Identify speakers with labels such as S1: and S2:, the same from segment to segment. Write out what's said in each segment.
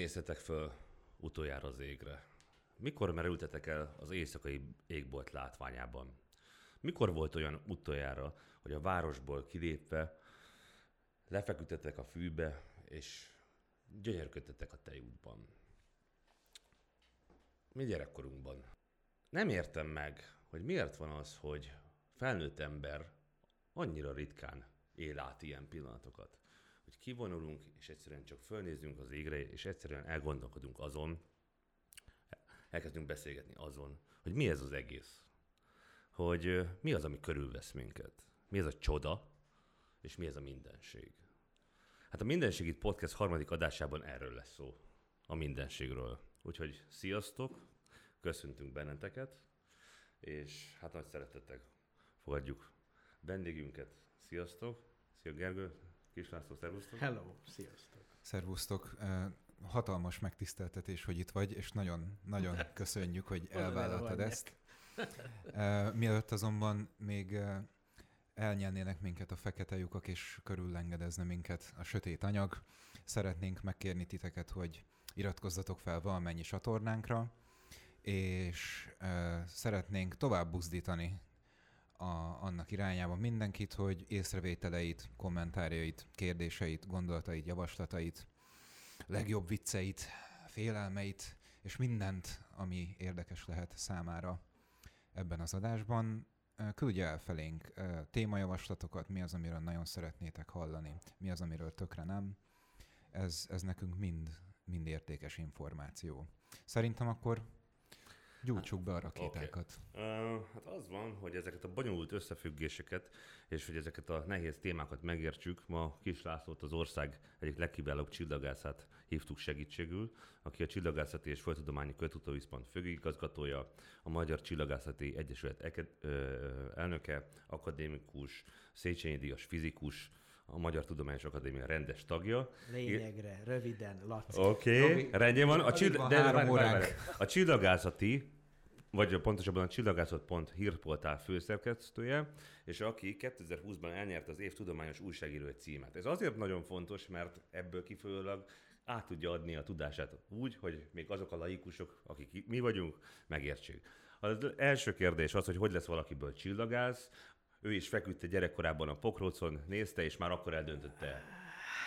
S1: Mikor néztetek föl utoljára az égre? Mikor merültetek el az éjszakai égbolt látványában? Mikor volt olyan utoljára, hogy a városból kilépve lefeküdtetek a fűbe, és gyönyörködtetek a tejútban? Mi gyerekkorunkban. Nem értem meg, hogy miért van az, hogy felnőtt ember annyira ritkán él át ilyen pillanatokat hogy kivonulunk, és egyszerűen csak fölnézünk az égre, és egyszerűen elgondolkodunk azon, elkezdünk beszélgetni azon, hogy mi ez az egész. Hogy mi az, ami körülvesz minket. Mi ez a csoda, és mi ez a mindenség. Hát a Mindenség itt podcast harmadik adásában erről lesz szó. A mindenségről. Úgyhogy sziasztok, köszöntünk benneteket, és hát nagy szeretettel fogadjuk vendégünket. Sziasztok! Szia Gergő! Kis László, szervusztok!
S2: Hello, sziasztok!
S3: Szervusztok! Hatalmas megtiszteltetés, hogy itt vagy, és nagyon, nagyon köszönjük, hogy elvállaltad ezt. Mielőtt azonban még elnyelnének minket a fekete lyukak, és körüllengedezne minket a sötét anyag, szeretnénk megkérni titeket, hogy iratkozzatok fel valamennyi csatornánkra, és szeretnénk tovább buzdítani a, annak irányába mindenkit, hogy észrevételeit, kommentárjait, kérdéseit, gondolatait, javaslatait, legjobb vicceit, félelmeit, és mindent, ami érdekes lehet számára ebben az adásban, küldje el felénk témajavaslatokat, mi az, amiről nagyon szeretnétek hallani, mi az, amiről tökre nem. Ez, ez nekünk mind, mind értékes információ. Szerintem akkor Gyújtsuk be a rakétákat.
S1: Okay. Uh, hát az van, hogy ezeket a bonyolult összefüggéseket, és hogy ezeket a nehéz témákat megértsük, ma Kis Lászlót az ország egyik legkiválóbb csillagászát hívtuk segítségül, aki a Csillagászati és Földtudományi Kötutóviszpont főigazgatója, a Magyar Csillagászati Egyesület elnöke, akadémikus, Széchenyi Díjas fizikus, a Magyar Tudományos Akadémia rendes tagja.
S2: Lényegre, röviden, Laci.
S1: Oké, okay, rendjén van. A, csill- de, várj, várj, a csillagászati vagy pontosabban a csillagászat.hu hírportál főszerkesztője, és aki 2020-ban elnyerte az év tudományos újságírói címet. Ez azért nagyon fontos, mert ebből kifolyólag át tudja adni a tudását úgy, hogy még azok a laikusok, akik mi vagyunk, megértsék. Az első kérdés az, hogy hogy lesz valakiből csillagász, ő is feküdt gyerekkorában a pokrócon, nézte, és már akkor eldöntötte.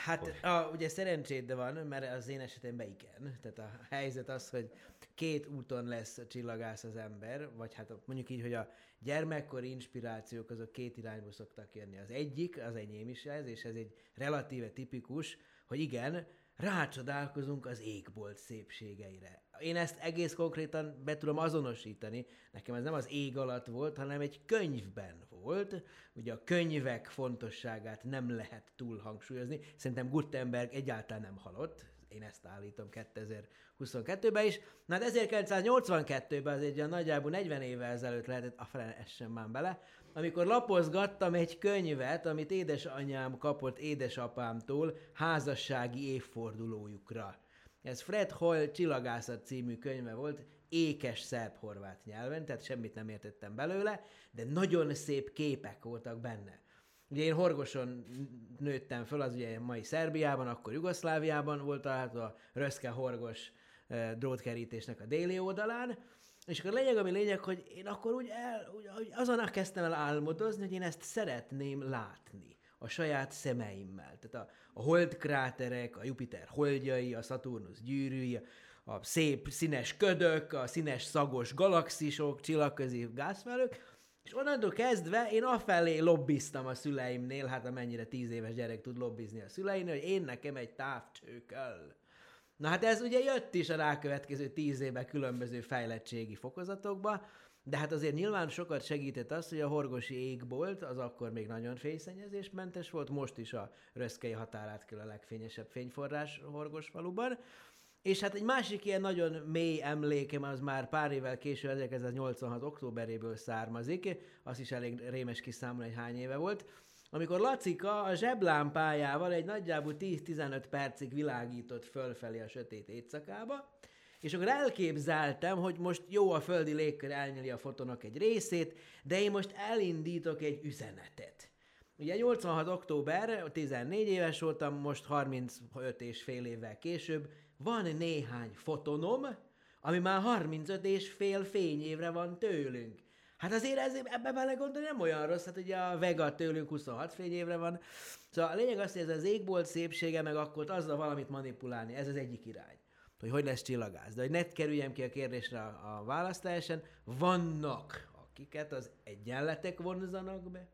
S2: Hát hogy... a, ugye szerencséd van, mert az én esetemben igen. Tehát a helyzet az, hogy két úton lesz a csillagász az ember, vagy hát mondjuk így, hogy a gyermekkori inspirációk azok két irányba szoktak jönni. Az egyik, az enyém is ez, és ez egy relatíve tipikus, hogy igen, rácsodálkozunk az égbolt szépségeire. Én ezt egész konkrétan be tudom azonosítani. Nekem ez nem az ég alatt volt, hanem egy könyvben volt. Ugye a könyvek fontosságát nem lehet túl hangsúlyozni. Szerintem Gutenberg egyáltalán nem halott, én ezt állítom 2022-ben is. Na hát 1982-ben, az egy olyan nagyjából 40 évvel ezelőtt lehetett, a essen már bele, amikor lapozgattam egy könyvet, amit édesanyám kapott édesapámtól házassági évfordulójukra. Ez Fred Hoyle Csillagászat című könyve volt, ékes szerb-horvát nyelven, tehát semmit nem értettem belőle, de nagyon szép képek voltak benne. Ugye én Horgoson nőttem föl, az ugye mai Szerbiában, akkor Jugoszláviában volt található a Röszke Horgos eh, drótkerítésnek a déli oldalán, és akkor lényeg, ami lényeg, hogy én akkor úgy, el, úgy, azon kezdtem el álmodozni, hogy én ezt szeretném látni a saját szemeimmel. Tehát a, a holdkráterek, a Jupiter holdjai, a Saturnus gyűrűi, a szép színes ködök, a színes szagos galaxisok, csillagközi gázfelők, és onnantól kezdve én afelé lobbiztam a szüleimnél, hát amennyire tíz éves gyerek tud lobbizni a szüleimnél, hogy én nekem egy távcső kell. Na hát ez ugye jött is a rákövetkező tíz évben különböző fejlettségi fokozatokba, de hát azért nyilván sokat segített az, hogy a horgosi égbolt az akkor még nagyon fényszennyezésmentes volt, most is a röszkei határát kell a legfényesebb fényforrás Horgos faluban, és hát egy másik ilyen nagyon mély emlékem az már pár évvel később, 1986. októberéből származik, azt is elég rémes kiszámolni, hogy hány éve volt, amikor Lacika a zseblámpájával egy nagyjából 10-15 percig világított fölfelé a sötét éjszakába, és akkor elképzeltem, hogy most jó a földi légkör elnyeli a fotonok egy részét, de én most elindítok egy üzenetet. Ugye 86. október, 14 éves voltam, most 35 és fél évvel később, van néhány fotonom, ami már 35 és fél fényévre van tőlünk. Hát azért ez, ebbe belegondolni nem olyan rossz, hát ugye a Vega tőlünk 26 fényévre van. Szóval a lényeg az, hogy ez az égbolt szépsége, meg akkor azzal valamit manipulálni, ez az egyik irány hogy hogy lesz csillagász. De hogy ne kerüljem ki a kérdésre a, a választáson, vannak, akiket az egyenletek vonzanak be,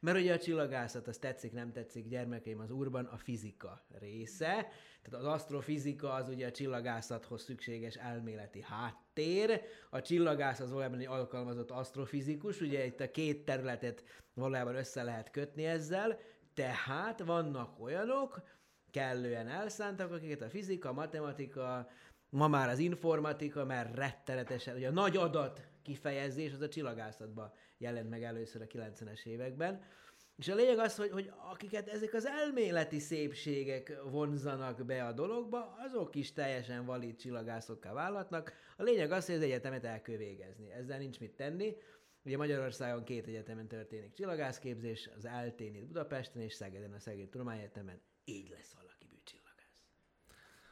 S2: mert ugye a csillagászat, az tetszik, nem tetszik, gyermekeim, az úrban a fizika része. Tehát az asztrofizika az ugye a csillagászathoz szükséges elméleti háttér. A csillagász az valójában egy alkalmazott asztrofizikus, ugye itt a két területet valójában össze lehet kötni ezzel, tehát vannak olyanok, kellően elszántak, akiket a fizika, a matematika, ma már az informatika, mert rettenetesen, ugye a nagy adat kifejezés az a csillagászatban jelent meg először a 90-es években. És a lényeg az, hogy, hogy akiket ezek az elméleti szépségek vonzanak be a dologba, azok is teljesen valid csillagászokká válhatnak. A lényeg az, hogy az egyetemet el kell végezni. Ezzel nincs mit tenni. Ugye Magyarországon két egyetemen történik csillagászképzés, az eltén itt Budapesten és Szegeden, a Szeged Tudományegyetemen. Így lesz valaki bűcsillagász.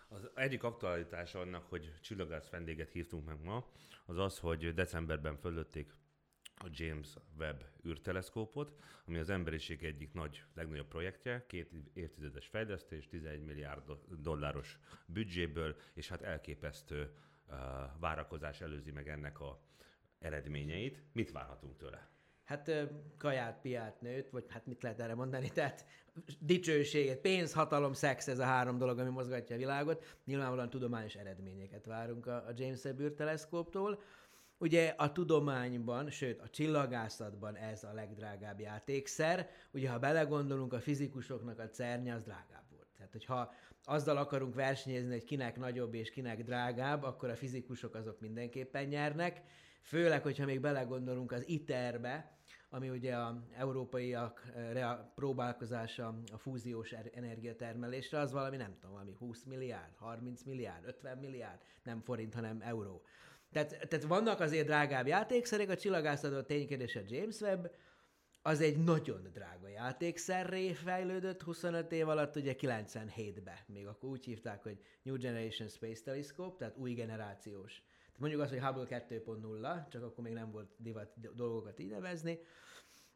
S1: Az egyik aktualitása annak, hogy csillagász vendéget hívtunk meg ma, az az, hogy decemberben fölötték a James Webb űrteleszkópot, ami az emberiség egyik nagy, legnagyobb projektje, két évtizedes fejlesztés, 11 milliárd dolláros büdzséből, és hát elképesztő uh, várakozás előzi meg ennek a eredményeit. Mit várhatunk tőle?
S2: Hát kaját, piát, nőt, vagy hát mit lehet erre mondani, tehát dicsőséget, pénz, hatalom, szex, ez a három dolog, ami mozgatja a világot. Nyilvánvalóan tudományos eredményeket várunk a, James Webb űrteleszkóptól. Ugye a tudományban, sőt a csillagászatban ez a legdrágább játékszer. Ugye ha belegondolunk, a fizikusoknak a cernye az drágább volt. Tehát hogyha azzal akarunk versenyezni, hogy kinek nagyobb és kinek drágább, akkor a fizikusok azok mindenképpen nyernek. Főleg, hogyha még belegondolunk az ITER-be, ami ugye a európaiak próbálkozása a fúziós er-, energiatermelésre, az valami nem tudom, valami 20 milliárd, 30 milliárd, 50 milliárd, nem forint, hanem euró. Tehát, tehát vannak azért drágább játékszerek, a csillagászatban ténykedés a James Webb, az egy nagyon drága játékszerré fejlődött 25 év alatt, ugye 97-be, még akkor úgy hívták, hogy New Generation Space Telescope, tehát új generációs. Tehát mondjuk azt, hogy Hubble 2.0, csak akkor még nem volt divat dolgokat így nevezni.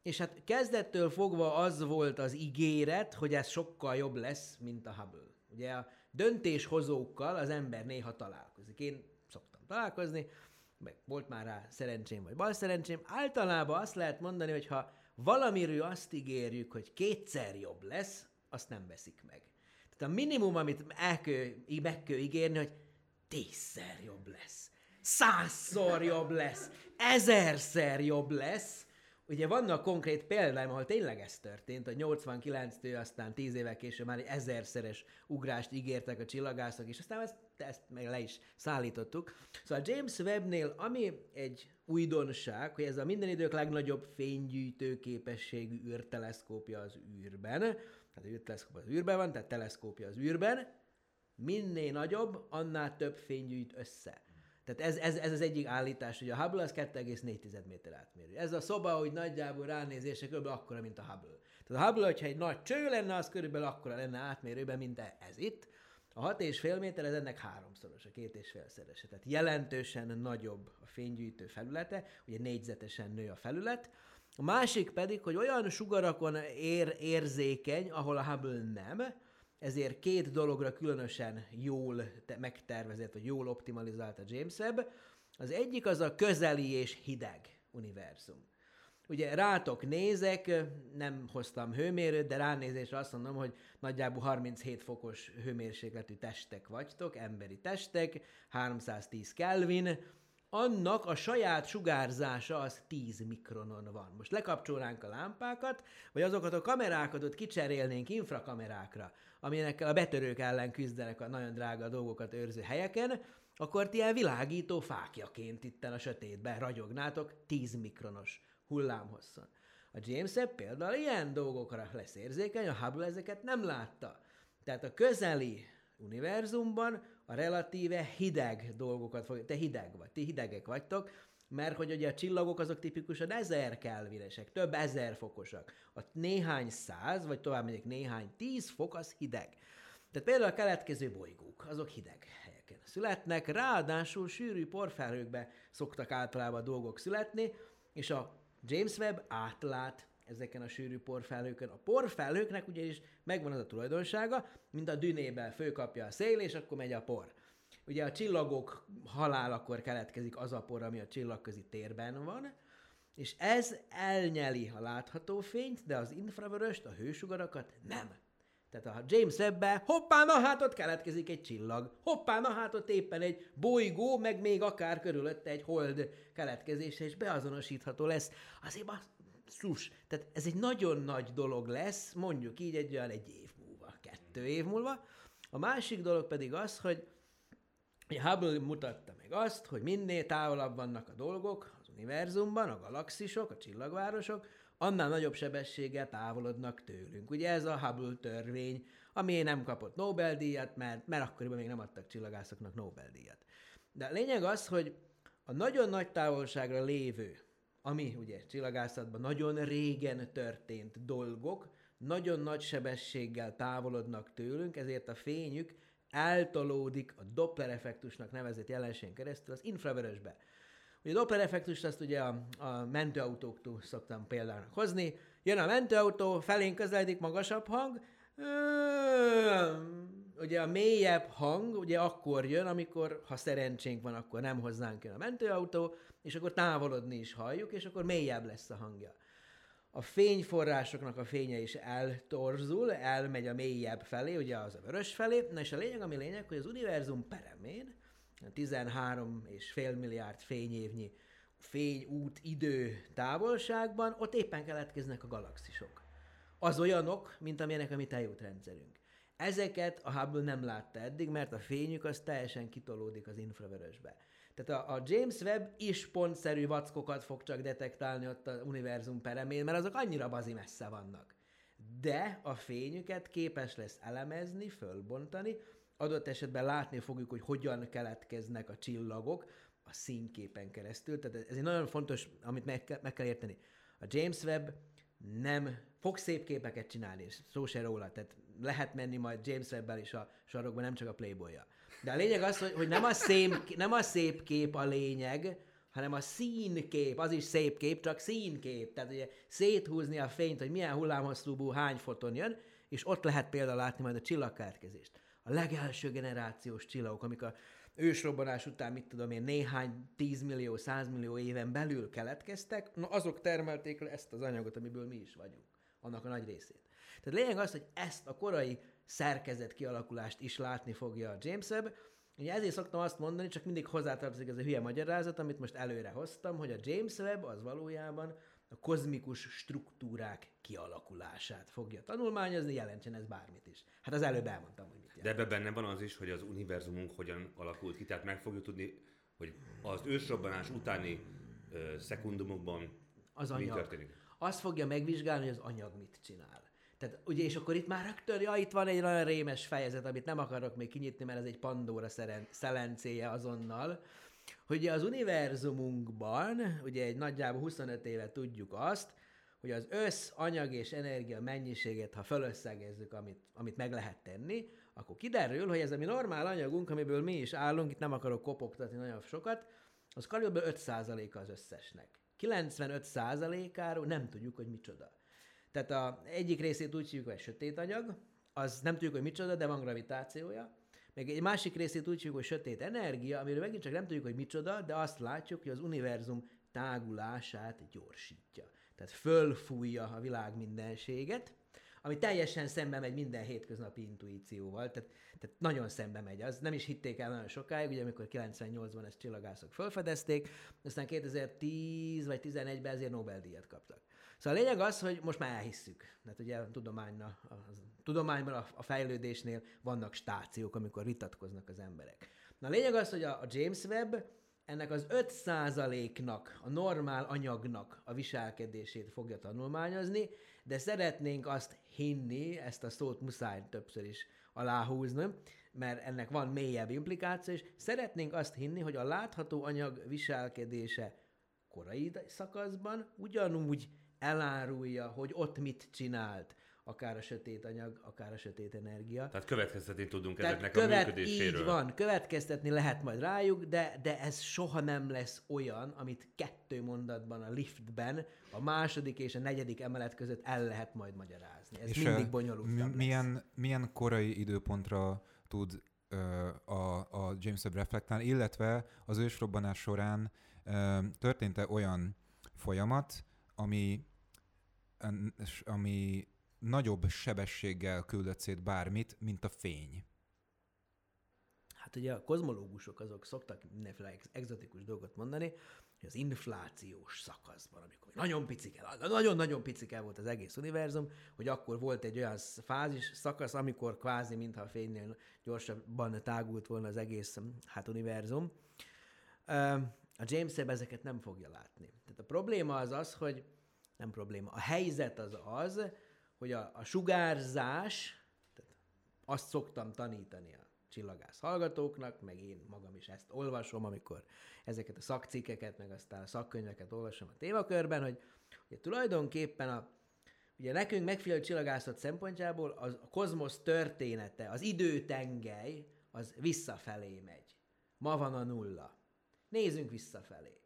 S2: És hát kezdettől fogva az volt az ígéret, hogy ez sokkal jobb lesz, mint a Hubble. Ugye a döntéshozókkal az ember néha találkozik. Én találkozni, meg volt már rá szerencsém vagy bal szerencsém. Általában azt lehet mondani, hogy ha valamiről azt ígérjük, hogy kétszer jobb lesz, azt nem veszik meg. Tehát a minimum, amit el kell, meg kell ígérni, hogy tízszer jobb lesz, százszor jobb lesz, ezerszer jobb lesz, Ugye vannak konkrét példáim, ahol tényleg ez történt, a 89-től aztán 10 évek később már egy ezerszeres ugrást ígértek a csillagászok, és aztán ezt, ezt meg le is szállítottuk. Szóval James Webbnél, ami egy újdonság, hogy ez a minden idők legnagyobb fénygyűjtő képességű űrteleszkópja az űrben, tehát űrteleszkóp az űrben van, tehát teleszkópja az űrben, minél nagyobb, annál több fény össze. Tehát ez, ez, ez az egyik állítás, hogy a Hubble az 2,4 méter átmérő. Ez a szoba, hogy nagyjából ránézése kb. akkora, mint a Hubble. Tehát a Hubble, hogyha egy nagy cső lenne, az körülbelül akkora lenne átmérőben, mint ez itt. A 6,5 méter ez ennek háromszoros, a két és félszerese. Tehát jelentősen nagyobb a fénygyűjtő felülete, ugye négyzetesen nő a felület. A másik pedig, hogy olyan sugarakon ér, érzékeny, ahol a Hubble nem, ezért két dologra különösen jól te- megtervezett, vagy jól optimalizált a James Webb. Az egyik az a közeli és hideg univerzum. Ugye rátok nézek, nem hoztam hőmérőt, de ránézésre azt mondom, hogy nagyjából 37 fokos hőmérsékletű testek vagytok, emberi testek, 310 Kelvin, annak a saját sugárzása az 10 mikronon van. Most lekapcsolnánk a lámpákat, vagy azokat a kamerákat ott kicserélnénk infrakamerákra, aminekkel a betörők ellen küzdenek a nagyon drága dolgokat őrző helyeken, akkor ti ilyen világító fákjaként itten a sötétben ragyognátok 10 mikronos hullámhosszon. A James például ilyen dolgokra lesz érzékeny, a Hubble ezeket nem látta. Tehát a közeli univerzumban a relatíve hideg dolgokat fog, te hideg vagy, ti hidegek vagytok, mert hogy ugye a csillagok azok tipikusan ezer kelvinesek, több ezer fokosak. A néhány száz, vagy tovább megyek néhány tíz fok, az hideg. Tehát például a keletkező bolygók, azok hideg helyeken születnek, ráadásul sűrű porfelhőkbe szoktak általában dolgok születni, és a James Webb átlát ezeken a sűrű porfelhőkön. A porfelhőknek ugyanis megvan az a tulajdonsága, mint a dünében főkapja a szél, és akkor megy a por. Ugye a csillagok halálakor keletkezik az a por, ami a csillagközi térben van, és ez elnyeli a látható fényt, de az infravöröst, a hősugarakat nem. Tehát a James Webb-be, hoppá, na hát ott keletkezik egy csillag, hoppá, na hát ott éppen egy bolygó, meg még akár körülötte egy hold keletkezése, és beazonosítható lesz. Azért basszus, tehát ez egy nagyon nagy dolog lesz, mondjuk így egy olyan egy év múlva, kettő év múlva. A másik dolog pedig az, hogy Hubble mutatta meg azt, hogy minél távolabb vannak a dolgok az univerzumban, a galaxisok, a csillagvárosok, annál nagyobb sebességgel távolodnak tőlünk. Ugye ez a Hubble törvény, ami nem kapott Nobel-díjat, mert, mert akkoriban még nem adtak csillagászoknak Nobel-díjat. De a lényeg az, hogy a nagyon nagy távolságra lévő, ami ugye csillagászatban nagyon régen történt dolgok, nagyon nagy sebességgel távolodnak tőlünk, ezért a fényük eltolódik a Doppler effektusnak nevezett jelenségen keresztül az infravörösbe. Ugye a Doppler effektust azt ugye a, a mentőautóktól szoktam példának hozni. Jön a mentőautó, felénk közeledik magasabb hang, ugye a mélyebb hang ugye akkor jön, amikor, ha szerencsénk van, akkor nem hozzánk jön a mentőautó, és akkor távolodni is halljuk, és akkor mélyebb lesz a hangja. A fényforrásoknak a fénye is eltorzul, elmegy a mélyebb felé, ugye az a vörös felé. Na és a lényeg, ami lényeg, hogy az univerzum peremén, 13 és fél milliárd fényévnyi fényút idő távolságban, ott éppen keletkeznek a galaxisok. Az olyanok, mint amilyenek a mi tejútrendszerünk. Ezeket a Hubble nem látta eddig, mert a fényük az teljesen kitolódik az infravörösbe. Tehát a, a James Webb is pontszerű vackokat fog csak detektálni ott a univerzum peremén, mert azok annyira bazi messze vannak. De a fényüket képes lesz elemezni, fölbontani, adott esetben látni fogjuk, hogy hogyan keletkeznek a csillagok a színképen keresztül. Tehát ez egy nagyon fontos, amit meg kell, meg kell érteni. A James Webb nem fog szép képeket csinálni, és szó se róla, tehát lehet menni majd James webb is a sarokba, nem csak a playboy. De a lényeg az, hogy, hogy nem, a szép, nem a szép kép a lényeg, hanem a színkép, az is szép kép, csak színkép. Tehát ugye széthúzni a fényt, hogy milyen hullámhosszúbú hány foton jön, és ott lehet például látni majd a csillagkeletkezést. A legelső generációs csillagok, amik a ősrobbanás után, mit tudom én, néhány tízmillió, százmillió éven belül keletkeztek, na azok termelték le ezt az anyagot, amiből mi is vagyunk, annak a nagy részét. Tehát lényeg az, hogy ezt a korai szerkezet kialakulást is látni fogja a James Webb, Ugye ezért szoktam azt mondani, csak mindig hozzátartozik ez a hülye magyarázat, amit most előre hoztam, hogy a James Webb az valójában a kozmikus struktúrák kialakulását fogja tanulmányozni, jelentsen ez bármit is. Hát az előbb elmondtam, hogy mit
S1: jelent. De ebben benne van az is, hogy az univerzumunk hogyan alakult ki, tehát meg fogjuk tudni, hogy az ősrobbanás utáni ö, szekundumokban az mi anyag. történik.
S2: Azt fogja megvizsgálni, hogy az anyag mit csinál. Tehát ugye, és akkor itt már rögtön, ja, itt van egy nagyon rémes fejezet, amit nem akarok még kinyitni, mert ez egy Pandora szelencéje azonnal, hogy az univerzumunkban, ugye egy nagyjából 25 éve tudjuk azt, hogy az össz anyag és energia mennyiségét, ha fölösszegezzük, amit, amit meg lehet tenni, akkor kiderül, hogy ez a mi normál anyagunk, amiből mi is állunk, itt nem akarok kopogtatni nagyon sokat, az kb. 5%-a az összesnek. 95%-áról nem tudjuk, hogy micsoda. Tehát a egyik részét úgy hívjuk, hogy sötét anyag, az nem tudjuk, hogy micsoda, de van gravitációja. Meg egy másik részét úgy hívjuk, hogy sötét energia, amiről megint csak nem tudjuk, hogy micsoda, de azt látjuk, hogy az univerzum tágulását gyorsítja. Tehát fölfújja a világ mindenséget, ami teljesen szembe megy minden hétköznapi intuícióval, tehát, tehát nagyon szembe megy. Az nem is hitték el nagyon sokáig, ugye amikor 98-ban ezt csillagászok felfedezték, aztán 2010 vagy 11-ben ezért Nobel-díjat kaptak. Szóval a lényeg az, hogy most már elhisszük. Mert ugye a, tudományna, a, a tudományban, a, a fejlődésnél vannak stációk, amikor vitatkoznak az emberek. Na a lényeg az, hogy a, a James Webb ennek az 5%-nak, a normál anyagnak a viselkedését fogja tanulmányozni, de szeretnénk azt hinni, ezt a szót muszáj többször is aláhúzni, mert ennek van mélyebb implikáció, és szeretnénk azt hinni, hogy a látható anyag viselkedése korai szakaszban ugyanúgy elárulja, hogy ott mit csinált akár a sötét anyag, akár a sötét energia.
S1: Tehát következtetni tudunk
S2: Tehát
S1: ezeknek
S2: követ,
S1: a működéséről.
S2: Így van, következtetni lehet majd rájuk, de, de ez soha nem lesz olyan, amit kettő mondatban a liftben, a második és a negyedik emelet között el lehet majd magyarázni. Ez
S3: És
S2: mindig
S3: ö,
S2: bonyolult.
S3: mi- milyen, milyen korai időpontra tud ö, a, a James Webb reflektálni, illetve az ősrobbanás során ö, történt-e olyan folyamat, ami, ami nagyobb sebességgel küldött szét bármit, mint a fény?
S2: Hát ugye a kozmológusok azok szoktak mindenféle ex- egzotikus dolgot mondani, hogy az inflációs szakaszban, amikor nagyon picike, nagyon-nagyon picike volt az egész univerzum, hogy akkor volt egy olyan fázis, szakasz, amikor kvázi mintha a fénynél gyorsabban tágult volna az egész hát univerzum. A James Webb ezeket nem fogja látni. Tehát a probléma az az, hogy nem probléma, a helyzet az az, hogy a, a sugárzás, tehát azt szoktam tanítani a csillagász hallgatóknak, meg én magam is ezt olvasom, amikor ezeket a szakcikkeket, meg aztán a szakkönyveket olvasom a témakörben, hogy ugye tulajdonképpen a, ugye nekünk megfigyelő csillagászat szempontjából az, a kozmosz története, az időtengely, az visszafelé megy. Ma van a nulla. Nézzünk visszafelé.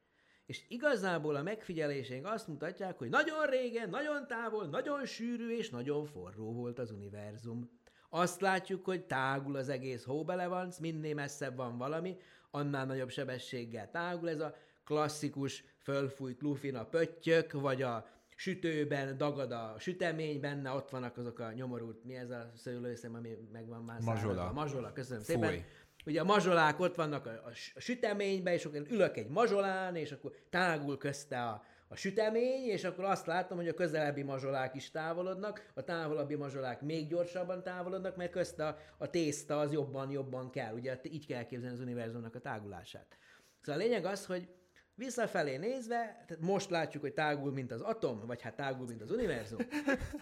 S2: És igazából a megfigyeléseink azt mutatják, hogy nagyon régen, nagyon távol, nagyon sűrű és nagyon forró volt az univerzum. Azt látjuk, hogy tágul az egész hóbelevanc, minél messzebb van valami, annál nagyobb sebességgel tágul. Ez a klasszikus fölfújt lufin a pöttyök, vagy a sütőben dagad a sütemény, benne ott vannak azok a nyomorult, mi ez a szőlőszem, ami megvan már
S3: Mazsola.
S2: száradva? A mazsola, köszönöm
S3: Fúj.
S2: szépen. Ugye a mazsolák ott vannak a, a, a süteményben, és akkor ülök egy mazsolán, és akkor tágul közte a, a sütemény, és akkor azt látom, hogy a közelebbi mazsolák is távolodnak, a távolabbi mazsolák még gyorsabban távolodnak, mert közte a, a tészta az jobban-jobban kell. Ugye így kell képzelni az univerzumnak a tágulását. Szóval a lényeg az, hogy visszafelé nézve, tehát most látjuk, hogy tágul, mint az atom, vagy hát tágul, mint az univerzum,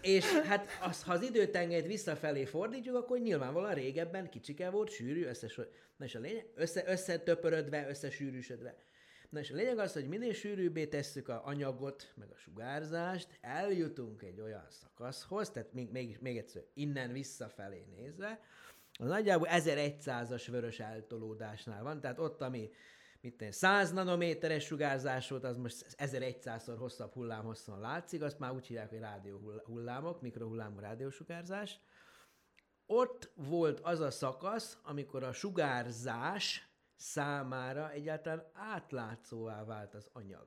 S2: és hát az, ha az időtengelyt visszafelé fordítjuk, akkor nyilvánvalóan régebben kicsike volt, sűrű, összes, na és a lényeg, össze, összetöpörödve, összesűrűsödve. Na és a lényeg az, hogy minél sűrűbbé tesszük a anyagot, meg a sugárzást, eljutunk egy olyan szakaszhoz, tehát még, még, még egyszer innen visszafelé nézve, az nagyjából 1100-as vörös eltolódásnál van, tehát ott, ami tenni, 100 nanométeres sugárzás volt, az most 1100-szor hosszabb hullámhosszon látszik, azt már úgy hívják, hogy rádió hullámok, mikrohullámú rádiósugárzás. Ott volt az a szakasz, amikor a sugárzás számára egyáltalán átlátszóvá vált az anyag.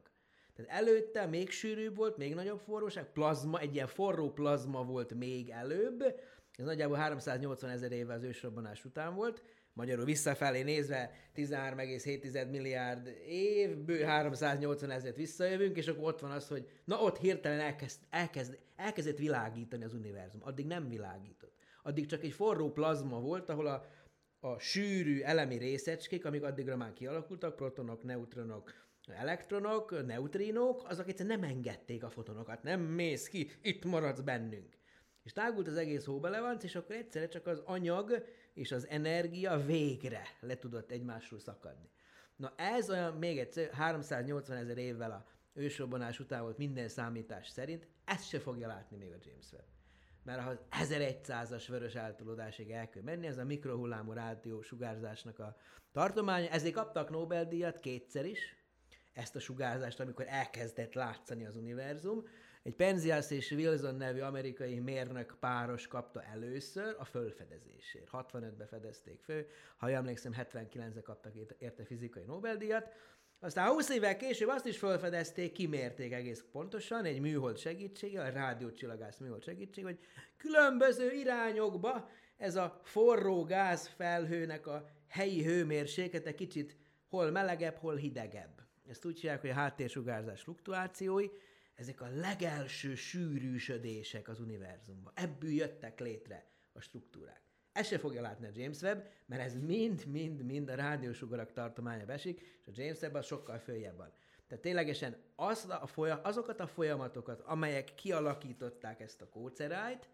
S2: Tehát előtte még sűrűbb volt, még nagyobb forróság, plazma, egy ilyen forró plazma volt még előbb, ez nagyjából 380 ezer évvel az ősrobbanás után volt, magyarul visszafelé nézve 13,7 milliárd év, bő 380 ezeret visszajövünk, és akkor ott van az, hogy na ott hirtelen elkezd, elkezd, elkezdett világítani az univerzum. Addig nem világított. Addig csak egy forró plazma volt, ahol a, a sűrű elemi részecskék, amik addigra már kialakultak, protonok, neutronok, elektronok, neutrinók, azok egyszerűen nem engedték a fotonokat, nem mész ki, itt maradsz bennünk. És tágult az egész hóbelevanc, és akkor egyszerre csak az anyag és az energia végre le tudott egymásról szakadni. Na ez olyan, még egyszer, 380 ezer évvel a ősrobbanás után volt minden számítás szerint, ezt se fogja látni még a James Webb. Mert ha az 1100-as vörös eltolódásig el kell menni, ez a mikrohullámú rádió sugárzásnak a tartománya, ezért kaptak Nobel-díjat kétszer is, ezt a sugárzást, amikor elkezdett látszani az univerzum. Egy Penzias és Wilson nevű amerikai mérnök páros kapta először a fölfedezésért. 65-ben fedezték föl, ha jól emlékszem, 79-ben kaptak érte fizikai Nobel-díjat. Aztán 20 évvel később azt is felfedezték, kimérték egész pontosan egy műhold segítsége, a rádiócsillagász műhold segítség, hogy különböző irányokba ez a forró gázfelhőnek a helyi hőmérséklete kicsit hol melegebb, hol hidegebb. Ezt úgy hívják, hogy a háttérsugárzás fluktuációi, ezek a legelső sűrűsödések az univerzumban. Ebből jöttek létre a struktúrák. Ezt se fogja látni a James Webb, mert ez mind-mind-mind a rádiósugarak tartománya esik, és a James Webb az sokkal följebb van. Tehát ténylegesen az a folyam, azokat a folyamatokat, amelyek kialakították ezt a kócerájt,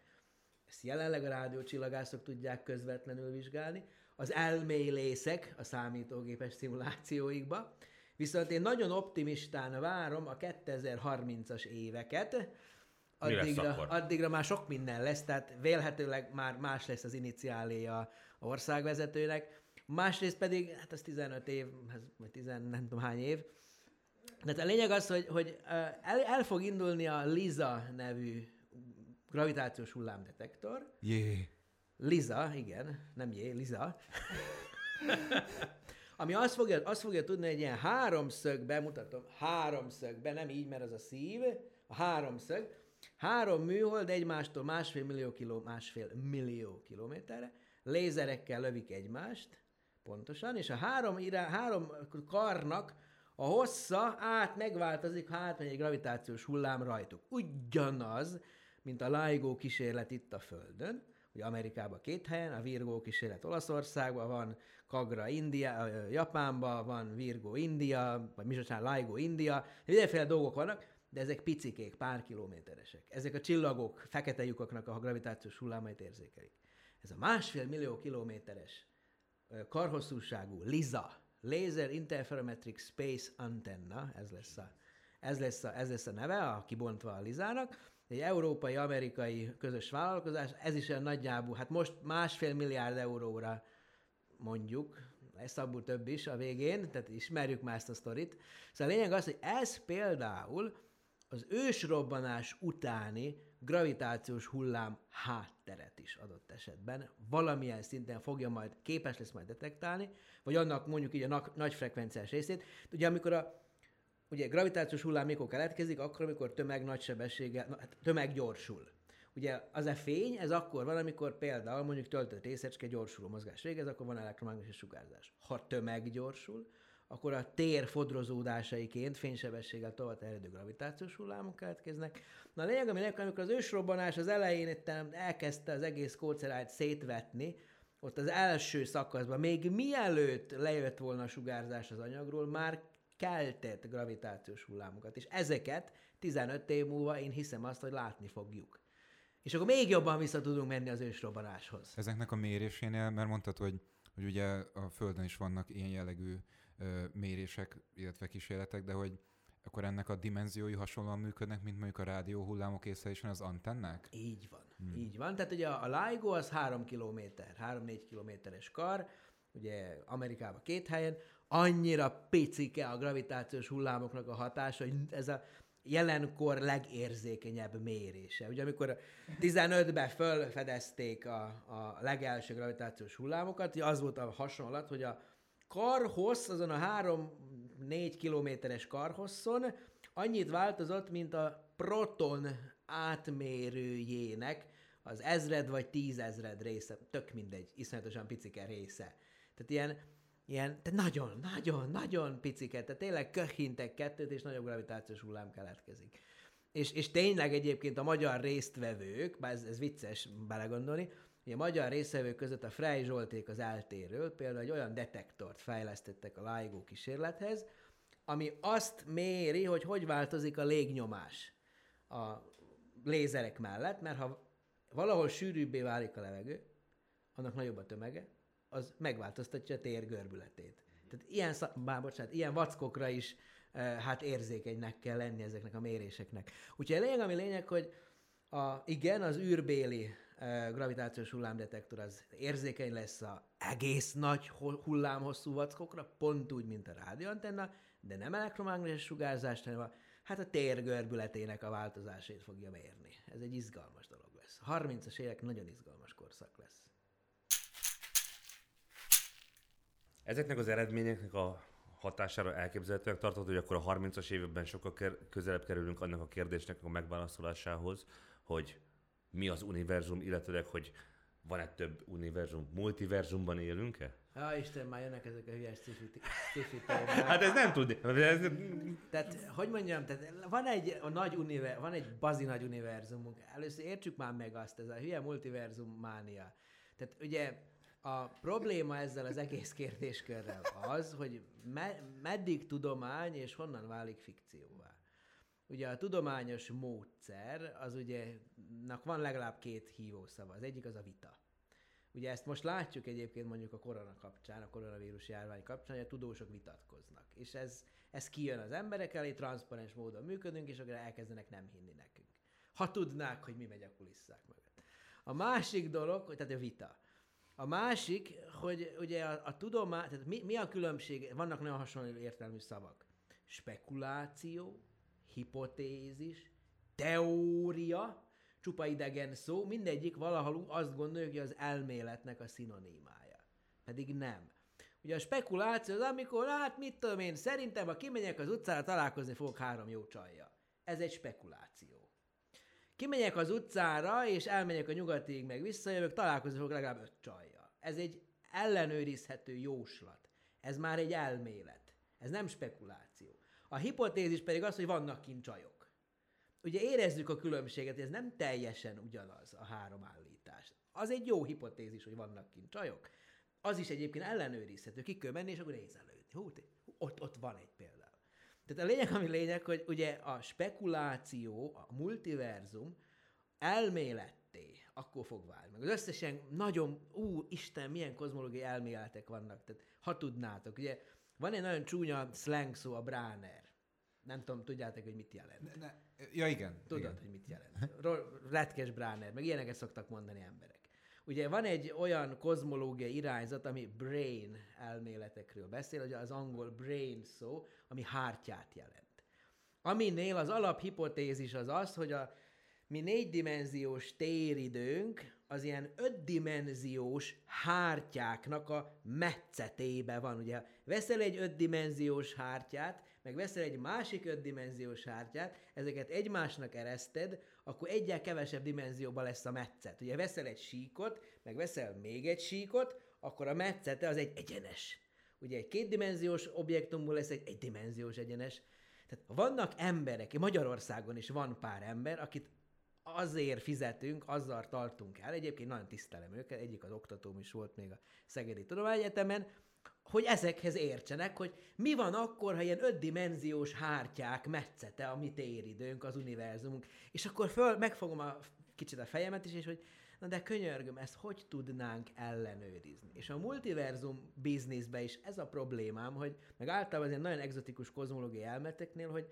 S2: ezt jelenleg a rádiócsillagászok tudják közvetlenül vizsgálni, az elmélészek a számítógépes szimulációikba, viszont én nagyon optimistán várom a 2030-as éveket, addigra, addigra már sok minden lesz, tehát vélhetőleg már más lesz az iniciáléja a országvezetőnek. Másrészt pedig, hát az 15 év, vagy 10 nem tudom hány év, de a lényeg az, hogy, hogy el, el fog indulni a LISA nevű gravitációs hullámdetektor.
S3: Jé.
S2: Liza, igen, nem jé, Liza. Ami azt fogja, azt fogja tudni, hogy ilyen háromszögbe, mutatom, háromszögbe, nem így, mert az a szív, a háromszög, három műhold egymástól másfél millió, kiló, másfél millió kilométerre, lézerekkel lövik egymást, pontosan, és a három, irá, három karnak a hossza át megváltozik, ha átmegy egy gravitációs hullám rajtuk. Ugyanaz, mint a LIGO kísérlet itt a Földön, ugye Amerikában két helyen, a Virgo kísérlet Olaszországban van, Kagra India, Japánban van Virgo India, vagy mi LIGO India, mindenféle dolgok vannak, de ezek picikék, pár kilométeresek. Ezek a csillagok, fekete lyukaknak a gravitációs hullámait érzékelik. Ez a másfél millió kilométeres karhosszúságú LISA, Laser Interferometric Space Antenna, ez lesz a, ez lesz a, ez lesz a neve, a kibontva a Lizának, egy európai-amerikai közös vállalkozás, ez is olyan nagyjából, hát most másfél milliárd euróra mondjuk, lesz abból több is a végén, tehát ismerjük már ezt a sztorit. Szóval a lényeg az, hogy ez például az ősrobbanás utáni gravitációs hullám hátteret is adott esetben valamilyen szinten fogja majd, képes lesz majd detektálni, vagy annak mondjuk így a na- nagy frekvenciás részét. Ugye amikor a ugye gravitációs hullám mikor keletkezik, akkor, amikor tömeg nagy sebességgel, na, hát tömeg gyorsul. Ugye az a fény, ez akkor van, amikor például mondjuk töltött részecske gyorsuló mozgás végez, akkor van elektromágneses sugárzás. Ha tömeg gyorsul, akkor a tér fodrozódásaiként fénysebességgel tovább terjedő gravitációs hullámok keletkeznek. Na a lényeg, ami amikor az ősrobbanás az elején elkezdte az egész kócerájt szétvetni, ott az első szakaszban, még mielőtt lejött volna a sugárzás az anyagról, már keltett gravitációs hullámokat, és ezeket 15 év múlva én hiszem azt, hogy látni fogjuk. És akkor még jobban vissza tudunk menni az ősrobbanáshoz.
S3: Ezeknek a mérésénél, mert mondtad, hogy, hogy ugye a Földön is vannak ilyen jellegű ö, mérések, illetve kísérletek, de hogy akkor ennek a dimenziói hasonlóan működnek, mint mondjuk a rádió hullámok észlelésen az antennák?
S2: Így van, hmm. így van. Tehát ugye a LIGO az 3 km, 3-4 kilométeres kar, ugye Amerikában két helyen, annyira picike a gravitációs hullámoknak a hatása, hogy ez a jelenkor legérzékenyebb mérése. Ugye amikor 15-ben fölfedezték a, a legelső gravitációs hullámokat, az volt a hasonlat, hogy a karhossz, azon a 3-4 kilométeres karhosszon annyit változott, mint a proton átmérőjének az ezred vagy tízezred része, tök mindegy, iszonyatosan picike része. Tehát ilyen ilyen, de nagyon, nagyon, nagyon piciket, tehát tényleg köhintek kettőt, és nagyobb gravitációs hullám keletkezik. És, és tényleg egyébként a magyar résztvevők, bár ez, ez vicces belegondolni, hogy a magyar résztvevők között a Frey Zsolték az eltéről például egy olyan detektort fejlesztettek a LIGO kísérlethez, ami azt méri, hogy hogy változik a légnyomás a lézerek mellett, mert ha valahol sűrűbbé válik a levegő, annak nagyobb a tömege, az megváltoztatja a tér görbületét. Tehát ilyen, bár, bocsánat, ilyen vackokra is e, hát érzékenynek kell lenni ezeknek a méréseknek. Úgyhogy a lényeg, ami lényeg, hogy a, igen, az űrbéli e, gravitációs hullámdetektor az érzékeny lesz a egész nagy hullámhosszú vackokra, pont úgy, mint a rádióantenna, de nem elektromágneses sugárzást, hanem a, hát a tér görbületének a változásait fogja mérni. Ez egy izgalmas dolog lesz. 30-as évek nagyon izgalmas korszak lesz.
S1: Ezeknek az eredményeknek a hatására elképzelhetőnek tartod, hogy akkor a 30-as években sokkal közelebb kerülünk annak a kérdésnek a megválaszolásához, hogy mi az univerzum, illetőleg, hogy van-e több univerzum, multiverzumban élünk-e?
S2: Ja, Isten, már jönnek ezek a hülyes sci
S1: Hát ez nem tudni. Ez...
S2: Tehát, hogy mondjam, tehát van egy a nagy univer, van egy bazi nagy univerzumunk. Először értsük már meg azt, ez a hülye multiverzum mánia. Tehát ugye a probléma ezzel az egész kérdéskörrel az, hogy me- meddig tudomány és honnan válik fikcióvá. Ugye a tudományos módszer, az ugye, van legalább két hívószava. Az egyik az a vita. Ugye ezt most látjuk egyébként mondjuk a korona kapcsán, a koronavírus járvány kapcsán, hogy a tudósok vitatkoznak. És ez, ez kijön az emberek elé, transzparens módon működünk, és akkor elkezdenek nem hinni nekünk. Ha tudnák, hogy mi megy a kulisszák mögött. A másik dolog, tehát a vita. A másik, hogy ugye a, a tudomány, tehát mi, mi a különbség, vannak nagyon hasonló értelmű szavak. Spekuláció, hipotézis, teória, csupa idegen szó, mindegyik valahol azt gondoljuk, hogy az elméletnek a szinonimája. Pedig nem. Ugye a spekuláció az, amikor, hát mit tudom én, szerintem, ha kimegyek az utcára, találkozni fogok három jó csajja. Ez egy spekuláció. Kimegyek az utcára, és elmegyek a nyugatig, meg visszajövök, találkozni fogok legalább öt csajja. Ez egy ellenőrizhető jóslat. Ez már egy elmélet. Ez nem spekuláció. A hipotézis pedig az, hogy vannak kint csajok. Ugye érezzük a különbséget, ez nem teljesen ugyanaz a három állítás. Az egy jó hipotézis, hogy vannak kint csajok. Az is egyébként ellenőrizhető. Ki kell menni, és akkor nézelődni. Hú, ott, ott van egy például. Tehát a lényeg, ami lényeg, hogy ugye a spekuláció, a multiverzum elméletté akkor fog válni. Meg az összes ilyen nagyon, ú, Isten, milyen kozmológiai elméletek vannak. Tehát ha tudnátok, ugye van egy nagyon csúnya slang szó, a Bráner. Nem tudom, tudjátok, hogy mit jelent. Ne, ne.
S3: Ja, igen.
S2: Tudod,
S3: igen.
S2: hogy mit jelent. Retkes Bráner, meg ilyeneket szoktak mondani emberek. Ugye van egy olyan kozmológiai irányzat, ami brain elméletekről beszél, ugye az angol brain szó, ami hártyát jelent. Aminél az alaphipotézis az az, hogy a mi négydimenziós téridőnk az ilyen ötdimenziós hártyáknak a metszetébe van. Ugye veszel egy ötdimenziós hártyát, meg veszel egy másik ötdimenziós hártyát, ezeket egymásnak ereszted, akkor egyel kevesebb dimenzióban lesz a metszet. Ugye veszel egy síkot, meg veszel még egy síkot, akkor a metszete az egy egyenes. Ugye egy kétdimenziós objektumból lesz egy egydimenziós egyenes. Tehát vannak emberek, Magyarországon is van pár ember, akit azért fizetünk, azzal tartunk el, egyébként nagyon tisztelem őket, egyik az oktatóm is volt még a Szegedi Tudományegyetemen, hogy ezekhez értsenek, hogy mi van akkor, ha ilyen ötdimenziós hártyák metszete a mi téridőnk, az univerzumunk. És akkor föl, megfogom a kicsit a fejemet is, és hogy na de könyörgöm, ezt hogy tudnánk ellenőrizni? És a multiverzum bizniszben is ez a problémám, hogy meg általában az nagyon egzotikus kozmológiai elmeteknél, hogy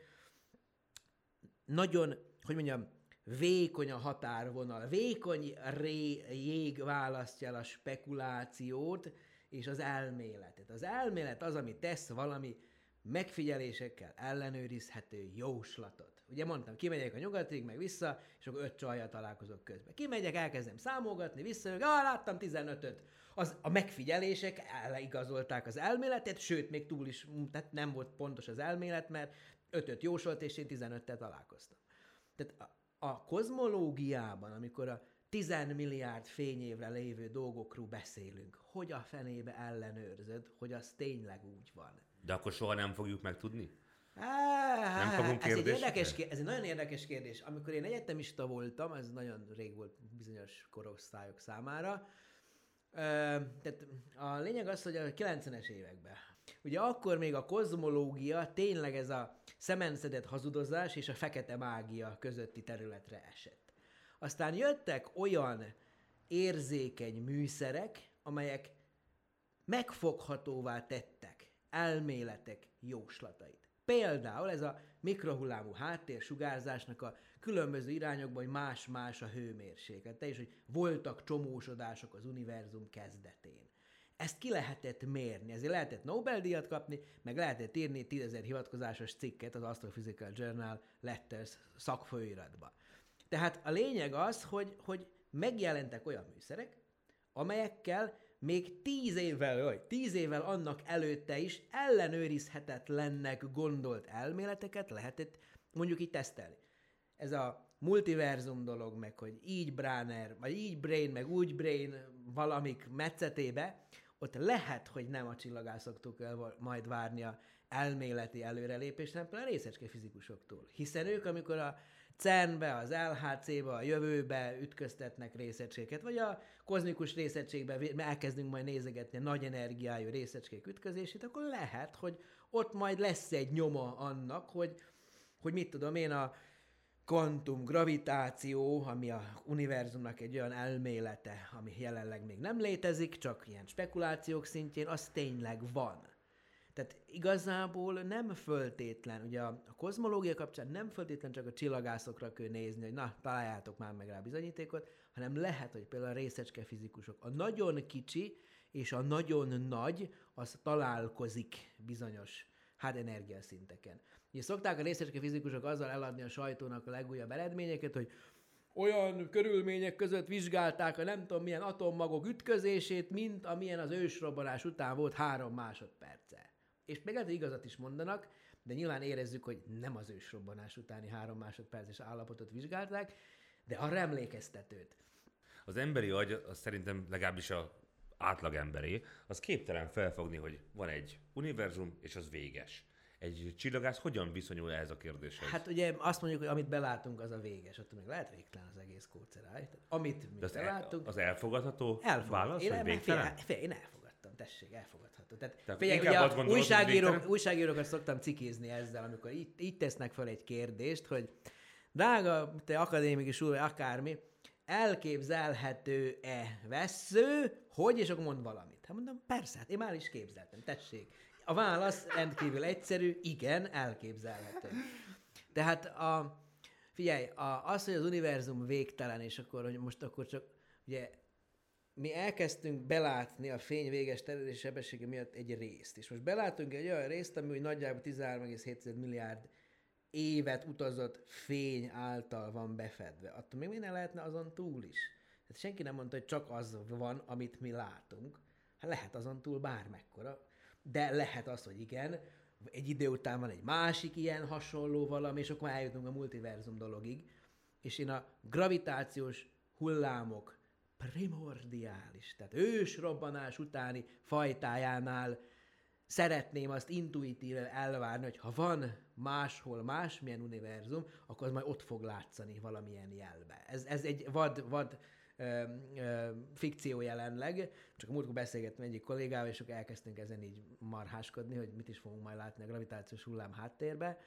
S2: nagyon, hogy mondjam, vékony a határvonal, vékony ré, jég választja el a spekulációt, és az elméletet. Az elmélet az, ami tesz valami megfigyelésekkel ellenőrizhető jóslatot. Ugye mondtam, kimegyek a nyugatig, meg vissza, és akkor öt csajjal találkozok közben. Kimegyek, elkezdem számolgatni, vissza, ah, láttam 15-öt. Az, a megfigyelések eligazolták az elméletet, sőt, még túl is, tehát nem volt pontos az elmélet, mert ötöt jósolt, és én 15-tel találkoztam. Tehát a, kozmológiában, amikor a 10 milliárd fényévre lévő dolgokról beszélünk. Hogy a fenébe ellenőrzöd, hogy az tényleg úgy van?
S1: De akkor soha nem fogjuk megtudni?
S2: Á, nem fogunk ez egy, érdekes, ez egy nagyon érdekes kérdés. Amikor én egyetemista voltam, ez nagyon rég volt bizonyos korosztályok számára, tehát a lényeg az, hogy a 90-es években, ugye akkor még a kozmológia tényleg ez a szemenszedett hazudozás és a fekete mágia közötti területre esett. Aztán jöttek olyan érzékeny műszerek, amelyek megfoghatóvá tettek elméletek jóslatait. Például ez a mikrohullámú háttérsugárzásnak a különböző irányokban, hogy más-más a hőmérséklete, és hogy voltak csomósodások az univerzum kezdetén. Ezt ki lehetett mérni, ezért lehetett Nobel-díjat kapni, meg lehetett írni 10.000 hivatkozásos cikket az Astrophysical Journal Letters szakfolyóiratba. Tehát a lényeg az, hogy, hogy megjelentek olyan műszerek, amelyekkel még tíz évvel, vagy tíz évvel annak előtte is ellenőrizhetetlennek gondolt elméleteket lehetett mondjuk így tesztelni. Ez a multiverzum dolog, meg hogy így Bráner, vagy így Brain, meg úgy Brain valamik metszetébe, ott lehet, hogy nem a csillagászoktól kell majd várni a elméleti előrelépést, hanem a részecske fizikusoktól. Hiszen ők, amikor a CERN-be, az LHC-be, a jövőbe ütköztetnek részecskéket, vagy a kozmikus részecskében elkezdünk majd nézegetni a nagy energiájú részecskék ütközését, akkor lehet, hogy ott majd lesz egy nyoma annak, hogy, hogy mit tudom én, a kvantum gravitáció, ami a univerzumnak egy olyan elmélete, ami jelenleg még nem létezik, csak ilyen spekulációk szintjén, az tényleg van. Tehát igazából nem föltétlen, ugye a, a kozmológia kapcsán nem föltétlen csak a csillagászokra kell nézni, hogy na, találjátok már meg rá bizonyítékot, hanem lehet, hogy például a részecske fizikusok. A nagyon kicsi és a nagyon nagy, az találkozik bizonyos hát energiaszinteken. Ugye szokták a részecske fizikusok azzal eladni a sajtónak a legújabb eredményeket, hogy olyan körülmények között vizsgálták a nem tudom milyen atommagok ütközését, mint amilyen az ősrobbanás után volt három másodperce. És még lehet, igazat is mondanak, de nyilván érezzük, hogy nem az ősrobbanás utáni három másodperces állapotot vizsgálták, de arra emlékeztetőt.
S1: Az emberi agy, az szerintem legalábbis a átlag emberé, az képtelen felfogni, hogy van egy univerzum, és az véges. Egy csillagász hogyan viszonyul ehhez a kérdéshez?
S2: Hát ugye azt mondjuk, hogy amit belátunk, az a véges. Attól még lehet végtelen az egész kóceráj. Amit mi
S1: az,
S2: belátunk...
S1: el, az elfogadható
S2: elfogad.
S1: válasz,
S2: én,
S1: hogy
S2: fél,
S1: végtelen?
S2: fél, én elfogadtam, tessék, elfogadható. Tehát,
S1: Tehát
S2: figyelj, ugye
S1: azt gondolod,
S2: újságírók, újságírókat szoktam cikizni ezzel, amikor így, így tesznek fel egy kérdést, hogy drága, te akadémikus úr, akármi, elképzelhető-e vesző, hogy, és akkor mond valamit. Hát mondom, persze, hát én már is képzeltem, tessék. A válasz rendkívül egyszerű, igen, elképzelhető. Tehát a, figyelj, a, az, hogy az univerzum végtelen, és akkor, hogy most akkor csak, ugye mi elkezdtünk belátni a fény véges terjedési sebessége miatt egy részt. És most belátunk egy olyan részt, ami úgy nagyjából 13,7 milliárd évet utazott fény által van befedve. Attól még minden lehetne azon túl is. Tehát senki nem mondta, hogy csak az van, amit mi látunk. Hát lehet azon túl bármekkora. De lehet az, hogy igen, egy idő után van egy másik ilyen hasonló valami, és akkor eljutunk a multiverzum dologig. És én a gravitációs hullámok primordiális, tehát ősrobbanás utáni fajtájánál szeretném azt intuitíve elvárni, hogy ha van máshol másmilyen univerzum, akkor az majd ott fog látszani valamilyen jelbe. Ez, ez egy vad, vad ö, ö, fikció jelenleg, csak a múltkor beszélgettem egyik kollégával, és akkor elkezdtünk ezen így marháskodni, hogy mit is fogunk majd látni a gravitációs hullám háttérbe,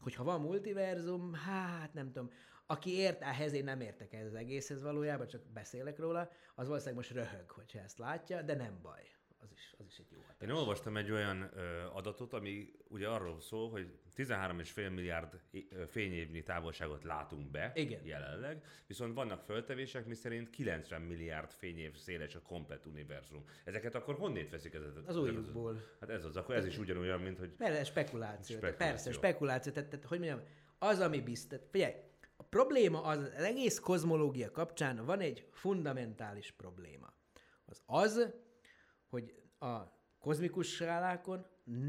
S2: hogy ha van multiverzum, hát nem tudom, aki ért ehhez, én nem értek ehhez az egészhez valójában, csak beszélek róla, az valószínűleg most röhög, hogyha ezt látja, de nem baj. Az is, az is egy jó hatás.
S1: Én olvastam egy olyan ö, adatot, ami ugye arról szól, hogy 13,5 milliárd fényévnyi távolságot látunk be
S2: Igen.
S1: jelenleg, viszont vannak föltevések, miszerint 90 milliárd fényév széles a komplet univerzum. Ezeket akkor honnét veszik ezeket?
S2: Az újukból.
S1: Hát ez az, akkor ez is ugyanolyan, mint hogy
S2: Persze, spekuláció.
S1: Spekuláció.
S2: Persze, spekuláció. Tehát, tehát, hogy mondjam, az, ami biztos. Figyelj, a probléma az, az egész kozmológia kapcsán van egy fundamentális probléma. Az az, hogy a kozmikus skálákon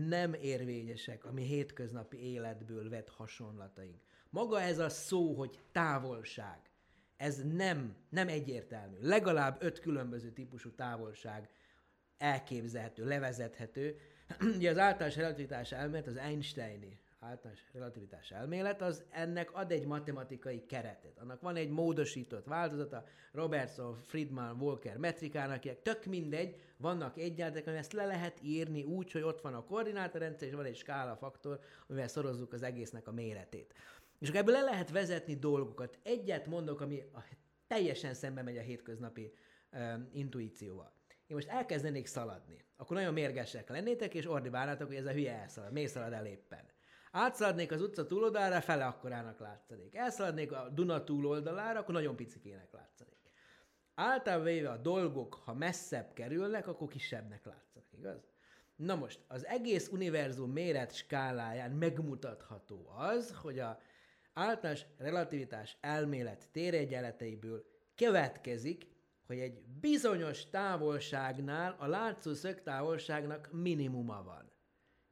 S2: nem érvényesek a mi hétköznapi életből vett hasonlataink. Maga ez a szó, hogy távolság, ez nem, nem egyértelmű. Legalább öt különböző típusú távolság elképzelhető, levezethető. Ugye az általános relativitás elmélet, az Einsteini általános relativitás elmélet, az ennek ad egy matematikai keretet. Annak van egy módosított változata, Robertson, Friedman, Walker metrikának, akinek tök mindegy, vannak ami ezt le lehet írni úgy, hogy ott van a koordinátarendszer, és van egy skála faktor, amivel szorozzuk az egésznek a méretét. És ebből le lehet vezetni dolgokat. Egyet mondok, ami teljesen szembe megy a hétköznapi um, intuícióval. Én most elkezdenék szaladni, akkor nagyon mérgesek lennétek, és ordibálnátok, hogy ez a hülye elszalad. Miért szalad el éppen? Átszaladnék az utca túloldalára, fele akkorának látszanék. Elszaladnék a Duna túloldalára, akkor nagyon picikének látszanék. Általában véve a dolgok, ha messzebb kerülnek, akkor kisebbnek látszanak, igaz? Na most, az egész univerzum méret skáláján megmutatható az, hogy a általános relativitás elmélet téregyenleteiből következik, hogy egy bizonyos távolságnál a látszó szögtávolságnak minimuma van.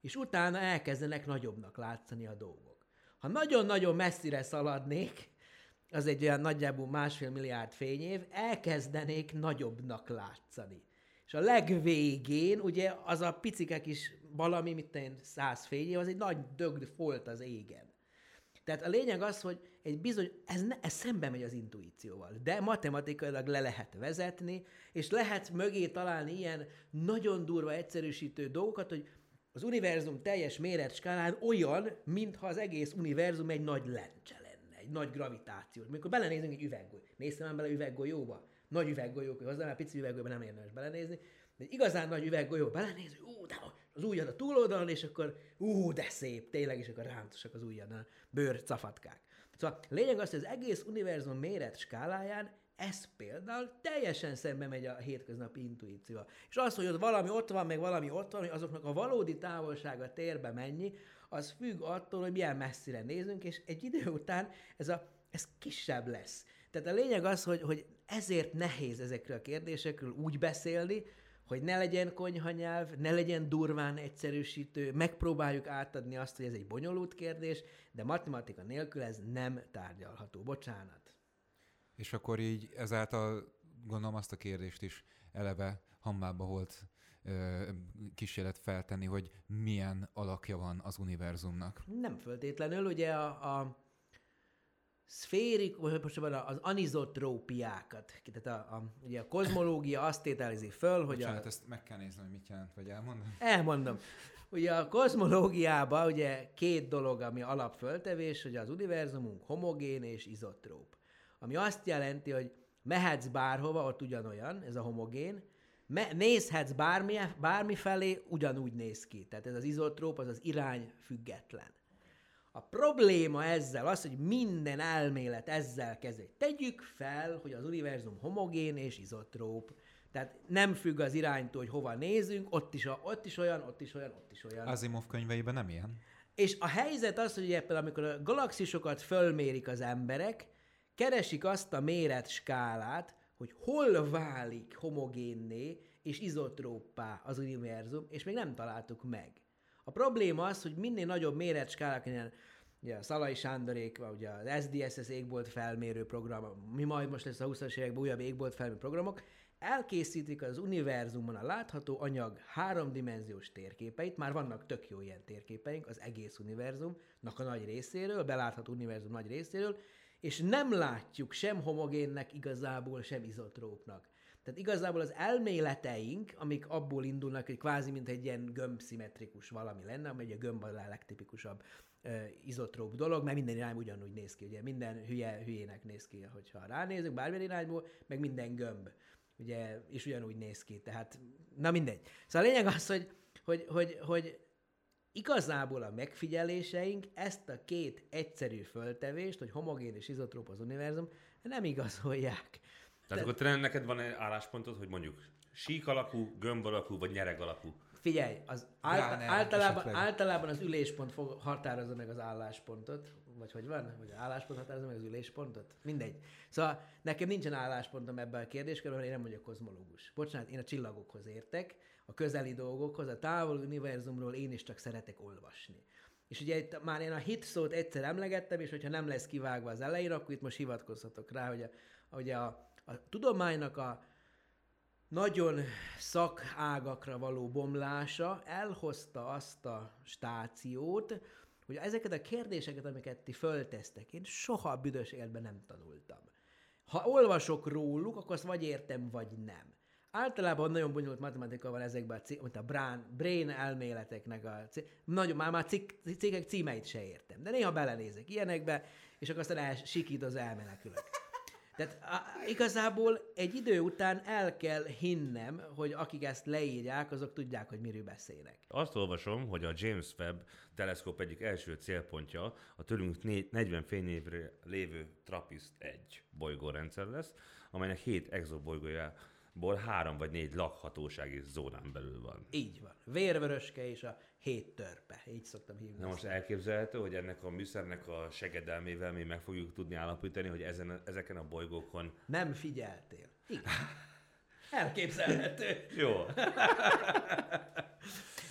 S2: És utána elkezdenek nagyobbnak látszani a dolgok. Ha nagyon-nagyon messzire szaladnék, az egy olyan nagyjából másfél milliárd fényév, elkezdenék nagyobbnak látszani. És a legvégén, ugye az a picike kis valami, mint én száz fényév, az egy nagy dögd folt az égen. Tehát a lényeg az, hogy egy bizony, ez, ne, ez szembe megy az intuícióval, de matematikailag le lehet vezetni, és lehet mögé találni ilyen nagyon durva egyszerűsítő dolgokat, hogy az univerzum teljes méret skálán olyan, mintha az egész univerzum egy nagy lencse lenne, egy nagy gravitáció. Mikor belenézünk egy üveggolyó, néztem bele üveggolyóba? Nagy üveggolyók, hozzá már pici üveggolyóba nem érdemes belenézni, de egy igazán nagy üveggolyó belenéz, ú, de az ujjad a túloldalon, és akkor ú, de szép, tényleg, és akkor rántosak az ujjad, a bőr cafatkák. Szóval lényeg az, hogy az egész univerzum méret skáláján ez például teljesen szembe megy a hétköznapi intuícióval. És az, hogy ott valami ott van, meg valami ott van, hogy azoknak a valódi távolsága térbe mennyi, az függ attól, hogy milyen messzire nézünk, és egy idő után ez, a, ez kisebb lesz. Tehát a lényeg az, hogy, hogy ezért nehéz ezekről a kérdésekről úgy beszélni, hogy ne legyen konyhanyelv, ne legyen durván egyszerűsítő, megpróbáljuk átadni azt, hogy ez egy bonyolult kérdés, de matematika nélkül ez nem tárgyalható. Bocsánat.
S3: És akkor így ezáltal gondolom azt a kérdést is eleve hammába volt kísérlet feltenni, hogy milyen alakja van az univerzumnak.
S2: Nem föltétlenül, ugye a, a szférik, most az anizotrópiákat, tehát a, a, ugye a kozmológia azt tételezi föl, hogy
S3: Bocsánat,
S2: a...
S3: ezt meg kell nézni, hogy mit jelent, vagy elmondom?
S2: Elmondom. Ugye a kozmológiában ugye két dolog, ami alapföltevés, hogy az univerzumunk homogén és izotróp. Ami azt jelenti, hogy mehetsz bárhova, ott ugyanolyan, ez a homogén, me- nézhetsz bármi, bármi felé, ugyanúgy néz ki. Tehát ez az izotróp, az az irány független. A probléma ezzel az, hogy minden elmélet ezzel kezdődik. Tegyük fel, hogy az univerzum homogén és izotróp. Tehát nem függ az iránytól, hogy hova nézünk, ott is, a, ott is olyan, ott is olyan, ott is olyan.
S3: Asimov könyveiben nem ilyen.
S2: És a helyzet az, hogy például amikor a galaxisokat fölmérik az emberek, keresik azt a méret skálát, hogy hol válik homogénné és izotróppá az univerzum, és még nem találtuk meg. A probléma az, hogy minél nagyobb méretskálák, ilyen ugye a Szalai Sándorék, ugye az SDSS égbolt felmérő program, mi majd most lesz a 20-as években újabb égbolt felmérő programok, elkészítik az univerzumon a látható anyag háromdimenziós térképeit, már vannak tök jó ilyen térképeink az egész univerzumnak a nagy részéről, belátható univerzum nagy részéről, és nem látjuk sem homogénnek igazából, sem izotrópnak. Tehát igazából az elméleteink, amik abból indulnak, hogy kvázi mint egy ilyen gömbszimmetrikus valami lenne, amely a gömb a legtipikusabb uh, izotróp dolog, mert minden irány ugyanúgy néz ki, ugye minden hülye hülyének néz ki, hogyha ránézünk bármilyen irányból, meg minden gömb, ugye, és ugyanúgy néz ki, tehát, na mindegy. Szóval a lényeg az, hogy, hogy, hogy, hogy igazából a megfigyeléseink ezt a két egyszerű föltevést, hogy homogén és izotróp az univerzum, nem igazolják.
S1: Tehát De... akkor te neked van egy álláspontod, hogy mondjuk sík alakú, gömb alakú, vagy nyereg alakú?
S2: Figyelj, az ált- általában, általában az üléspont fog, határozza meg az álláspontot, vagy hogy van? Vagy az álláspont határozza meg az üléspontot? Mindegy. Szóval nekem nincsen álláspontom ebben a kérdéskörben, én nem vagyok kozmológus. Bocsánat, én a csillagokhoz értek, a közeli dolgokhoz, a távoli univerzumról én is csak szeretek olvasni. És ugye itt már én a hit szót egyszer emlegettem, és hogyha nem lesz kivágva az elején, akkor itt most hivatkozhatok rá, hogy a, hogy a a tudománynak a nagyon szakágakra való bomlása elhozta azt a stációt, hogy ezeket a kérdéseket, amiket ti föltesztek, én soha a büdös életben nem tanultam. Ha olvasok róluk, akkor azt vagy értem, vagy nem. Általában nagyon bonyolult matematika van ezekben a, mint a brain, brain elméleteknek a nagyon, már, már cikk, cikkek címeit se értem. De néha belenézek ilyenekbe, és akkor aztán elsikít az elmenekülök. Tehát a, igazából egy idő után el kell hinnem, hogy akik ezt leírják, azok tudják, hogy miről beszélnek.
S1: Azt olvasom, hogy a James Webb teleszkóp egyik első célpontja a tőlünk 40 fényévre lévő TRAPPIST-1 bolygórendszer lesz, amelynek 7 exobolygója ból három vagy négy lakhatósági zónán belül van.
S2: Így van. Vérvöröske és a hét törpe. Így szoktam hívni.
S1: Na most elképzelhető, hogy ennek a műszernek a segedelmével mi meg fogjuk tudni állapítani, hogy ezen, ezeken a bolygókon...
S2: Nem figyeltél. Igen. Elképzelhető.
S1: Jó.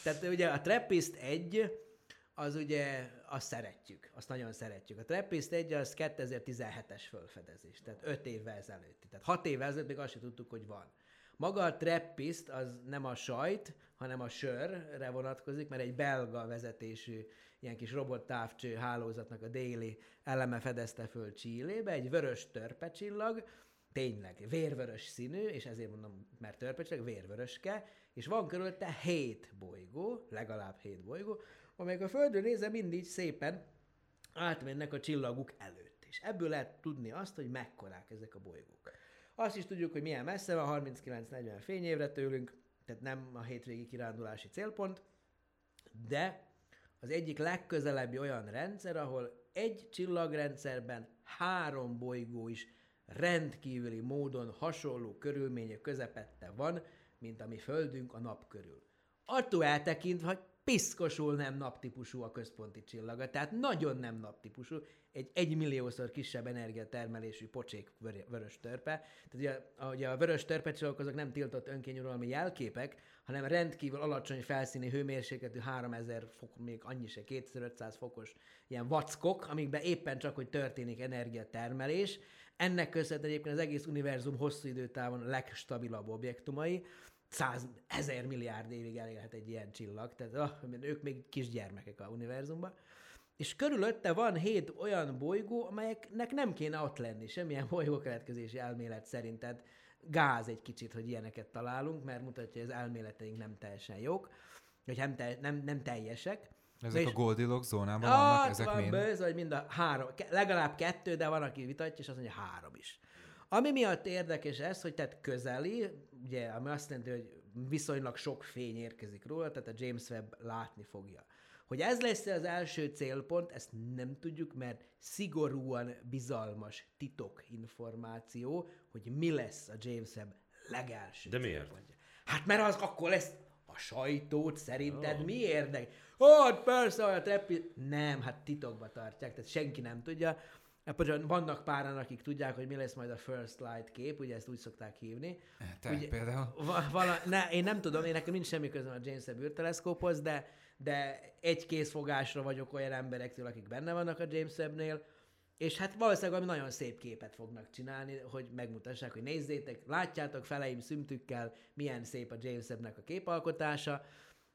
S2: Tehát ugye a Trappist 1 az ugye, azt szeretjük, azt nagyon szeretjük. A Trappist 1 az 2017-es fölfedezés, tehát 5 évvel ezelőtt. Tehát 6 évvel ezelőtt még azt sem tudtuk, hogy van. Maga a Trappist az nem a sajt, hanem a sörre vonatkozik, mert egy belga vezetésű ilyen kis robottávcső hálózatnak a déli eleme fedezte föl Csillébe, egy vörös törpecsillag, tényleg vérvörös színű, és ezért mondom, mert törpecsillag, vérvöröske, és van körülötte hét bolygó, legalább hét bolygó, amelyek a Földön nézve mindig szépen átmennek a csillaguk előtt. És ebből lehet tudni azt, hogy mekkorák ezek a bolygók. Azt is tudjuk, hogy milyen messze van, 39-40 fényévre tőlünk, tehát nem a hétvégi kirándulási célpont, de az egyik legközelebbi olyan rendszer, ahol egy csillagrendszerben három bolygó is rendkívüli módon hasonló körülmények közepette van, mint a mi Földünk a nap körül. Attól eltekintve, piszkosul nem naptípusú a központi csillaga, tehát nagyon nem naptípusú, egy egymilliószor kisebb energiatermelésű pocsék vörös törpe. Tehát ugye, ugye a vörös törpecsillagok azok nem tiltott önkényuralmi jelképek, hanem rendkívül alacsony felszíni hőmérsékletű 3000 fok, még annyi se, 2500 fokos ilyen vackok, amikben éppen csak, hogy történik energiatermelés. Ennek köszönhetően egyébként az egész univerzum hosszú időtávon legstabilabb objektumai, száz, ezer milliárd évig elélhet egy ilyen csillag, tehát oh, ők még kisgyermekek a univerzumban. És körülötte van hét olyan bolygó, amelyeknek nem kéne ott lenni, semmilyen bolygókeletkezési elmélet szerint. Tehát gáz egy kicsit, hogy ilyeneket találunk, mert mutatja, hogy az elméleteink nem teljesen jók, vagy nem, te, nem, nem teljesek.
S3: Ezek és, a Goldilocks zónában vannak, ezek
S2: van mind? Bőz, hogy mind a három, legalább kettő, de van, aki vitatja, és azt mondja három is. Ami miatt érdekes ez, hogy tehát közeli, ugye, ami azt jelenti, hogy viszonylag sok fény érkezik róla, tehát a James Webb látni fogja. Hogy ez lesz az első célpont, ezt nem tudjuk, mert szigorúan bizalmas titok információ, hogy mi lesz a James Webb legelső
S1: De miért? Célpontja.
S2: Hát mert az akkor lesz a sajtót szerinted oh. mi érdek? Hát persze, a treppi... Nem, hát titokba tartják, tehát senki nem tudja. Vannak páran, akik tudják, hogy mi lesz majd a first light kép, ugye ezt úgy szokták hívni.
S3: Te ugye, például?
S2: Vala, ne, én nem tudom, én nekem nincs semmi közöm a James Webb űrteleszkóphoz, de, de egy készfogásra vagyok olyan emberektől, akik benne vannak a James Webb-nél, és hát valószínűleg nagyon szép képet fognak csinálni, hogy megmutassák, hogy nézzétek, látjátok feleim szümtükkel, milyen szép a James Webb-nek a képalkotása,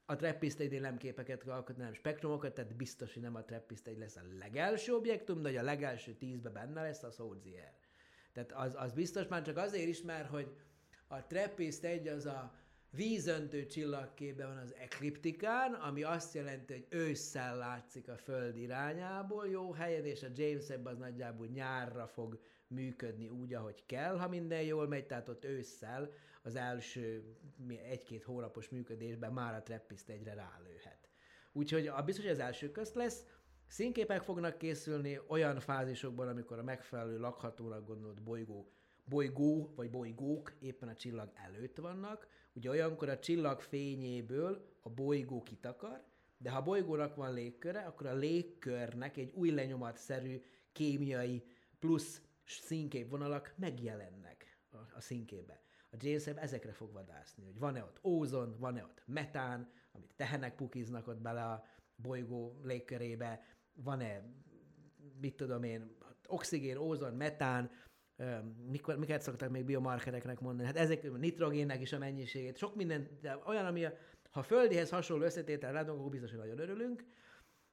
S2: a trappist nem képeket alkotni, hanem spektrumokat, tehát biztos, hogy nem a trappist lesz a legelső objektum, de hogy a legelső tízbe benne lesz a Soulzier. Tehát az, az biztos már csak azért is, mert hogy a Trappist egy az a vízöntő csillagkében van az ekliptikán, ami azt jelenti, hogy ősszel látszik a Föld irányából jó helyen, és a James Webb az nagyjából nyárra fog működni úgy, ahogy kell, ha minden jól megy, tehát ott ősszel az első egy-két hónapos működésben már a Trappist egyre rálőhet. Úgyhogy a biztos, hogy az első közt lesz, Színképek fognak készülni olyan fázisokban, amikor a megfelelő lakhatónak gondolt bolygó, bolygó vagy bolygók éppen a csillag előtt vannak. Ugye olyankor a csillag fényéből a bolygó kitakar, de ha a bolygónak van légköre, akkor a légkörnek egy új lenyomatszerű kémiai plusz színképvonalak megjelennek a, színképbe. A James ezekre fog vadászni, hogy van-e ott ózon, van-e ott metán, amit tehenek pukiznak ott bele a bolygó légkörébe, van-e, mit tudom én, oxigén, ózon, metán, mikor, miket szoktak még biomarkereknek mondani, hát ezek nitrogénnek is a mennyiségét, sok minden, de olyan, ami a, ha földihez hasonló összetétel látunk, akkor biztos, hogy nagyon örülünk,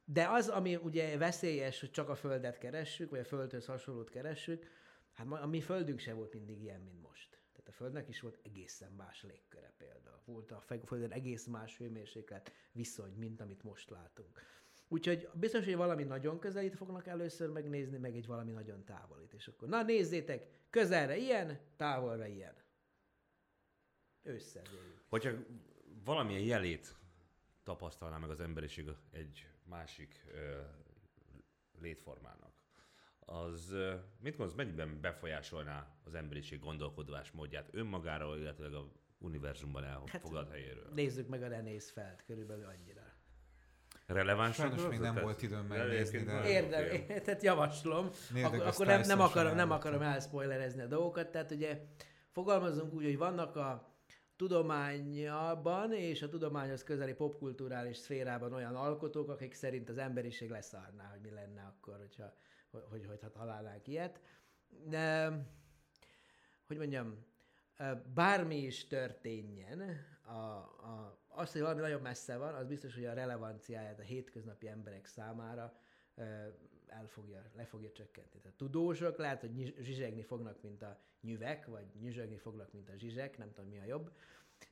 S2: de az, ami ugye veszélyes, hogy csak a Földet keressük, vagy a Földhöz hasonlót keressük, hát a mi Földünk se volt mindig ilyen, mint most. A Földnek is volt egészen más légköre például. Volt a Földön egész más hőmérséklet viszony, mint amit most látunk. Úgyhogy biztos, hogy valami nagyon közelít fognak először megnézni, meg egy valami nagyon távolít. És akkor, na nézzétek, közelre ilyen, távolra ilyen. Összezéljük.
S1: Hogyha valamilyen jelét tapasztalná meg az emberiség egy másik ö, létformának, az mit gondolsz, mennyiben befolyásolná az emberiség gondolkodás módját önmagáról, illetve a univerzumban elfoglalt hát, helyéről?
S2: Nézzük meg a Renész felt, körülbelül annyira.
S1: Releváns?
S3: Sajnos még nem volt időm megnézni, de...
S2: Érdem, okay. tehát javaslom. Ak- akkor nem, nem, akarom, nem akarom elspoilerezni a dolgokat, tehát ugye fogalmazunk úgy, hogy vannak a tudományban és a tudományhoz közeli popkulturális szférában olyan alkotók, akik szerint az emberiség leszárná, hogy mi lenne akkor, hogyha, hogy, hogy, hogy hát halálnánk ilyet. De, hogy mondjam, bármi is történjen, a, a, az, hogy valami nagyon messze van, az biztos, hogy a relevanciáját a hétköznapi emberek számára el fogja, le fogja csökkenteni. Tehát tudósok lehet, hogy zsizsegni fognak, mint a nyüvek, vagy nyüzsögni fognak, mint a zsizsek, nem tudom mi a jobb.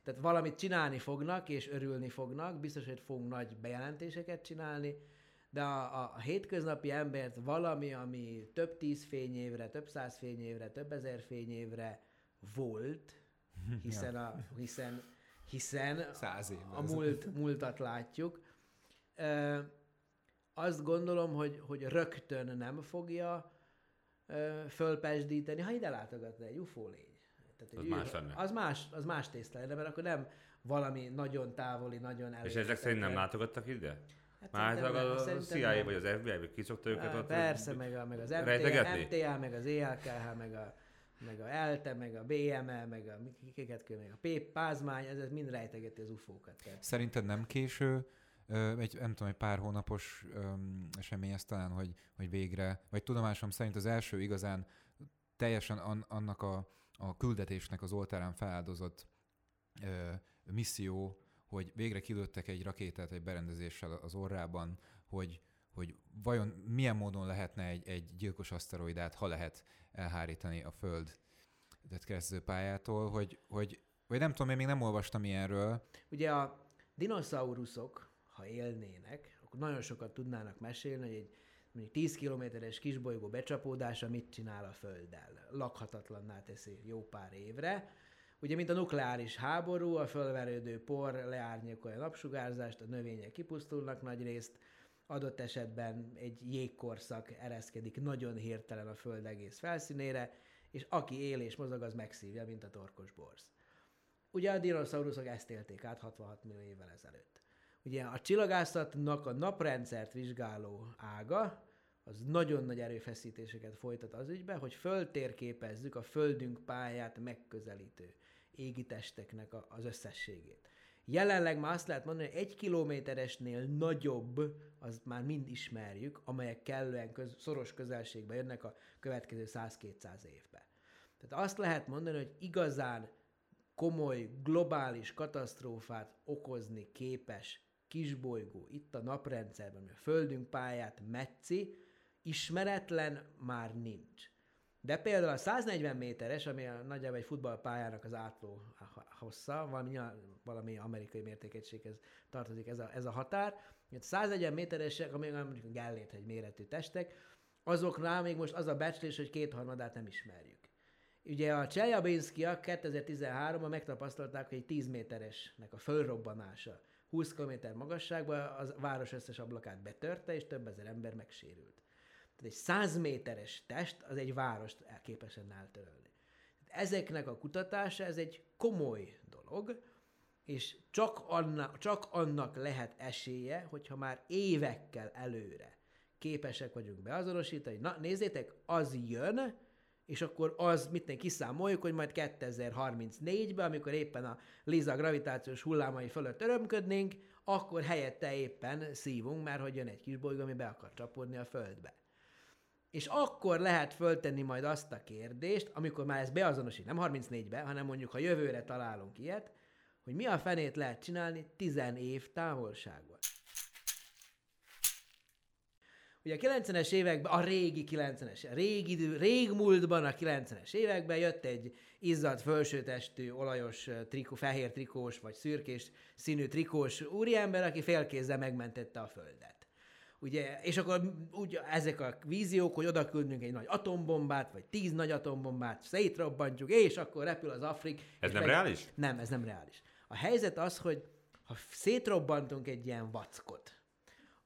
S2: Tehát valamit csinálni fognak, és örülni fognak, biztos, hogy fogunk nagy bejelentéseket csinálni, de a, a, a hétköznapi embert valami, ami több tíz fényévre, több száz fényévre, több ezer fényévre volt, hiszen, a, hiszen hiszen
S3: Száz
S2: a múlt, múltat látjuk, ö, azt gondolom, hogy, hogy rögtön nem fogja ö, fölpesdíteni, ha ide látogatna egy UFO lény.
S1: Tehát az, más lenne.
S2: az más, az más tészta lenne, mert akkor nem valami nagyon távoli, nagyon
S1: elég. És ezek szerint nem látogattak ide? Hát Már a, a CIA nem. vagy az FBI, vagy ki szokta őket
S2: ott Persze, meg, a, meg az MTA, MTA, meg az ELKH, meg a, meg a ELTE, meg a BME, meg a kiket kell, meg a P, Pázmány, ez, ez mind rejtegeti az UFO-kat.
S3: Szerinted nem késő, egy, nem tudom, egy pár hónapos um, esemény ez talán, hogy, hogy végre, vagy tudomásom szerint az első igazán teljesen an, annak a, a küldetésnek az oltárán feláldozott ö, misszió, hogy végre kilőttek egy rakétát egy berendezéssel az orrában, hogy, hogy vajon milyen módon lehetne egy, egy gyilkos aszteroidát, ha lehet elhárítani a Föld keresztezőpályától, hogy, hogy, vagy nem tudom, én még nem olvastam ilyenről.
S2: Ugye a dinoszauruszok, ha élnének, akkor nagyon sokat tudnának mesélni, hogy egy mondjuk 10 kilométeres kisbolygó becsapódása mit csinál a Földdel. Lakhatatlanná teszi jó pár évre, Ugye, mint a nukleáris háború, a fölverődő por leárnyékolja a napsugárzást, a növények kipusztulnak nagy részt, adott esetben egy jégkorszak ereszkedik nagyon hirtelen a Föld egész felszínére, és aki él és mozog, az megszívja, mint a torkos borz. Ugye a dinoszauruszok ezt élték át 66 millió évvel ezelőtt. Ugye a csillagászatnak a naprendszert vizsgáló ága, az nagyon nagy erőfeszítéseket folytat az ügybe, hogy föltérképezzük a Földünk pályát megközelítő égi a, az összességét. Jelenleg már azt lehet mondani, hogy egy kilométeresnél nagyobb, az már mind ismerjük, amelyek kellően köz, szoros közelségbe jönnek a következő 100-200 évbe. Tehát azt lehet mondani, hogy igazán komoly, globális katasztrófát okozni képes kisbolygó itt a naprendszerben, a Földünk pályát metszi, ismeretlen már nincs. De például a 140 méteres, ami a nagyjából egy futballpályának az átló hossza, valami, valami amerikai mértékegységhez tartozik ez a, ez a határ. A 140 méteresek, ami mondjuk a Gellért méretű testek, azoknál még most az a becslés, hogy kétharmadát nem ismerjük. Ugye a Cseljabinszkiak 2013-ban megtapasztalták, hogy egy 10 méteresnek a fölrobbanása 20 km magasságban az város összes ablakát betörte, és több ezer ember megsérült. Tehát egy 100 méteres test az egy várost képesen eltörölni. Ezeknek a kutatása, ez egy komoly dolog, és csak annak, csak annak lehet esélye, hogyha már évekkel előre képesek vagyunk beazonosítani, na nézzétek, az jön, és akkor az, mit én kiszámoljuk, hogy majd 2034-ben, amikor éppen a Liza gravitációs hullámai fölött örömködnénk, akkor helyette éppen szívunk, mert hogy jön egy kis bolygó, ami be akar csapódni a Földbe. És akkor lehet föltenni majd azt a kérdést, amikor már ez beazonosít, nem 34-ben, hanem mondjuk, ha jövőre találunk ilyet, hogy mi a fenét lehet csinálni 10 év távolságban. Ugye a 90-es években, a régi 90-es, a régi idő, régmúltban a 90-es években jött egy izzadt fölsőtestű, olajos trikó, fehér trikós vagy szürkés színű trikós úriember, aki félkézzel megmentette a földet. Ugye, és akkor úgy, ezek a víziók, hogy oda küldünk egy nagy atombombát, vagy tíz nagy atombombát, szétrobbantjuk, és akkor repül az Afrik.
S1: Ez nem meg... reális?
S2: Nem, ez nem reális. A helyzet az, hogy ha szétrobbantunk egy ilyen vackot,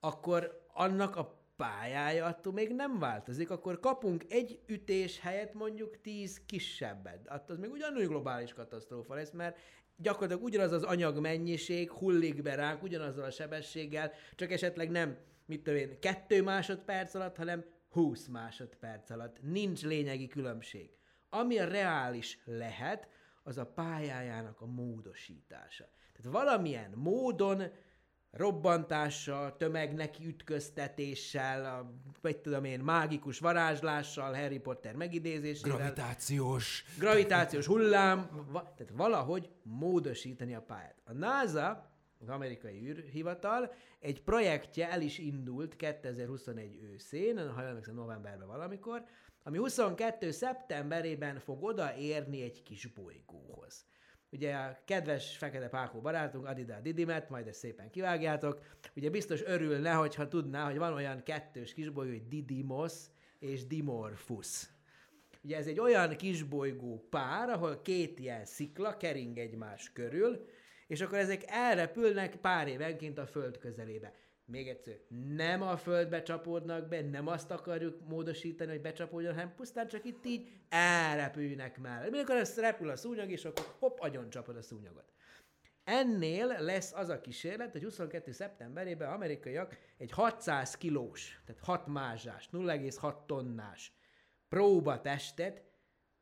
S2: akkor annak a pályája attól még nem változik, akkor kapunk egy ütés helyett mondjuk tíz kisebbet. Attól még ugyanúgy globális katasztrófa lesz, mert gyakorlatilag ugyanaz az anyagmennyiség hullik be ránk, ugyanazzal a sebességgel, csak esetleg nem mit tudom én, kettő másodperc alatt, hanem 20 másodperc alatt. Nincs lényegi különbség. Ami a reális lehet, az a pályájának a módosítása. Tehát valamilyen módon robbantással, tömegneki ütköztetéssel, vagy tudom én, mágikus varázslással, Harry Potter megidézésével.
S3: Gravitációs.
S2: Gravitációs hullám, va, tehát valahogy módosítani a pályát. A NASA az amerikai űrhivatal, egy projektje el is indult 2021 őszén, ha emlékszem novemberben valamikor, ami 22. szeptemberében fog odaérni egy kis bolygóhoz. Ugye a kedves fekete pákó barátunk, Adida Didimet, majd ezt szépen kivágjátok, ugye biztos örülne, hogyha tudná, hogy van olyan kettős kisbolygó, hogy Didymos és Dimorphus. Ugye ez egy olyan kisbolygó pár, ahol két ilyen szikla kering egymás körül, és akkor ezek elrepülnek pár évenként a Föld közelébe. még egyszer, nem a földbe csapódnak be, nem azt akarjuk módosítani, hogy becsapódjon, hanem pusztán csak itt így elrepülnek már. Mikor ez repül a szúnyog, és akkor hopp, agyon csapod a szúnyogot. Ennél lesz az a kísérlet, hogy 22. szeptemberében amerikaiak egy 600 kilós, tehát 6 mázsás, 0,6 tonnás próbatestet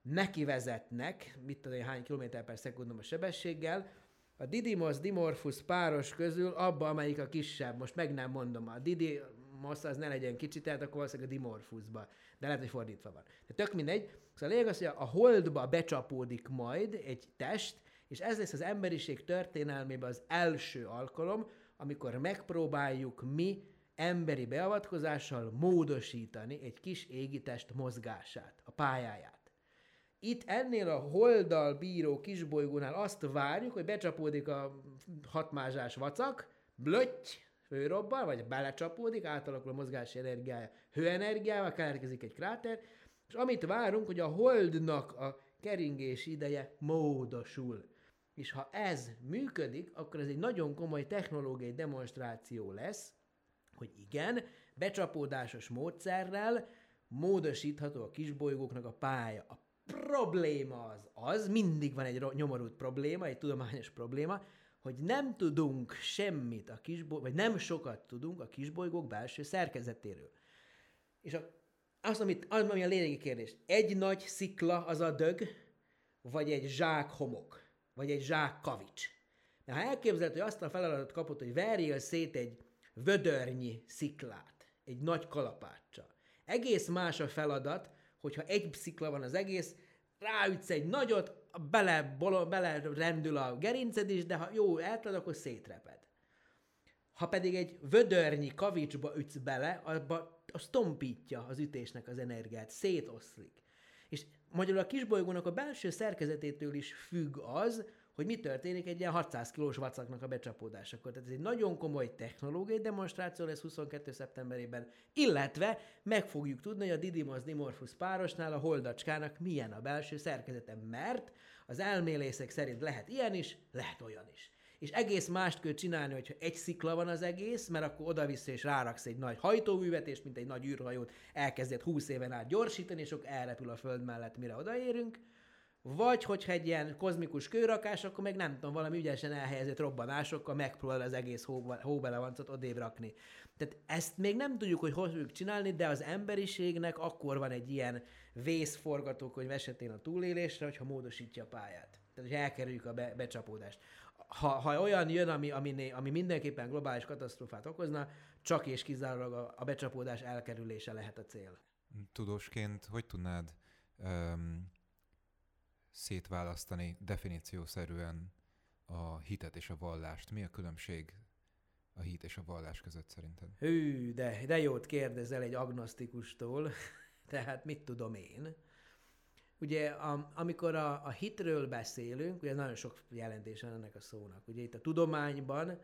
S2: nekivezetnek, mit tudom én, hány kilométer per szekundum a sebességgel, a Didymos Dimorphus páros közül abba, amelyik a kisebb, most meg nem mondom, a Didymos az ne legyen kicsi, tehát akkor valószínűleg a Dimorphusba, de lehet, hogy fordítva van. De tök mindegy. Szóval a lényeg az, hogy a holdba becsapódik majd egy test, és ez lesz az emberiség történelmében az első alkalom, amikor megpróbáljuk mi emberi beavatkozással módosítani egy kis égitest mozgását, a pályáját. Itt ennél a holdal bíró kisbolygónál azt várjuk, hogy becsapódik a hatmázsás vacak, blötty, főrobban, vagy belecsapódik, átalakul a mozgási energiája hőenergiával, keletkezik egy kráter, és amit várunk, hogy a holdnak a keringés ideje módosul. És ha ez működik, akkor ez egy nagyon komoly technológiai demonstráció lesz, hogy igen, becsapódásos módszerrel módosítható a kisbolygóknak a pálya. A probléma az az, mindig van egy nyomorult probléma, egy tudományos probléma, hogy nem tudunk semmit a kisbolygók, vagy nem sokat tudunk a kisbolygók belső szerkezetéről. És a, azt, amit, az, ami a lényegi kérdés, egy nagy szikla az a dög, vagy egy zsák homok, vagy egy zsák kavics. De ha elképzeled, hogy azt a feladatot kapod, hogy verjél szét egy vödörnyi sziklát, egy nagy kalapáccsal. Egész más a feladat, hogyha egy szikla van az egész, ráütsz egy nagyot, bele, bolo, bele rendül a gerinced is, de ha jó eltad, akkor szétreped. Ha pedig egy vödörnyi kavicsba ütsz bele, abba, az tompítja az ütésnek az energiát, szétoszlik. És magyarul a kisbolygónak a belső szerkezetétől is függ az, hogy mi történik egy ilyen 600 kilós vacaknak a becsapódásakor. Tehát ez egy nagyon komoly technológiai demonstráció lesz 22. szeptemberében, illetve meg fogjuk tudni, hogy a Didymos Dimorphus párosnál a holdacskának milyen a belső szerkezete, mert az elmélészek szerint lehet ilyen is, lehet olyan is. És egész mást kell csinálni, hogyha egy szikla van az egész, mert akkor oda-vissza és ráraksz egy nagy hajtóművet, és mint egy nagy űrhajót elkezdett 20 éven át gyorsítani, és akkor elrepül a föld mellett, mire odaérünk vagy hogyha egy ilyen kozmikus kőrakás, akkor meg nem tudom, valami ügyesen elhelyezett robbanásokkal megpróbál az egész hóbelevancot odébb rakni. Tehát ezt még nem tudjuk, hogy hogy fogjuk csinálni, de az emberiségnek akkor van egy ilyen vészforgatókönyv esetén a túlélésre, hogyha módosítja a pályát. Tehát, hogy elkerüljük a be, becsapódást. Ha, ha olyan jön, ami, ami, ami mindenképpen globális katasztrófát okozna, csak és kizárólag a, a becsapódás elkerülése lehet a cél.
S3: Tudósként hogy tudnád um szétválasztani definíciószerűen a hitet és a vallást? Mi a különbség a hit és a vallás között szerinted?
S2: Hű, de, de jót kérdezel egy agnosztikustól, tehát mit tudom én? Ugye a, amikor a, a hitről beszélünk, ugye nagyon sok jelentés ennek a szónak. Ugye itt a tudományban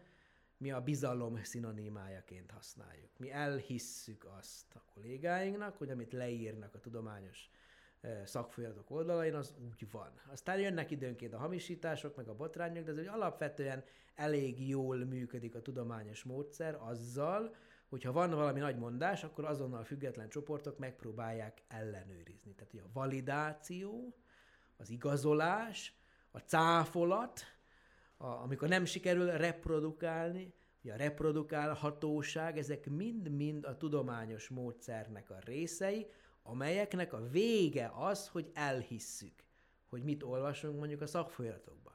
S2: mi a bizalom szinonimájaként használjuk. Mi elhisszük azt a kollégáinknak, hogy amit leírnak a tudományos szakfolyamatok oldalain, az úgy van. Aztán jönnek időnként a hamisítások, meg a botrányok, de ez hogy alapvetően elég jól működik a tudományos módszer azzal, hogyha van valami nagy mondás, akkor azonnal független csoportok megpróbálják ellenőrizni. Tehát hogy a validáció, az igazolás, a cáfolat, a, amikor nem sikerül reprodukálni, a reprodukálhatóság, ezek mind-mind a tudományos módszernek a részei, amelyeknek a vége az, hogy elhisszük, hogy mit olvasunk mondjuk a szakfolyamatokban.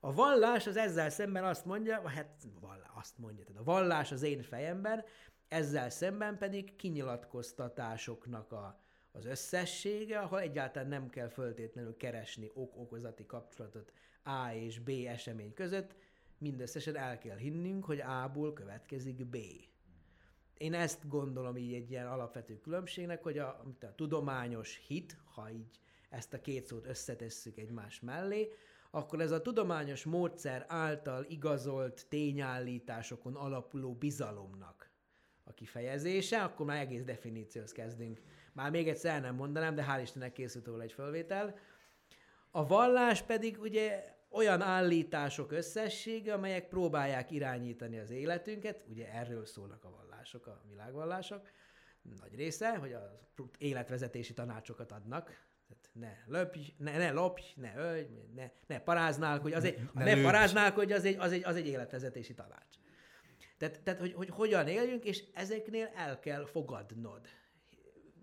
S2: A vallás az ezzel szemben azt mondja, hát vallás, azt mondja, tehát a vallás az én fejemben, ezzel szemben pedig kinyilatkoztatásoknak a, az összessége, ahol egyáltalán nem kell föltétlenül keresni ok-okozati kapcsolatot A és B esemény között, mindösszesen el kell hinnünk, hogy A-ból következik B én ezt gondolom így egy ilyen alapvető különbségnek, hogy a, a tudományos hit, ha így ezt a két szót összetesszük egymás mellé, akkor ez a tudományos módszer által igazolt tényállításokon alapuló bizalomnak a kifejezése, akkor már egész definícióhoz kezdünk. Már még egyszer el nem mondanám, de hál' Istennek készült róla egy fölvétel. A vallás pedig ugye olyan állítások összessége, amelyek próbálják irányítani az életünket, ugye erről szólnak a vallások, a világvallások, nagy része, hogy az életvezetési tanácsokat adnak, tehát ne löpj, ne, ne lopj, ne ölj, ne, ne paráználkodj, az egy, ne, ne paráználkodj, az egy, az, egy, az egy életvezetési tanács. Tehát, tehát hogy, hogy hogyan éljünk, és ezeknél el kell fogadnod.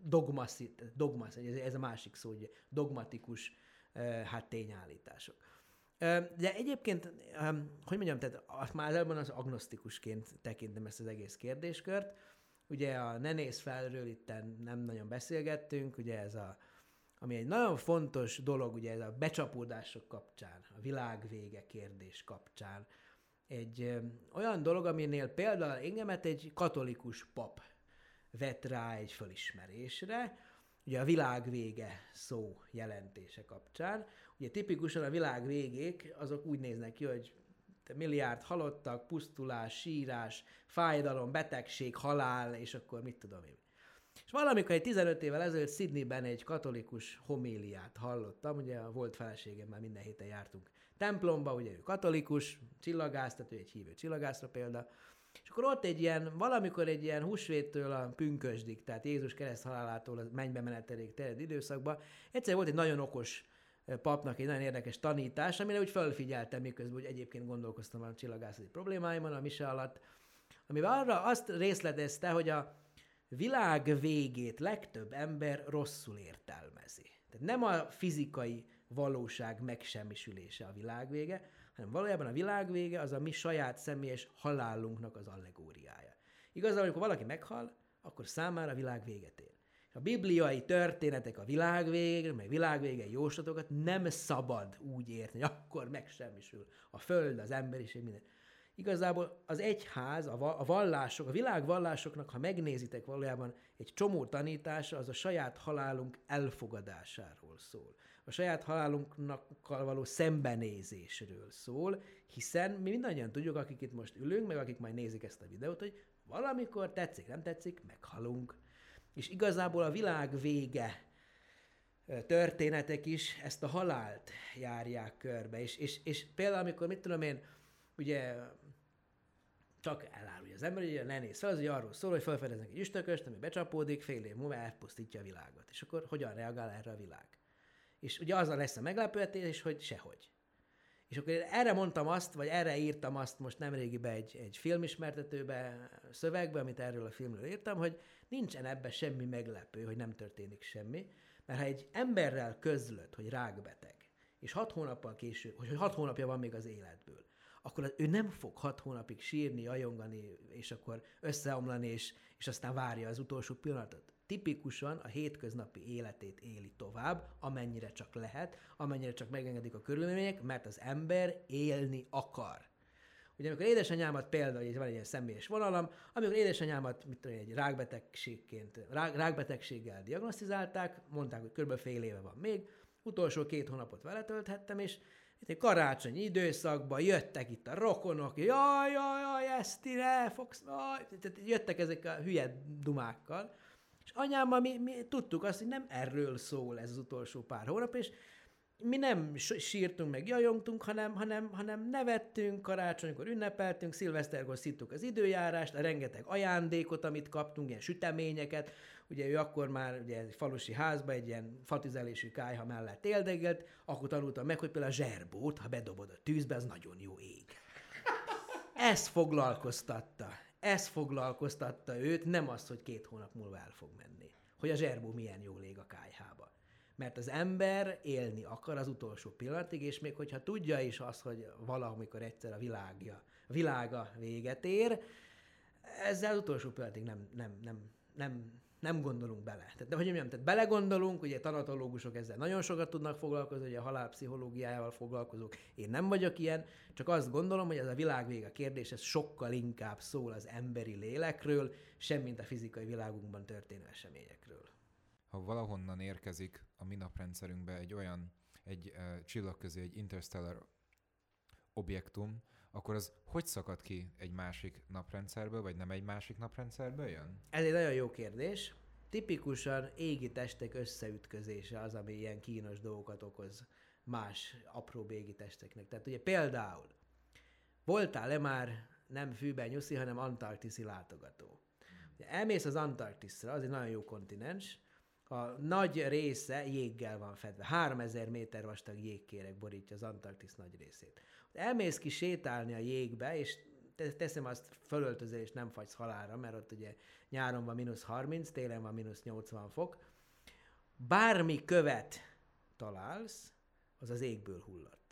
S2: Dogmaszi, dogmaszi, ez, ez a másik szó, ugye, dogmatikus hát tényállítások. De egyébként, hogy mondjam, tehát már előbb az agnosztikusként tekintem ezt az egész kérdéskört. Ugye a ne néz felről itt nem nagyon beszélgettünk, ugye ez a, ami egy nagyon fontos dolog, ugye ez a becsapódások kapcsán, a világ vége kérdés kapcsán, egy ö, olyan dolog, aminél például engemet egy katolikus pap vett rá egy fölismerésre, ugye a világ vége szó jelentése kapcsán. Ugye tipikusan a világ végék azok úgy néznek ki, hogy milliárd halottak, pusztulás, sírás, fájdalom, betegség, halál, és akkor mit tudom én. És valamikor egy 15 évvel ezelőtt Sydneyben egy katolikus homéliát hallottam, ugye a volt feleségemmel minden héten jártunk templomba, ugye ő katolikus, csillagász, tehát ő egy hívő csillagászra példa, és akkor ott egy ilyen, valamikor egy ilyen húsvéttől a pünkösdig, tehát Jézus kereszt halálától a mennybe menetelék terjed időszakban, egyszer volt egy nagyon okos papnak egy nagyon érdekes tanítás, amire úgy felfigyeltem, miközben úgy egyébként gondolkoztam a csillagászati problémáimon a mise alatt, amivel arra azt részletezte, hogy a világ végét legtöbb ember rosszul értelmezi. Tehát nem a fizikai valóság megsemmisülése a világ vége, hanem valójában a világ vége az a mi saját személyes halálunknak az allegóriája. Igazából, amikor valaki meghal, akkor számára a világ véget ér. A bibliai történetek a világ vég, meg világvége jóslatokat nem szabad úgy érteni, hogy akkor megsemmisül a föld, az emberiség, minden. Igazából az egyház, a vallások, a világ vallásoknak, ha megnézitek valójában egy csomó tanítása, az a saját halálunk elfogadásáról szól a saját halálunknak való szembenézésről szól, hiszen mi mindannyian tudjuk, akik itt most ülünk, meg akik majd nézik ezt a videót, hogy valamikor tetszik, nem tetszik, meghalunk. És igazából a világ vége történetek is ezt a halált járják körbe. És, és, és például, amikor, mit tudom én, ugye csak elárulja az ember, ugye ne néz fel, az ugye arról szól, hogy felfedeznek egy üstököst, ami becsapódik, fél év múlva elpusztítja a világot. És akkor hogyan reagál erre a világ? És ugye az lesz a meglepőtés, hogy sehogy. És akkor erre mondtam azt, vagy erre írtam azt most nemrégibe egy, egy filmismertetőbe, szövegbe, amit erről a filmről írtam, hogy nincsen ebbe semmi meglepő, hogy nem történik semmi, mert ha egy emberrel közlött, hogy rákbeteg, és hat hónappal később, hogy hat hónapja van még az életből, akkor ő nem fog hat hónapig sírni, ajongani, és akkor összeomlani, és, és aztán várja az utolsó pillanatot tipikusan a hétköznapi életét éli tovább, amennyire csak lehet, amennyire csak megengedik a körülmények, mert az ember élni akar. Ugye amikor édesanyámat például, hogy van egy ilyen személyes vonalam, amikor édesanyámat mit tudom, egy rákbetegségként, rák, rákbetegséggel diagnosztizálták, mondták, hogy kb. fél éve van még, utolsó két hónapot vele tölthettem, és itt egy karácsonyi időszakban jöttek itt a rokonok, jaj, jaj, jaj, ezt ne fogsz, jaj, jöttek ezek a hülye dumákkal, és anyámmal mi, mi tudtuk azt, hogy nem erről szól ez az utolsó pár hónap, és mi nem sírtunk, meg jajongtunk, hanem, hanem, hanem nevettünk, karácsonykor ünnepeltünk, szilveszterkor szittuk az időjárást, a rengeteg ajándékot, amit kaptunk, ilyen süteményeket, ugye ő akkor már ugye egy falusi házba egy ilyen fatüzelésű kájha mellett éldegelt, akkor tanultam meg, hogy például a zserbót, ha bedobod a tűzbe, az nagyon jó ég. Ez foglalkoztatta ez foglalkoztatta őt, nem az, hogy két hónap múlva el fog menni. Hogy a zserbó milyen jól ég a kájhába. Mert az ember élni akar az utolsó pillanatig, és még hogyha tudja is azt, hogy valamikor egyszer a világja, világa véget ér, ezzel az utolsó pillanatig nem, nem, nem, nem nem gondolunk bele. Tehát, de hogy mondjam, tehát belegondolunk, ugye tanatológusok ezzel nagyon sokat tudnak foglalkozni, ugye a halál pszichológiájával foglalkozók. Én nem vagyok ilyen, csak azt gondolom, hogy ez a világ vége kérdés, ez sokkal inkább szól az emberi lélekről, semmint a fizikai világunkban történő eseményekről.
S3: Ha valahonnan érkezik a mi naprendszerünkbe egy olyan, egy uh, csillagközi, egy interstellar objektum, akkor az hogy szakad ki egy másik naprendszerből, vagy nem egy másik naprendszerből jön?
S2: Ez egy nagyon jó kérdés. tipikusan égi testek összeütközése az, ami ilyen kínos dolgokat okoz más apró égi testeknek. Tehát ugye például voltál-e már nem fűben nyuszi, hanem antarktiszi látogató? Ugye elmész az Antarktiszra, az egy nagyon jó kontinens, a nagy része jéggel van fedve. 3000 méter vastag jégkérek borítja az Antarktisz nagy részét. Elmész ki sétálni a jégbe, és teszem azt fölöltözél, és nem fagysz halára, mert ott ugye nyáron van mínusz 30, télen van mínusz 80 fok. Bármi követ találsz, az az égből hullott.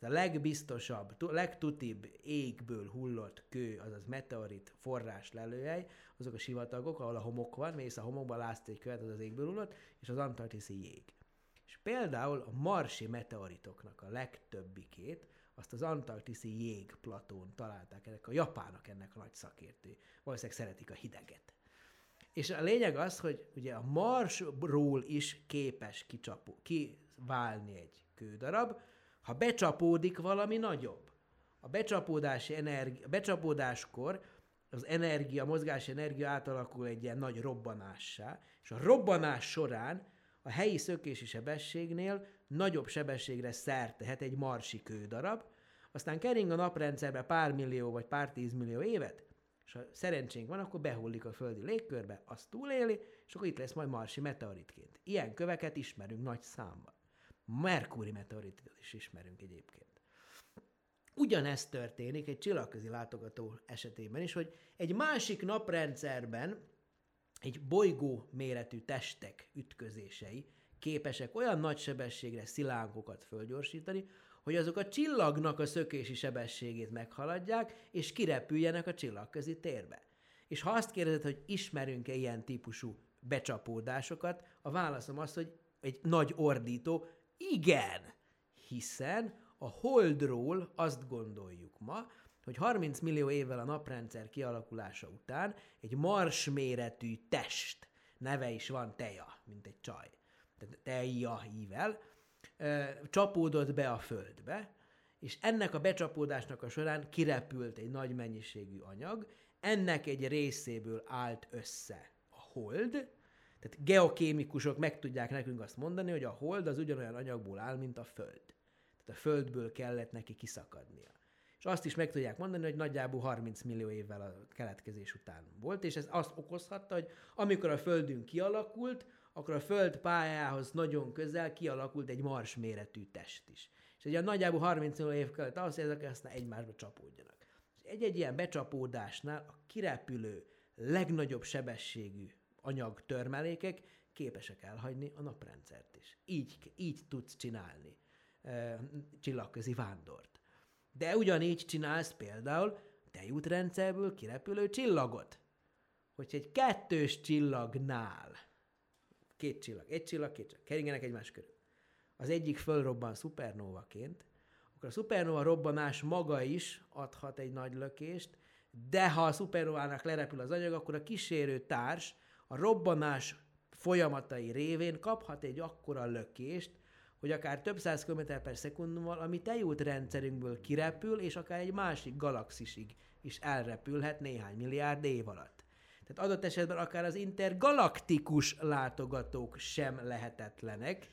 S2: Tehát a legbiztosabb, legtutibb égből hullott kő, azaz meteorit forrás lelőhely, azok a sivatagok, ahol a homok van, mész a homokba, látsz egy követ, az az égből hullott, és az antarktiszi jég. És például a marsi meteoritoknak a legtöbbikét, azt az antarktiszi jégplatón találták ennek a japánok ennek a nagy szakértői. Valószínűleg szeretik a hideget. És a lényeg az, hogy ugye a Marsról is képes kicsapó, kiválni egy kődarab, ha becsapódik valami nagyobb. A becsapódási energi- becsapódáskor az energia, a mozgási energia átalakul egy ilyen nagy robbanássá, és a robbanás során a helyi szökési sebességnél nagyobb sebességre szert tehet egy marsi kődarab, aztán kering a naprendszerbe pár millió vagy pár tízmillió évet, és ha szerencsénk van, akkor behullik a földi légkörbe, azt túléli, és akkor itt lesz majd marsi meteoritként. Ilyen köveket ismerünk nagy számban. Merkúri meteoritot is ismerünk egyébként. Ugyanezt történik egy csillagközi látogató esetében is, hogy egy másik naprendszerben egy bolygó méretű testek ütközései képesek olyan nagy sebességre szilánkokat fölgyorsítani, hogy azok a csillagnak a szökési sebességét meghaladják, és kirepüljenek a csillagközi térbe. És ha azt kérdezed, hogy ismerünk-e ilyen típusú becsapódásokat, a válaszom az, hogy egy nagy ordító, igen, hiszen a Holdról azt gondoljuk ma, hogy 30 millió évvel a naprendszer kialakulása után egy mars méretű test, neve is van Teja, mint egy csaj, tehát Teja ível, csapódott be a Földbe, és ennek a becsapódásnak a során kirepült egy nagy mennyiségű anyag, ennek egy részéből állt össze a hold, tehát geokémikusok meg tudják nekünk azt mondani, hogy a hold az ugyanolyan anyagból áll, mint a Föld. Tehát a Földből kellett neki kiszakadnia. És azt is meg tudják mondani, hogy nagyjából 30 millió évvel a keletkezés után volt, és ez azt okozhatta, hogy amikor a Földünk kialakult, akkor a Föld pályához nagyon közel kialakult egy mars méretű test is. És ugye nagyjából 30 millió év kellett ahhoz, hogy ezek aztán egymásba csapódjanak. És egy-egy ilyen becsapódásnál a kirepülő legnagyobb sebességű anyag törmelékek képesek elhagyni a naprendszert is. Így, így tudsz csinálni e, csillagközi vándort. De ugyanígy csinálsz például tejútrendszerből kirepülő csillagot. Hogyha egy kettős csillagnál, két csillag, egy csillag, két csillag, keringenek egymás körül, az egyik fölrobban szupernóvaként, akkor a szupernova robbanás maga is adhat egy nagy lökést, de ha a szupernovának lerepül az anyag, akkor a kísérő társ a robbanás folyamatai révén kaphat egy akkora lökést, hogy akár több száz km per szekundummal, ami tejút rendszerünkből kirepül, és akár egy másik galaxisig is elrepülhet néhány milliárd év alatt. Tehát adott esetben akár az intergalaktikus látogatók sem lehetetlenek,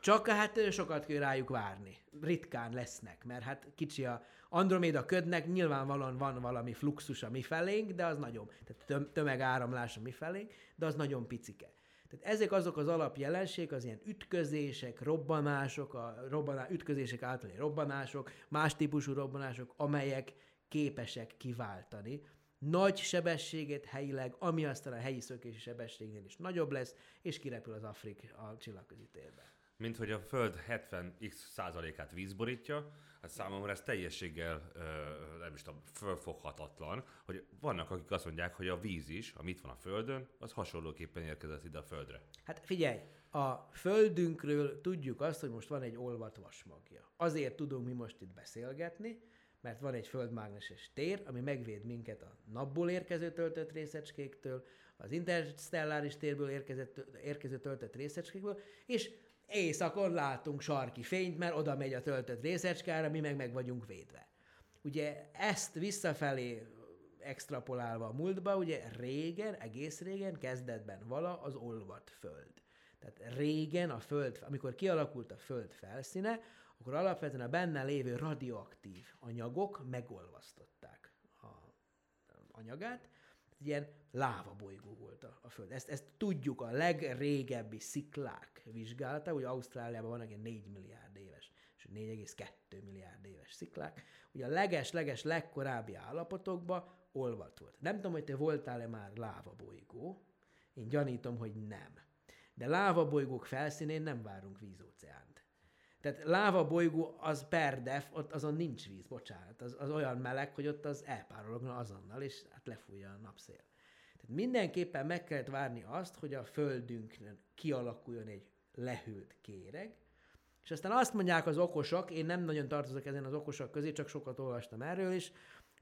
S2: csak hát sokat kell rájuk várni. Ritkán lesznek, mert hát kicsi a Androméda ködnek, nyilvánvalóan van valami fluxus a mi felénk, de az nagyon, tehát tömegáramlás a mi felénk, de az nagyon picike. Tehát ezek azok az alapjelenség, az ilyen ütközések, robbanások, a robbaná, ütközések általi robbanások, más típusú robbanások, amelyek képesek kiváltani nagy sebességet helyileg, ami aztán a helyi szökési sebességnél is nagyobb lesz, és kirepül az Afrik a csillagközi térbe
S1: mint hogy a Föld 70x százalékát víz borítja, hát számomra ez teljességgel nem is tudom, fölfoghatatlan, hogy vannak, akik azt mondják, hogy a víz is, ami itt van a Földön, az hasonlóképpen érkezett ide a Földre.
S2: Hát figyelj, a Földünkről tudjuk azt, hogy most van egy olvat vasmagja. Azért tudunk mi most itt beszélgetni, mert van egy földmágneses tér, ami megvéd minket a napból érkező töltött részecskéktől, az interstelláris térből érkező töltött részecskékből, és éjszakon látunk sarki fényt, mert oda megy a töltött részecskára, mi meg meg vagyunk védve. Ugye ezt visszafelé extrapolálva a múltba, ugye régen, egész régen, kezdetben vala az olvat föld. Tehát régen a föld, amikor kialakult a föld felszíne, akkor alapvetően a benne lévő radioaktív anyagok megolvasztották a anyagát, ilyen lávabolygó volt a, a Föld. Ezt, ezt tudjuk a legrégebbi sziklák vizsgálata, hogy Ausztráliában vannak ilyen 4 milliárd éves, és 4,2 milliárd éves sziklák. Ugye a leges-leges legkorábbi állapotokban olvat volt. Nem tudom, hogy te voltál-e már lávabolygó, én gyanítom, hogy nem. De lávabolygók felszínén nem várunk vízóceánt. Tehát láva bolygó az per def, ott azon nincs víz, bocsánat. Az, az olyan meleg, hogy ott az elpárologna azonnal, és hát lefújja a napszél. Tehát mindenképpen meg kellett várni azt, hogy a földünkön kialakuljon egy lehűlt kéreg, és aztán azt mondják az okosok, én nem nagyon tartozok ezen az okosok közé, csak sokat olvastam erről is,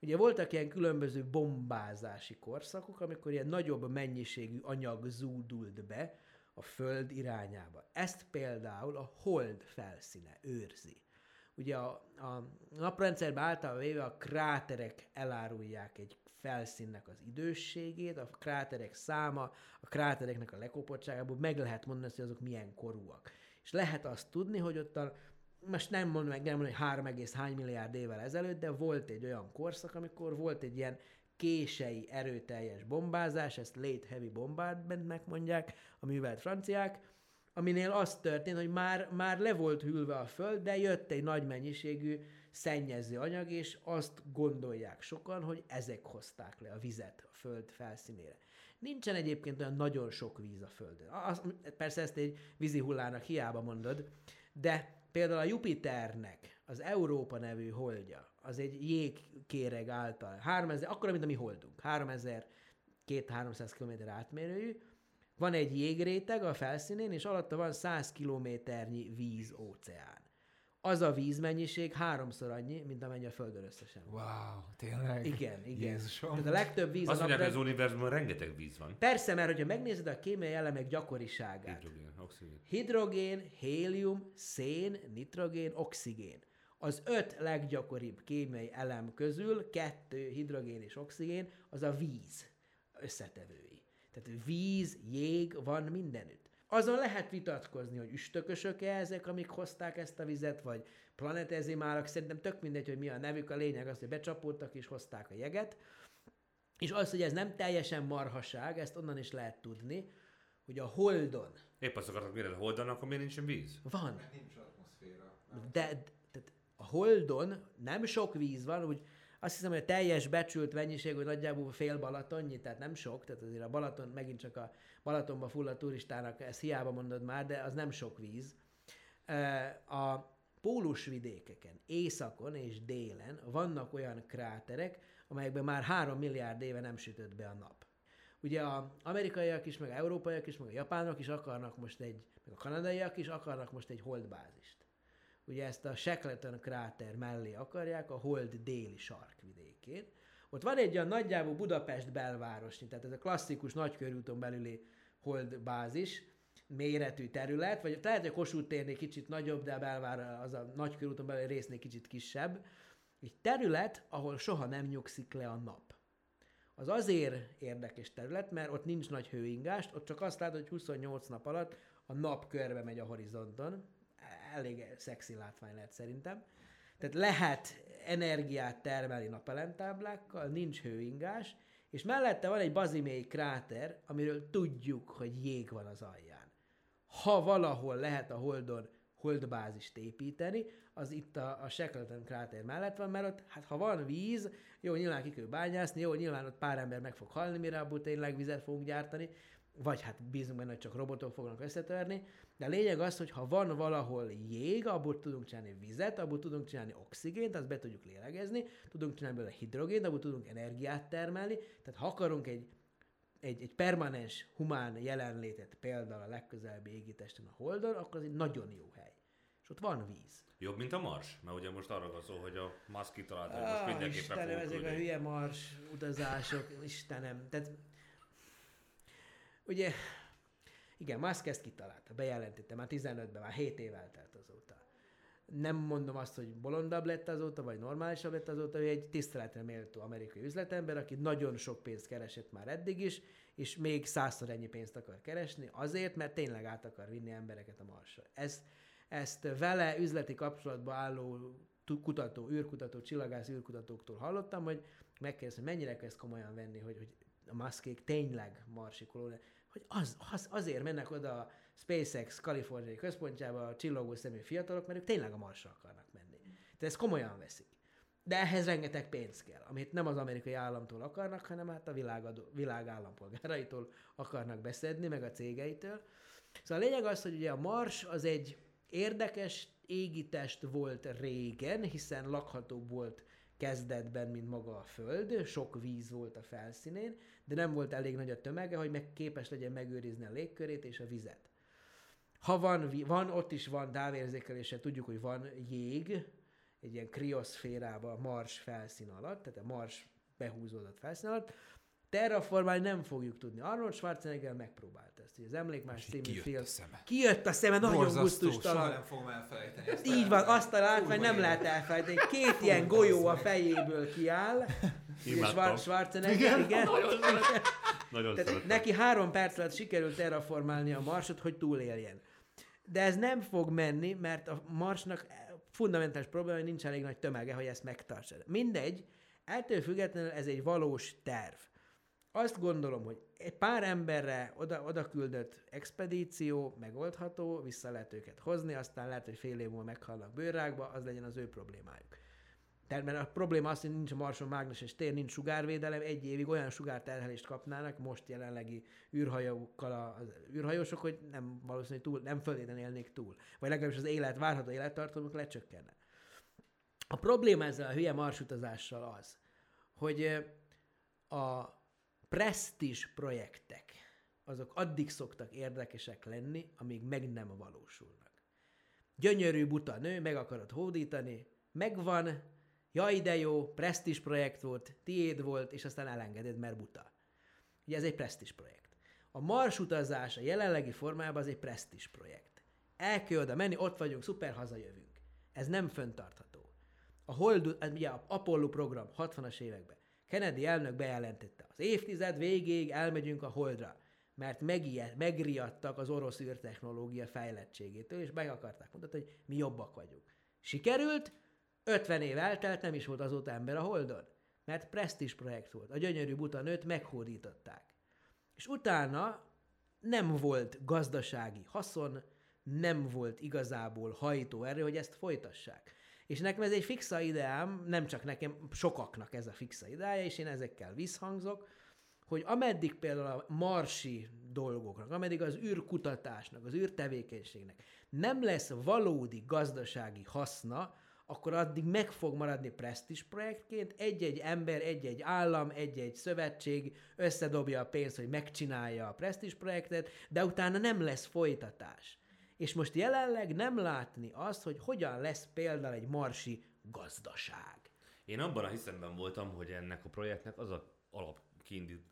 S2: Ugye voltak ilyen különböző bombázási korszakok, amikor ilyen nagyobb mennyiségű anyag zúdult be, a Föld irányába. Ezt például a hold felszíne őrzi. Ugye a, a naprendszerben általában véve a kráterek elárulják egy felszínnek az idősségét, a kráterek száma, a krátereknek a lekopottságából meg lehet mondani, hogy azok milyen korúak. És lehet azt tudni, hogy ott a, most nem mondom meg, nem mondom, hogy 3, hány milliárd évvel ezelőtt, de volt egy olyan korszak, amikor volt egy ilyen kései erőteljes bombázás, ezt late heavy bombardmentnek mondják a művelt franciák, aminél az történt, hogy már, már le volt hűlve a föld, de jött egy nagy mennyiségű szennyező anyag, és azt gondolják sokan, hogy ezek hozták le a vizet a föld felszínére. Nincsen egyébként olyan nagyon sok víz a földön. Az, persze ezt egy vízi hullának hiába mondod, de például a Jupiternek az Európa nevű holdja, az egy jégkéreg által, 3000, akkor, mint a mi holdunk, 3200-300 km átmérőjű, van egy jégréteg a felszínén, és alatta van 100 kilométernyi víz óceán. Az a vízmennyiség háromszor annyi, mint amennyi a Földön összesen.
S3: Wow, tényleg?
S2: Igen, igen. Jézusom. Tehát a legtöbb víz...
S1: Azt mondják, hogy az univerzumban rengeteg víz van.
S2: Persze, mert hogyha megnézed a kémiai elemek gyakoriságát.
S1: Hidrogén, oxigén.
S2: Hidrogén, hélium, szén, nitrogén, oxigén az öt leggyakoribb kémiai elem közül, kettő hidrogén és oxigén, az a víz összetevői. Tehát víz, jég van mindenütt. Azon lehet vitatkozni, hogy üstökösök-e ezek, amik hozták ezt a vizet, vagy planetezimálak, szerintem tök mindegy, hogy mi a nevük, a lényeg az, hogy becsapódtak és hozták a jeget. És az, hogy ez nem teljesen marhaság, ezt onnan is lehet tudni, hogy a Holdon...
S1: Épp azt akartak, mire a Holdon, akkor miért nincsen víz?
S2: Van.
S3: Nincs atmoszféra.
S2: De, Holdon nem sok víz van, úgy azt hiszem, hogy a teljes becsült mennyiség, hogy nagyjából fél Balatonnyi, tehát nem sok, tehát azért a Balaton, megint csak a Balatonba fulladt turistának, ezt hiába mondod már, de az nem sok víz. A pólusvidékeken, északon és délen vannak olyan kráterek, amelyekben már három milliárd éve nem sütött be a nap. Ugye az amerikaiak is, meg a európaiak is, meg a japánok is akarnak most egy, meg a kanadaiak is akarnak most egy holdbázist ugye ezt a Shackleton kráter mellé akarják, a Hold déli sarkvidékén. Ott van egy olyan nagyjából Budapest belvárosnyi, tehát ez a klasszikus nagykörúton belüli Hold bázis, méretű terület, vagy lehet, hogy a Kossuth térnél kicsit nagyobb, de a belvár az a nagykörúton belüli résznél kicsit kisebb. Egy terület, ahol soha nem nyugszik le a nap. Az azért érdekes terület, mert ott nincs nagy hőingást, ott csak azt látod, hogy 28 nap alatt a nap körbe megy a horizonton, elég szexi látvány lehet szerintem. Tehát lehet energiát termelni napelemtáblákkal, nincs hőingás, és mellette van egy bazimély kráter, amiről tudjuk, hogy jég van az alján. Ha valahol lehet a Holdon holdbázist építeni, az itt a, a Shackleton kráter mellett van, mert ott, hát ha van víz, jó, nyilván ki kell bányászni, jó, nyilván ott pár ember meg fog halni, mire abból tényleg vizet fogunk gyártani, vagy hát bízunk benne, hogy csak robotok fognak összetörni, de a lényeg az, hogy ha van valahol jég, abból tudunk csinálni vizet, abból tudunk csinálni oxigént, azt be tudjuk lélegezni, tudunk csinálni belőle hidrogént, abból tudunk energiát termelni, tehát ha akarunk egy, egy, egy permanens humán jelenlétet például a legközelebbi égitesten a Holdon, akkor az egy nagyon jó hely. És ott van víz.
S1: Jobb, mint a Mars? Mert ugye most arra van szó, hogy a Musk kitalálta, hogy most
S2: ah,
S1: mindenképpen
S2: Istenem, ezek a hülye Mars utazások, Istenem. Tehát ugye igen, Musk ezt kitalálta, bejelentette, már 15-ben, már 7 év eltelt azóta. nem mondom azt, hogy bolondabb lett azóta, vagy normálisabb lett azóta, ő egy tiszteletre méltó amerikai üzletember, aki nagyon sok pénzt keresett már eddig is, és még százszor ennyi pénzt akar keresni, azért, mert tényleg át akar vinni embereket a marsra. Ezt, ezt vele üzleti kapcsolatba álló kutató, űrkutató, csillagász űrkutatóktól hallottam, hogy megkérdeztem, mennyire kell ezt komolyan venni, hogy, hogy a maszkék tényleg marsi kolónia, hogy az, az, azért mennek oda a SpaceX kaliforniai központjába a csillogó szemű fiatalok, mert ők tényleg a marsra akarnak menni. Tehát ezt komolyan veszik. De ehhez rengeteg pénz kell, amit nem az amerikai államtól akarnak, hanem hát a világ, világ állampolgáraitól akarnak beszedni, meg a cégeitől. Szóval a lényeg az, hogy ugye a Mars az egy érdekes égitest volt régen, hiszen lakható volt kezdetben, mint maga a Föld, sok víz volt a felszínén, de nem volt elég nagy a tömege, hogy meg képes legyen megőrizni a légkörét és a vizet. Ha van, van ott is van távérzékelése, tudjuk, hogy van jég, egy ilyen krioszférában a Mars felszín alatt, tehát a Mars behúzódott felszín alatt, terraformálni nem fogjuk tudni. Arnold Schwarzenegger megpróbált ezt, hogy az Emlékmás című
S3: kijött
S2: film.
S3: A szeme.
S2: Kijött a szeme, nagyon gusztustalan.
S3: nem fogom elfelejteni. Ezt
S2: Így van, azt a látvány nem lehet elfelejteni. Két ilyen golyó a fejéből kiáll. és Schwarzenegger, igen. igen. Nagyon,
S1: nagyon
S2: Tehát neki három perc alatt sikerült terraformálni a Marsot, hogy túléljen. De ez nem fog menni, mert a Marsnak fundamentális probléma, hogy nincs elég nagy tömege, hogy ezt megtartsa. Mindegy, ettől függetlenül ez egy valós terv. Azt gondolom, hogy egy pár emberre oda, oda küldött expedíció megoldható, vissza lehet őket hozni, aztán lehet, hogy fél év múlva meghalnak bőrrákba, az legyen az ő problémájuk. Tehát mert a probléma az, hogy nincs a Marson mágneses tér, nincs sugárvédelem, egy évig olyan sugárterhelést kapnának most jelenlegi űrhajókkal az űrhajósok, hogy nem valószínű túl, nem föltétlenül élnék túl. Vagy legalábbis az élet, várható élettartamuk lecsökkenne. A probléma ezzel a hülye marsutazással az, hogy a presztis projektek, azok addig szoktak érdekesek lenni, amíg meg nem valósulnak. Gyönyörű buta nő, meg akarod hódítani, megvan, jaj de jó, presztis projekt volt, tiéd volt, és aztán elengeded, mert buta. Ugye ez egy presztis projekt. A Mars utazás a jelenlegi formában az egy presztis projekt. El kell oda menni, ott vagyunk, szuper, hazajövünk. Ez nem föntartható. A Hold, ugye a Apollo program 60-as években. Kennedy elnök bejelentette, az évtized végéig elmegyünk a Holdra, mert megijed, megriadtak az orosz űrtechnológia fejlettségétől, és meg akarták mutatni, hogy mi jobbak vagyunk. Sikerült, 50 év eltelt, nem is volt azóta ember a Holdon, mert presztis projekt volt. A gyönyörű buta nőt meghódították. És utána nem volt gazdasági haszon, nem volt igazából hajtóerő, hogy ezt folytassák. És nekem ez egy fixa ideám, nem csak nekem, sokaknak ez a fixa ideája, és én ezekkel visszhangzok, hogy ameddig például a marsi dolgoknak, ameddig az űrkutatásnak, az űrtevékenységnek nem lesz valódi gazdasági haszna, akkor addig meg fog maradni presztis projektként, egy-egy ember, egy-egy állam, egy-egy szövetség összedobja a pénzt, hogy megcsinálja a presztis projektet, de utána nem lesz folytatás. És most jelenleg nem látni azt, hogy hogyan lesz például egy marsi gazdaság.
S1: Én abban a hiszemben voltam, hogy ennek a projektnek az a alap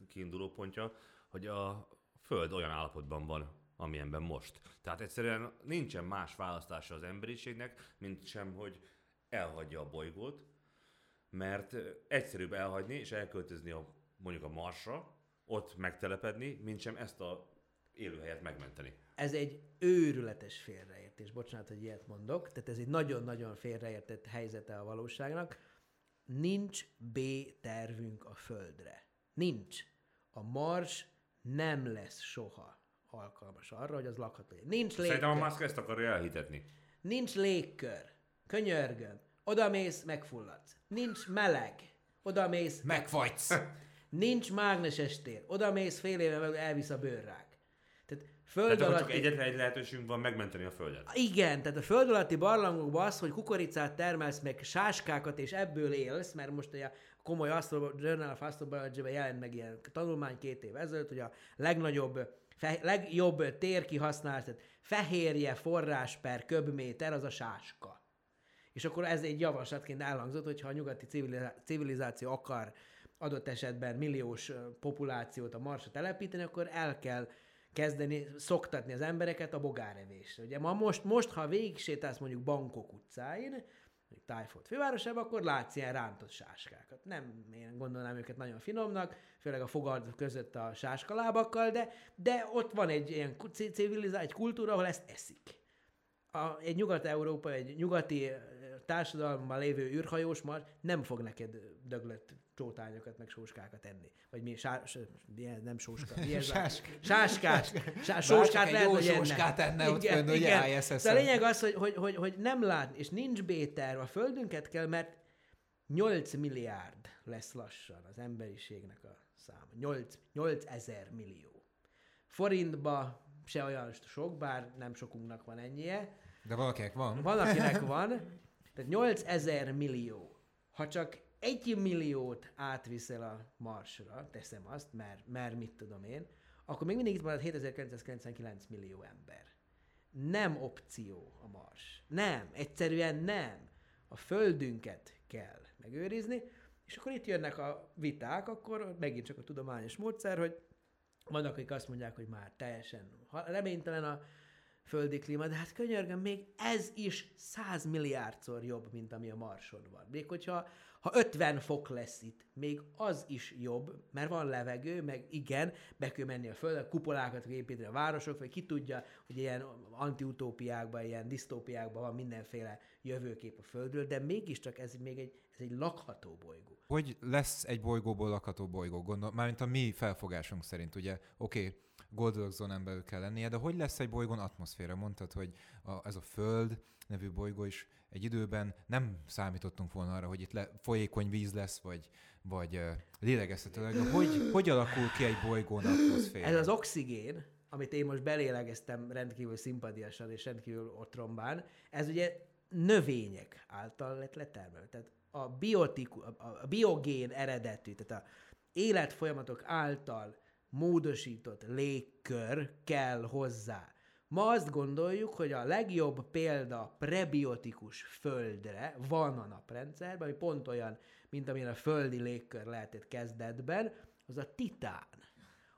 S1: kiinduló pontja, hogy a Föld olyan állapotban van, amilyenben most. Tehát egyszerűen nincsen más választása az emberiségnek, mint sem, hogy elhagyja a bolygót, mert egyszerűbb elhagyni és elköltözni a, mondjuk a Marsra, ott megtelepedni, mint sem ezt a élőhelyet megmenteni.
S2: Ez egy őrületes félreértés, bocsánat, hogy ilyet mondok, tehát ez egy nagyon-nagyon félreértett helyzete a valóságnak. Nincs B tervünk a Földre. Nincs. A Mars nem lesz soha alkalmas arra, hogy az lakható legyen. Nincs légkör.
S1: Szerintem a Musk ezt akarja elhitetni.
S2: Nincs légkör. Könyörgöm. Oda mész, megfulladsz. Nincs meleg. Oda mész,
S3: megfagysz.
S2: Nincs mágneses tér. Oda mész, fél éve elvisz a bőrrák.
S1: Föld tehát alatti... csak egyetlen egy lehetőségünk van megmenteni a földet.
S2: Igen, tehát a föld alatti barlangokban az, hogy kukoricát termelsz, meg sáskákat, és ebből élsz, mert most a komoly Astro, Journal of astrobiology jelent meg ilyen tanulmány két év ezelőtt, hogy a legnagyobb, fe, legjobb térkihasználás, tehát fehérje forrás per köbméter az a sáska. És akkor ez egy javaslatként elhangzott, hogy ha a nyugati civilizáció akar adott esetben milliós populációt a Marsra telepíteni, akkor el kell kezdeni szoktatni az embereket a bogárevésre. Ugye ma most, most ha végig sétálsz mondjuk Bangkok utcáin, mondjuk Tájföld fővárosában, akkor látsz ilyen rántott sáskákat. Nem én gondolnám őket nagyon finomnak, főleg a fogad között a sáskalábakkal, de, de ott van egy ilyen civilizáció, egy kultúra, ahol ezt eszik. A, egy nyugat-európa, egy nyugati társadalomban lévő űrhajós mar nem fog neked döglött csótányokat, meg sóskákat enni. Vagy mi, sá, milyen, nem sóska. Milyen
S3: Sásk.
S2: Sáskás. Sá, sóskát lehet, hogy
S3: sóskát enne ott fönn, hogy ISS.
S2: De a lényeg az, hogy, hogy, hogy, hogy nem látni, és nincs béter, a földünket kell, mert 8 milliárd lesz lassan az emberiségnek a száma. 8, 8 ezer millió. Forintba se olyan sok, bár nem sokunknak van ennyie.
S3: De valakinek van.
S2: Van, akinek van. Tehát 8 ezer millió. Ha csak egy milliót átviszel a marsra, teszem azt, mert, mert mit tudom én, akkor még mindig itt marad 7999 millió ember. Nem opció a mars. Nem, egyszerűen nem. A földünket kell megőrizni, és akkor itt jönnek a viták, akkor megint csak a tudományos módszer, hogy vannak, akik azt mondják, hogy már teljesen reménytelen a földi klíma, de hát könyörgöm, még ez is 100 milliárdszor jobb, mint ami a Marson van. Még hogyha ha 50 fok lesz itt, még az is jobb, mert van levegő, meg igen, be kell menni a földre, kupolákat építeni a városok, vagy ki tudja, hogy ilyen antiutópiákban, ilyen disztópiákban van mindenféle jövőkép a földről, de mégiscsak ez még egy, ez egy lakható bolygó.
S3: Hogy lesz egy bolygóból lakható bolygó? Gondol, mármint a mi felfogásunk szerint, ugye, oké, okay, Goldilocks zónán belül kell lennie, de hogy lesz egy bolygón atmoszféra? Mondtad, hogy a, ez a Föld nevű bolygó is egy időben nem számítottunk volna arra, hogy itt le, folyékony víz lesz, vagy, vagy uh, lélegeztető. Hogy, hogy alakul ki egy bolygón atmoszféra?
S2: Ez az oxigén, amit én most belélegeztem rendkívül szimpadiasan és rendkívül otrombán, ez ugye növények által lett letermelő. Tehát a, biotiku, a biogén eredetű, tehát a életfolyamatok által módosított légkör kell hozzá. Ma azt gondoljuk, hogy a legjobb példa prebiotikus földre van a naprendszerben, ami pont olyan, mint amilyen a földi légkör lehetett kezdetben, az a titán.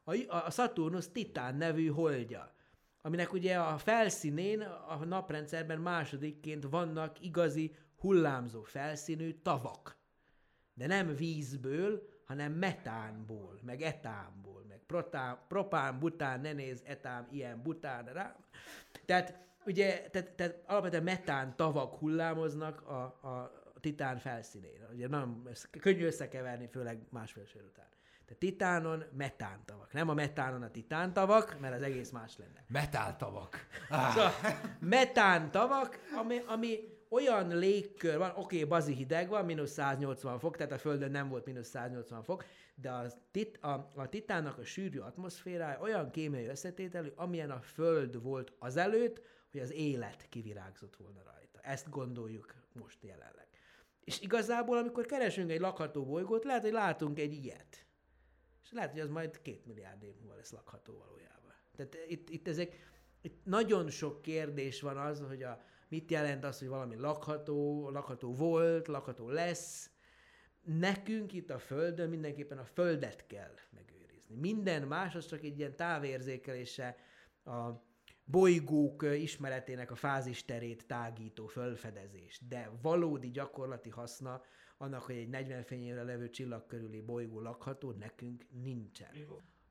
S2: A, a Saturnus titán nevű holdja, aminek ugye a felszínén a naprendszerben másodikként vannak igazi hullámzó felszínű tavak. De nem vízből, hanem metánból, meg etánból, meg protán, propán, bután, ne néz, etám, ilyen, bután, rá. Tehát ugye, tehát, tehát alapvetően metán tavak hullámoznak a, a titán felszínén. Ugye nem, ez könnyű összekeverni, főleg másfélszer után. Tehát titánon metántavak. Nem a metánon a titántavak, mert az egész más lenne.
S3: Metáltavak.
S2: Ah. Szóval metántavak, ami, ami olyan légkör van, oké, okay, bazi hideg van, mínusz 180 fok, tehát a Földön nem volt mínusz 180 fok, de a, tit, a, a titánnak a sűrű atmoszférája olyan kémiai összetételű, amilyen a Föld volt azelőtt, hogy az élet kivirágzott volna rajta. Ezt gondoljuk most jelenleg. És igazából, amikor keresünk egy lakható bolygót, lehet, hogy látunk egy ilyet. És lehet, hogy az majd két milliárd év múlva lesz lakható valójában. Tehát itt, itt ezek, itt nagyon sok kérdés van az, hogy a, mit jelent az, hogy valami lakható, lakható volt, lakható lesz. Nekünk itt a Földön mindenképpen a Földet kell megőrizni. Minden más az csak egy ilyen távérzékelése a bolygók ismeretének a fázisterét tágító fölfedezés, de valódi gyakorlati haszna annak, hogy egy 40 fényévre levő csillag körüli bolygó lakható, nekünk nincsen.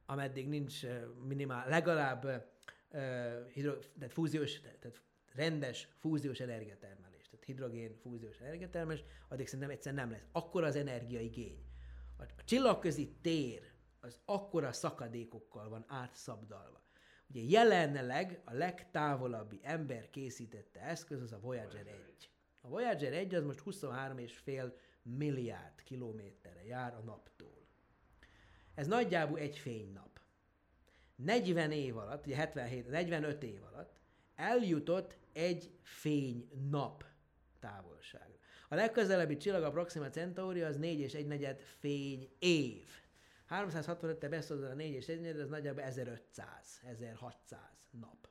S2: Ameddig nincs minimál, legalább uh, hidro, tehát fúziós, tehát rendes fúziós energiatermelés, tehát hidrogén fúziós energiatermelés, addig szerintem egyszer nem lesz. Akkor az energiaigény. A csillagközi tér az akkora szakadékokkal van átszabdalva. Ugye jelenleg a legtávolabbi ember készítette eszköz az a Voyager 1. A Voyager 1 az most 23,5 milliárd kilométerre jár a naptól. Ez nagyjából egy fénynap. 40 év alatt, ugye 77, 45 év alatt eljutott egy fény nap távolságra. A legközelebbi csillag a Proxima Centauri az 4 és 1 negyed fény év. 365-te beszélve a 4 és 1 negyed, az nagyjából 1500, 1600 nap.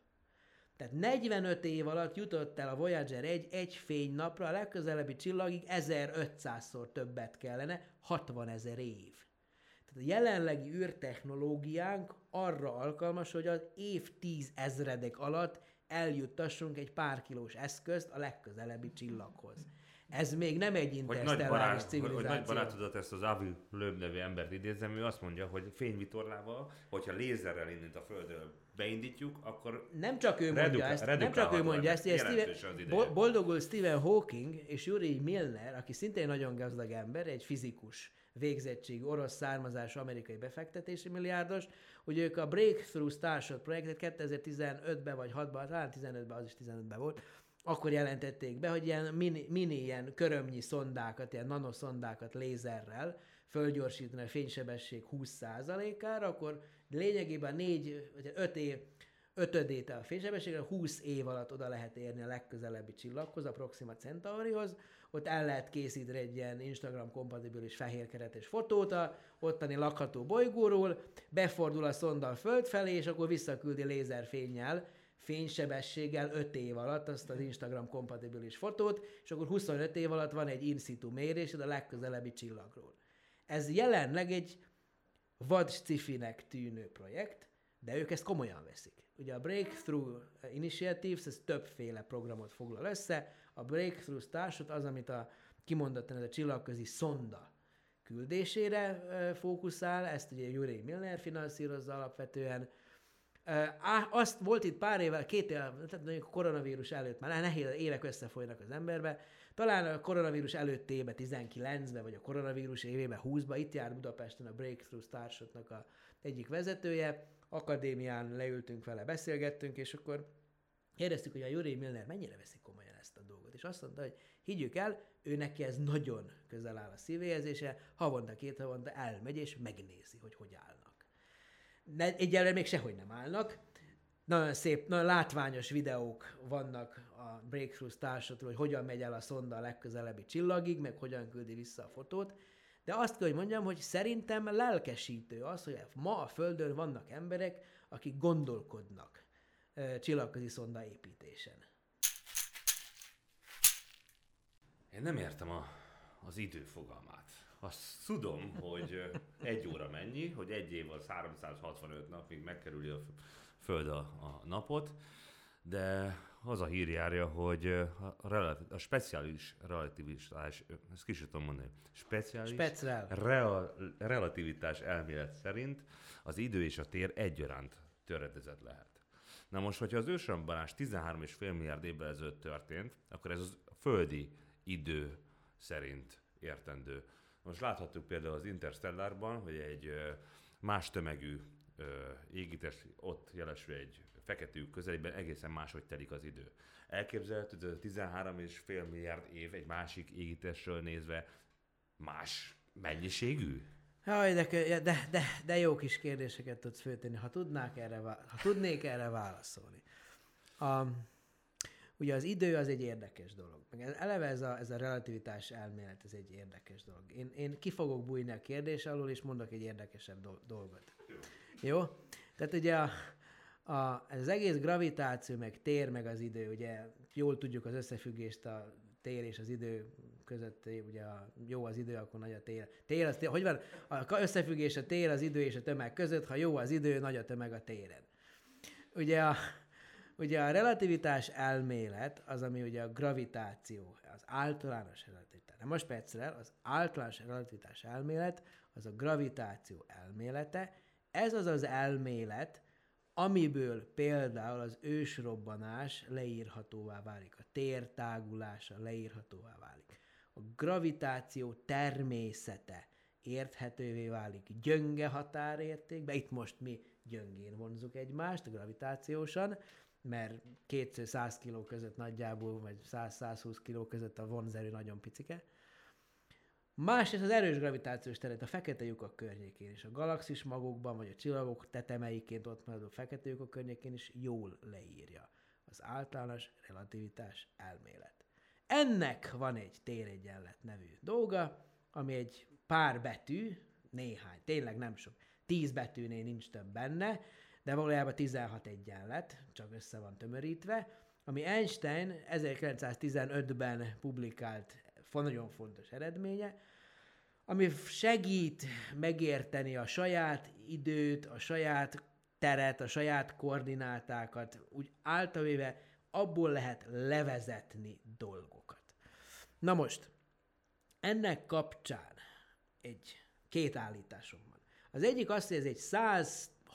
S2: Tehát 45 év alatt jutott el a Voyager 1 egy fénynapra, a legközelebbi csillagig 1500-szor többet kellene, 60 ezer év. Tehát A jelenlegi űrtechnológiánk arra alkalmas, hogy az évtíz ezredek alatt eljuttassunk egy pár kilós eszközt a legközelebbi csillaghoz. Ez még nem egy interstelláris civilizáció.
S1: Hogy, nagy barátodat ezt az Avi Löb nevű embert idézem, ő azt mondja, hogy fényvitorlával, hogyha lézerrel innen a Földről beindítjuk, akkor
S2: nem csak ő mondja ezt, nem csak ő mondja ezt, Steven, boldogul Stephen Hawking és Yuri Milner, aki szintén nagyon gazdag ember, egy fizikus végzettség, orosz származású amerikai befektetési milliárdos, hogy ők a Breakthrough Starshot projektet 2015-ben vagy 6-ban, talán 15-ben, az is 15-ben volt, akkor jelentették be, hogy ilyen mini, mini ilyen körömnyi szondákat, ilyen nanoszondákat lézerrel fölgyorsítani a fénysebesség 20%-ára, akkor lényegében 4 vagy 5 év, ötödét a fénysebességre, 20 év alatt oda lehet érni a legközelebbi csillaghoz, a Proxima Centaurihoz, ott el lehet készíteni egy ilyen Instagram kompatibilis fehérkeretes fotót a ottani lakható bolygóról, befordul a szonda a föld felé, és akkor visszaküldi lézerfényjel, fénysebességgel 5 év alatt azt az Instagram kompatibilis fotót, és akkor 25 év alatt van egy in situ mérésed a legközelebbi csillagról. Ez jelenleg egy vad tűnő projekt, de ők ezt komolyan veszik. Ugye a Breakthrough Initiatives, ez többféle programot foglal össze. A Breakthrough Starshot az, amit a kimondottan ez a csillagközi szonda küldésére fókuszál, ezt ugye Yuri Milner finanszírozza alapvetően, azt volt itt pár évvel, két évvel, tehát a koronavírus előtt, már nehéz, évek összefolynak az emberbe, talán a koronavírus előttébe, 19-ben, vagy a koronavírus évében, 20-ban, itt jár Budapesten a Breakthrough Starshotnak a egyik vezetője, akadémián leültünk vele, beszélgettünk, és akkor kérdeztük, hogy a Juri Milner mennyire veszi komolyan ezt a dolgot. És azt mondta, hogy higgyük el, ő neki ez nagyon közel áll a szívéhez, és havonta, két havonta elmegy, és megnézi, hogy hogy állnak de egyelőre még sehogy nem állnak. Nagyon szép, nagyon látványos videók vannak a Breakthrough Starshotról, hogy hogyan megy el a szonda a legközelebbi csillagig, meg hogyan küldi vissza a fotót. De azt kell, hogy mondjam, hogy szerintem lelkesítő az, hogy ma a Földön vannak emberek, akik gondolkodnak csillagközi szonda építésen.
S1: Én nem értem a, az idő fogalmát. Azt tudom, hogy egy óra mennyi, hogy egy év az 365 nap, míg megkerüli a Föld a, a napot, de az a hír járja, hogy a, relativ, a speciális relativitás, ezt ki tudom mondani, speciális real, relativitás elmélet szerint az idő és a tér egyaránt töredezett lehet. Na most, hogyha az ősrombanás 13,5 milliárd évvel ezelőtt történt, akkor ez az földi idő szerint értendő. Most láthattuk például az Interstellárban, hogy egy más tömegű égítés ott jelesül egy feketű közelében egészen máshogy telik az idő. Elképzelhető, hogy ez a 13,5 milliárd év egy másik égítésről nézve más mennyiségű?
S2: Jaj, de, de, de, de jó kis kérdéseket tudsz föltenni, ha, tudnák erre, ha tudnék erre válaszolni. Um, Ugye az idő az egy érdekes dolog. Meg eleve ez a, ez a relativitás elmélet, ez egy érdekes dolog. Én, én ki fogok bújni a kérdés alól, és mondok egy érdekesebb dolgot. Jó? Tehát ugye a, a, ez az egész gravitáció, meg tér, meg az idő, ugye jól tudjuk az összefüggést a tér és az idő között, ugye a, jó az idő, akkor nagy a tér. Tér az, tér, hogy van? A összefüggés a tér, az idő és a tömeg között, ha jó az idő, nagy a tömeg a téren. Ugye a, Ugye a relativitás elmélet az, ami ugye a gravitáció, az általános relativitás. Nem most percre, az általános relativitás elmélet, az a gravitáció elmélete. Ez az az elmélet, amiből például az ősrobbanás leírhatóvá válik, a tér tágulása leírhatóvá válik. A gravitáció természete érthetővé válik gyönge határértékbe, itt most mi gyöngén vonzuk egymást, gravitációsan, mert 200 kg között nagyjából, vagy 100-120 kg között a vonzerő nagyon picike. Másrészt az erős gravitációs teret a fekete lyukak környékén és a galaxis magokban, vagy a csillagok tetemeiként ott maradó fekete lyukak környékén is jól leírja az általános relativitás elmélet. Ennek van egy téregyenlet nevű dolga, ami egy pár betű, néhány, tényleg nem sok, tíz betűnél nincs több benne, de valójában 16 egyenlet, csak össze van tömörítve, ami Einstein 1915-ben publikált nagyon fontos eredménye, ami segít megérteni a saját időt, a saját teret, a saját koordinátákat, úgy általában abból lehet levezetni dolgokat. Na most, ennek kapcsán egy két állításom van. Az egyik az, hogy ez egy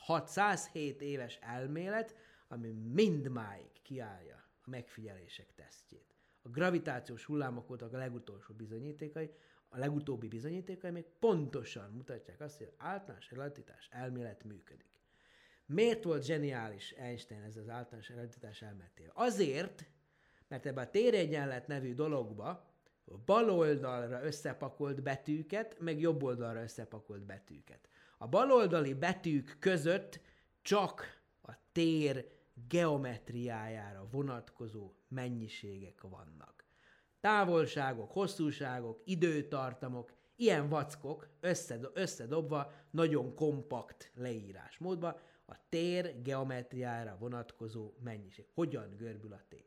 S2: 106-107 éves elmélet, ami mindmáig kiállja a megfigyelések tesztjét. A gravitációs hullámok voltak a legutolsó bizonyítékai, a legutóbbi bizonyítékai még pontosan mutatják azt, hogy az általános relativitás elmélet működik. Miért volt zseniális Einstein ez az általános relativitás elméletével? Azért, mert ebbe a téregyenlet nevű dologba bal oldalra összepakolt betűket, meg jobb oldalra összepakolt betűket. A baloldali betűk között csak a tér geometriájára vonatkozó mennyiségek vannak. Távolságok, hosszúságok, időtartamok, ilyen vackok összedobva nagyon kompakt leírásmódba a tér geometriára vonatkozó mennyiség. Hogyan görbül a tér?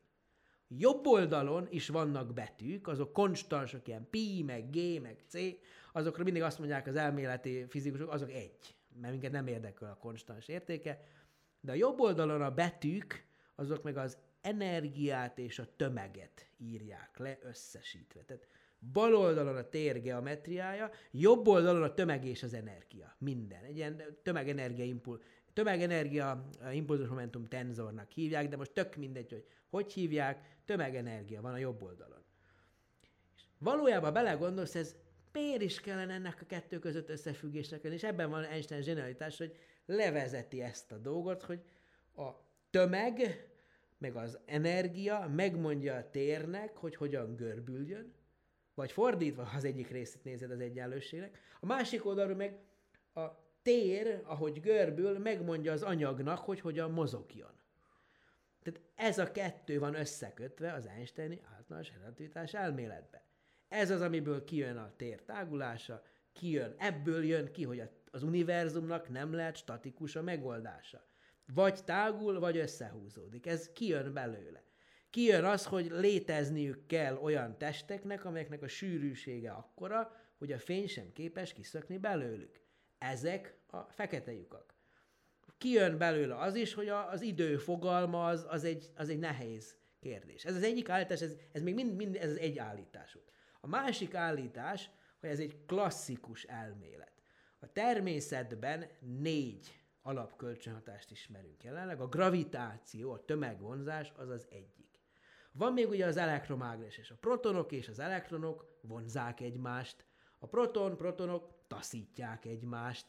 S2: Jobb oldalon is vannak betűk, azok konstansok, ilyen pi, meg g, meg c, azokra mindig azt mondják az elméleti fizikusok, azok egy, mert minket nem érdekel a konstans értéke, de a jobb oldalon a betűk, azok meg az energiát és a tömeget írják le összesítve. Tehát bal oldalon a tér geometriája, jobb oldalon a tömeg és az energia. Minden. Egy ilyen tömegenergia impul, tömegenergia impulzus momentum tenzornak hívják, de most tök mindegy, hogy hogy hívják, tömegenergia van a jobb oldalon. És valójában belegondolsz, ez miért is kellene ennek a kettő között összefüggésnek lenni, és ebben van Einstein zsenialitás, hogy levezeti ezt a dolgot, hogy a tömeg, meg az energia megmondja a térnek, hogy hogyan görbüljön, vagy fordítva, ha az egyik részét nézed az egyenlőségnek. A másik oldalról meg a tér, ahogy görbül, megmondja az anyagnak, hogy hogyan mozogjon. Tehát ez a kettő van összekötve az Einsteini általános relativitás elméletbe. Ez az, amiből kijön a tér tágulása, kijön, ebből jön ki, hogy az univerzumnak nem lehet statikus a megoldása. Vagy tágul, vagy összehúzódik. Ez kijön belőle. Kijön az, hogy létezniük kell olyan testeknek, amelyeknek a sűrűsége akkora, hogy a fény sem képes kiszökni belőlük. Ezek a fekete lyukak kijön belőle az is, hogy a, az idő fogalma az, az, egy, az egy nehéz kérdés. Ez az egyik állítás, ez, ez még mind, mind ez az egy állítás. A másik állítás, hogy ez egy klasszikus elmélet. A természetben négy alapkölcsönhatást ismerünk jelenleg. A gravitáció, a tömegvonzás az az egyik. Van még ugye az elektromágneses. A protonok és az elektronok vonzák egymást. A proton, protonok taszítják egymást.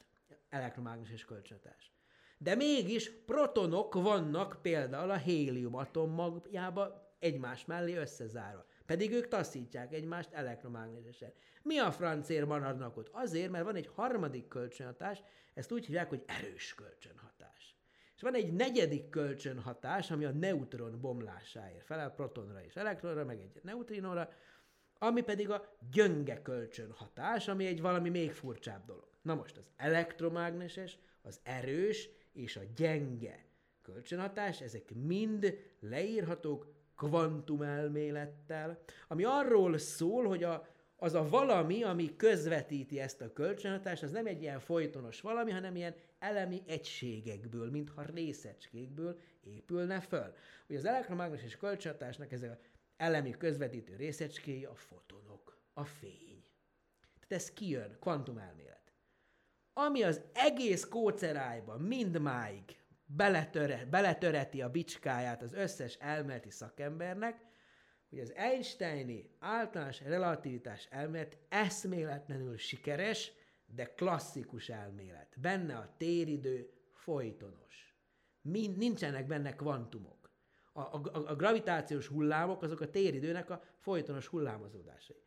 S2: Elektromágneses kölcsönhatás. De mégis protonok vannak például a hélium atommagjában egymás mellé összezárva. Pedig ők taszítják egymást elektromágnesesen. Mi a francér maradnak ott? Azért, mert van egy harmadik kölcsönhatás, ezt úgy hívják, hogy erős kölcsönhatás. És van egy negyedik kölcsönhatás, ami a neutron bomlásáért felel, protonra és elektronra, meg egy neutrinóra, ami pedig a gyönge kölcsönhatás, ami egy valami még furcsább dolog. Na most az elektromágneses, az erős és a gyenge kölcsönhatás, ezek mind leírhatók kvantumelmélettel, ami arról szól, hogy a, az a valami, ami közvetíti ezt a kölcsönhatást, az nem egy ilyen folytonos valami, hanem ilyen elemi egységekből, mintha részecskékből épülne föl. Ugye az elektromágneses kölcsönhatásnak ez az elemi közvetítő részecskéi a fotonok, a fény. Tehát ez kijön, kvantumelmélet ami az egész kócerájban mindmáig beletöre, beletöreti a bicskáját az összes elméleti szakembernek, hogy az Einsteini általános relativitás elmélet eszméletlenül sikeres, de klasszikus elmélet. Benne a téridő folytonos. Mind, nincsenek benne kvantumok. A, a, a gravitációs hullámok azok a téridőnek a folytonos hullámozódásai.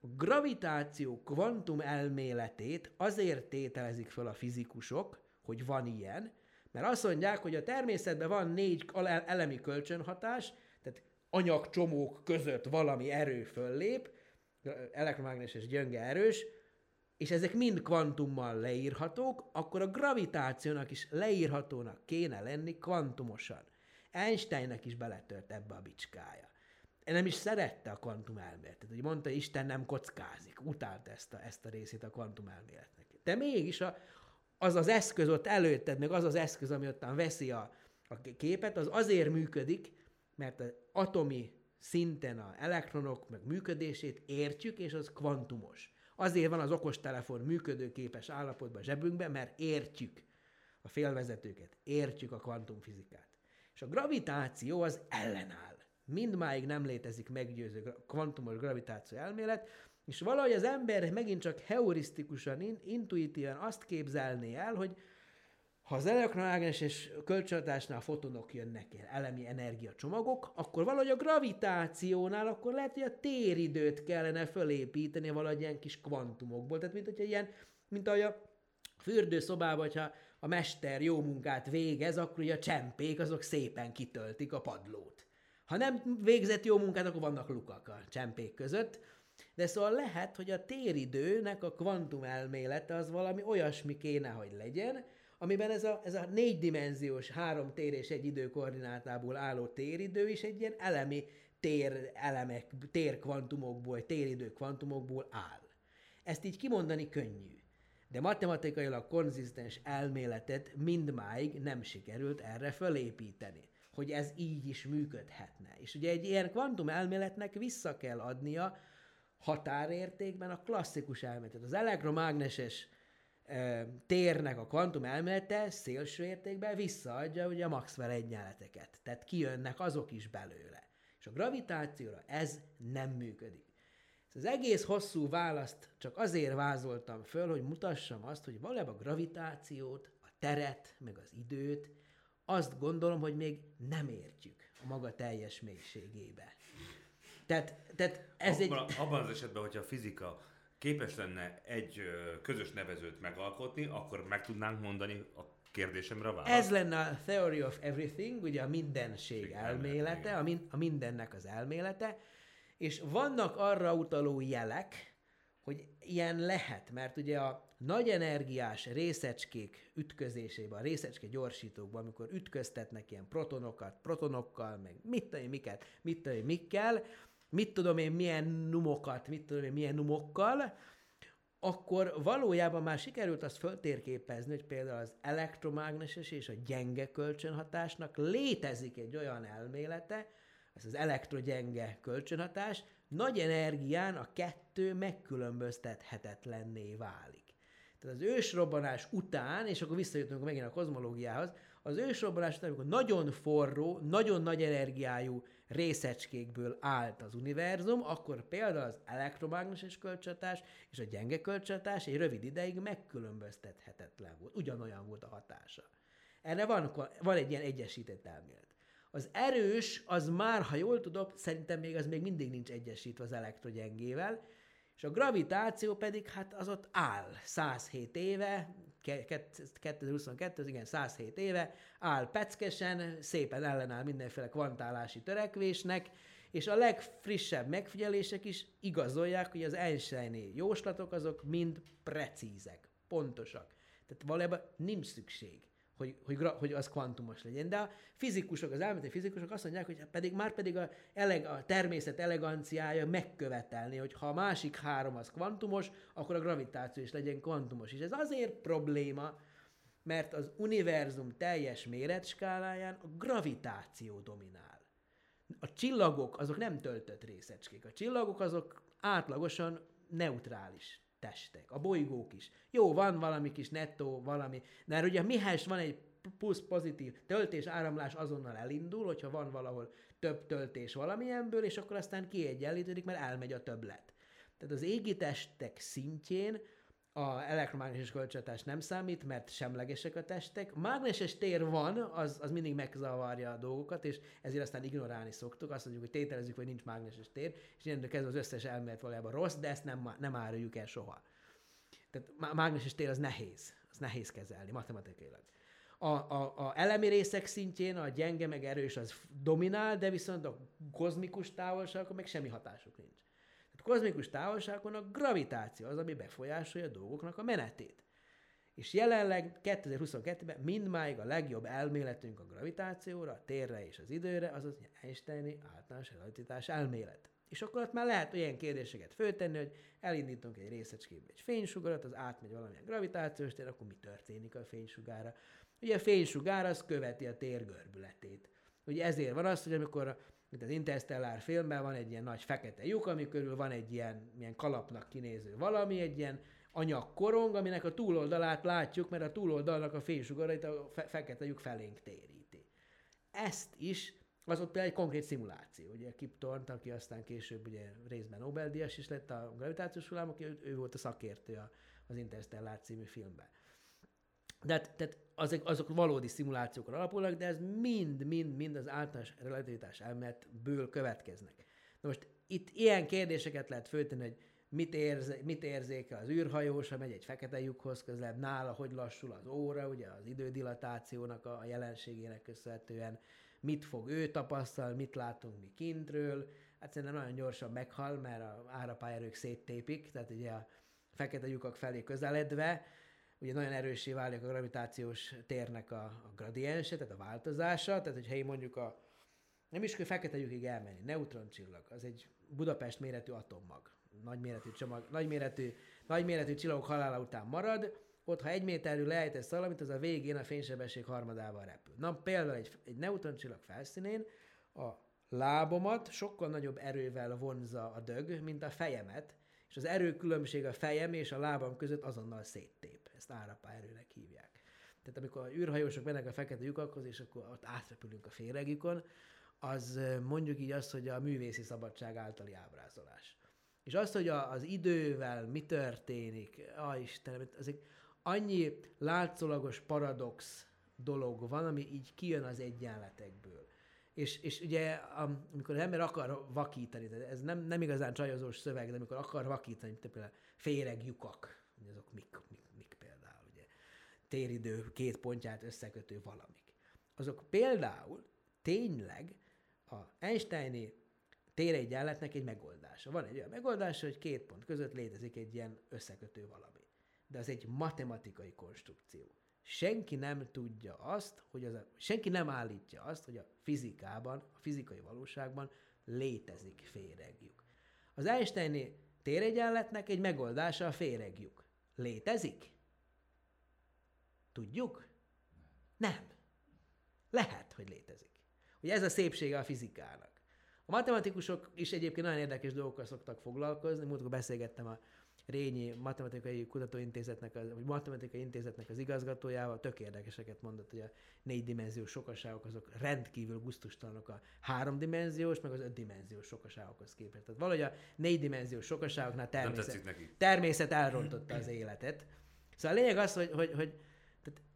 S2: A gravitáció kvantum elméletét azért tételezik fel a fizikusok, hogy van ilyen, mert azt mondják, hogy a természetben van négy elemi kölcsönhatás, tehát anyagcsomók között valami erő föllép, elektromágneses gyönge erős, és ezek mind kvantummal leírhatók, akkor a gravitációnak is leírhatónak kéne lenni kvantumosan. Einsteinnek is beletört ebbe a bicskája. nem is szerette a kvantum elméletet. Hogy mondta, Isten nem kockázik. Utált ezt a, ezt a részét a kvantum elméletnek. De mégis a, az az eszköz ott előtted, meg az az eszköz, ami ottan veszi a, a képet, az azért működik, mert az atomi szinten a elektronok meg működését értjük, és az kvantumos. Azért van az okostelefon működőképes állapotban zsebünkben, mert értjük a félvezetőket, értjük a kvantumfizikát. És a gravitáció az ellenáll. Mindmáig nem létezik meggyőző kvantumos gravitáció elmélet, és valahogy az ember megint csak heurisztikusan, intuitíven azt képzelné el, hogy ha az elektromágneses kölcsönhatásnál fotonok jönnek el, elemi energiacsomagok, akkor valahogy a gravitációnál akkor lehet, hogy a téridőt kellene fölépíteni valahogy ilyen kis kvantumokból. Tehát mint hogyha ilyen, mint ahogy a fürdőszobában, hogyha a mester jó munkát végez, akkor ugye a csempék azok szépen kitöltik a padlót. Ha nem végzett jó munkát, akkor vannak lukak a csempék között. De szóval lehet, hogy a téridőnek a kvantum elmélete az valami olyasmi kéne, hogy legyen, amiben ez a, ez a négydimenziós három tér és egy idő koordinátából álló téridő is egy ilyen elemi tér elemek, térkvantumokból, téridő kvantumokból áll. Ezt így kimondani könnyű. De matematikailag konzisztens elméletet mindmáig nem sikerült erre fölépíteni, hogy ez így is működhetne. És ugye egy ilyen kvantum elméletnek vissza kell adnia határértékben a klasszikus elméletet. Az elektromágneses térnek a kvantum elmélete szélső értékben visszaadja ugye a Maxwell egyenleteket. Tehát kijönnek azok is belőle. És a gravitációra ez nem működik. Az egész hosszú választ csak azért vázoltam föl, hogy mutassam azt, hogy valójában a gravitációt, a teret, meg az időt, azt gondolom, hogy még nem értjük a maga teljes mélységébe. Tehát, tehát ez
S1: abban,
S2: egy...
S1: Abban az esetben, hogyha a fizika képes lenne egy közös nevezőt megalkotni, akkor meg tudnánk mondani a kérdésemre a választ.
S2: Ez lenne a Theory of Everything, ugye a mindenség elmélete, a, min- a mindennek az elmélete, és vannak arra utaló jelek, hogy ilyen lehet, mert ugye a nagy energiás részecskék ütközésében, a részecske gyorsítókban, amikor ütköztetnek ilyen protonokat, protonokkal, meg mit tudom miket, mit tudom mikkel, mit tudom én, milyen numokat, mit tudom én, milyen numokkal, akkor valójában már sikerült azt föltérképezni, hogy például az elektromágneses és a gyenge kölcsönhatásnak létezik egy olyan elmélete, ez az elektrogyenge kölcsönhatás, nagy energián a kettő megkülönböztethetetlenné válik. Tehát az ősrobbanás után, és akkor visszajutunk megint a kozmológiához, az ősrobbanás után, amikor nagyon forró, nagyon nagy energiájú részecskékből állt az univerzum, akkor például az elektromágneses kölcsönhatás és a gyenge kölcsönhatás egy rövid ideig megkülönböztethetetlen volt. Ugyanolyan volt a hatása. Erre van, van egy ilyen egyesített elmélet. Az erős, az már, ha jól tudok, szerintem még az még mindig nincs egyesítve az elektrogyengével, és a gravitáció pedig, hát az ott áll 107 éve, 2022, igen, 107 éve, áll peckesen, szépen ellenáll mindenféle kvantálási törekvésnek, és a legfrissebb megfigyelések is igazolják, hogy az Einsteini jóslatok azok mind precízek, pontosak. Tehát valójában nincs szükség hogy, hogy, hogy az kvantumos legyen. De a fizikusok, az elméleti fizikusok azt mondják, hogy pedig már pedig a, eleg, a természet eleganciája megkövetelni, hogy ha a másik három az kvantumos, akkor a gravitáció is legyen kvantumos. És ez azért probléma, mert az univerzum teljes méretskáláján a gravitáció dominál. A csillagok azok nem töltött részecskék. A csillagok azok átlagosan neutrális testek, a bolygók is. Jó, van valami kis nettó, valami, de ugye mihez van egy plusz pozitív töltés, áramlás azonnal elindul, hogyha van valahol több töltés valamilyenből, és akkor aztán kiegyenlítődik, mert elmegy a többlet. Tehát az égi testek szintjén a elektromágneses kölcsönhatás nem számít, mert semlegesek a testek. Mágneses tér van, az, az mindig megzavarja a dolgokat, és ezért aztán ignorálni szoktuk. Azt mondjuk, hogy tételezzük, hogy nincs mágneses tér, és innentől kezdve az összes elmélet valójában rossz, de ezt nem, nem áruljuk el soha. Tehát mágneses tér az nehéz, az nehéz kezelni matematikailag. A, a, a elemi részek szintjén a gyenge meg erős az dominál, de viszont a kozmikus távolságokon meg semmi hatásuk nincs kozmikus távolságokon a gravitáció az, ami befolyásolja a dolgoknak a menetét. És jelenleg 2022-ben mindmáig a legjobb elméletünk a gravitációra, a térre és az időre, az az Einsteini általános relativitás elmélet. És akkor ott már lehet olyan kérdéseket föltenni, hogy elindítunk egy részecskébe egy fénysugarat, az átmegy valamilyen gravitációs tér, akkor mi történik a fénysugára? Ugye a fénysugár az követi a tér görbületét. Ugye ezért van az, hogy amikor mint az Interstellar filmben van egy ilyen nagy fekete lyuk, ami körül van egy ilyen, ilyen kalapnak kinéző valami, egy ilyen anyagkorong, aminek a túloldalát látjuk, mert a túloldalnak a fénysugarait a fe- fekete lyuk felénk téríti. Ezt is, az ott például egy konkrét szimuláció. Ugye Kip Thorne, aki aztán később ugye részben Nobel-díjas is lett a gravitációs hullámok, ő, ő volt a szakértő az Interstellar című filmben. De hát, tehát azok, azok valódi szimulációkra alapulnak, de ez mind-mind-mind az általános relativitás elméletből következnek. Na most itt ilyen kérdéseket lehet föltenni, hogy mit, érze, mit érzékel az űrhajós, ha megy egy fekete lyukhoz közelebb, nála hogy lassul az óra, ugye az idődilatációnak a, jelenségének köszönhetően, mit fog ő tapasztalni, mit látunk mi kintről, hát szerintem nagyon gyorsan meghal, mert a árapályerők széttépik, tehát ugye a fekete lyukak felé közeledve, ugye nagyon erősé válik a gravitációs térnek a, a gradiense, tehát a változása, tehát hogyha én mondjuk a, nem is kell fekete lyukig elmenni, neutroncsillag, az egy Budapest méretű atommag, nagyméretű csomag, nagyméretű, nagyméretű csillagok halála után marad, ott ha egy méterű lejtesz valamit, az a végén a fénysebesség harmadával repül. Na például egy, egy neutroncsillag felszínén a lábomat sokkal nagyobb erővel vonza a dög, mint a fejemet, és az erőkülönbség a fejem és a lábam között azonnal széttép. Ezt árapályerőnek hívják. Tehát amikor a űrhajósok mennek a fekete lyukakhoz, és akkor ott átrepülünk a féregjükon, az mondjuk így azt, hogy a művészi szabadság általi ábrázolás. És azt, hogy a, az idővel mi történik, a Istenem, ezek annyi látszólagos paradox dolog van, ami így kijön az egyenletekből. És, és ugye, amikor az ember akar vakítani, ez nem, nem igazán csajozós szöveg, de amikor akar vakítani, mint például féreg lyukak, azok mik, mik, mik például, ugye, téridő két pontját összekötő valamik. Azok például tényleg a Einsteini téregyenletnek egy megoldása. Van egy olyan megoldása, hogy két pont között létezik egy ilyen összekötő valami. De az egy matematikai konstrukció senki nem tudja azt, hogy az a, senki nem állítja azt, hogy a fizikában, a fizikai valóságban létezik féregjuk. Az Einsteini téregyenletnek egy megoldása a féregjuk. Létezik? Tudjuk? Nem. Lehet, hogy létezik. Ugye ez a szépsége a fizikának. A matematikusok is egyébként nagyon érdekes dolgokkal szoktak foglalkozni. Múltkor beszélgettem a Rényi Matematikai Kutatóintézetnek, az, vagy Matematikai Intézetnek az igazgatójával tök érdekeseket mondott, hogy a négydimenziós sokaságok azok rendkívül gusztustalanok a háromdimenziós, meg az ötdimenziós sokaságokhoz képest. Tehát valahogy a négydimenziós sokaságoknál természet, természet elrontotta az életet. Szóval a lényeg az, hogy, hogy, hogy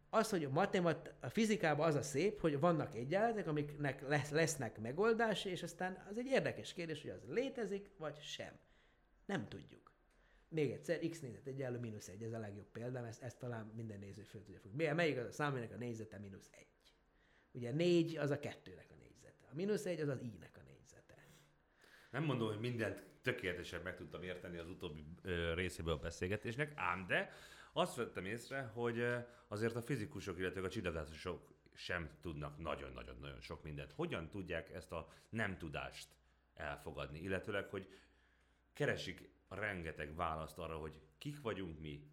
S2: az, hogy a, matemat, a fizikában az a szép, hogy vannak egyenletek, amiknek lesz, lesznek megoldási, és aztán az egy érdekes kérdés, hogy az létezik, vagy sem. Nem tudjuk. Még egyszer, x nézet egyenlő mínusz egy, ez a legjobb példám, ezt, ezt talán minden néző föl tudja fogni. Melyik az a szám, a négyzete mínusz egy? Ugye négy az a kettőnek a négyzete. A mínusz egy az az i-nek a négyzete.
S1: Nem mondom, hogy mindent tökéletesen meg tudtam érteni az utóbbi ö, részéből a beszélgetésnek, ám de azt vettem észre, hogy azért a fizikusok, illetve a csillagászosok sem tudnak nagyon-nagyon-nagyon sok mindent. Hogyan tudják ezt a nem tudást elfogadni, illetőleg, hogy keresik rengeteg választ arra, hogy kik vagyunk mi,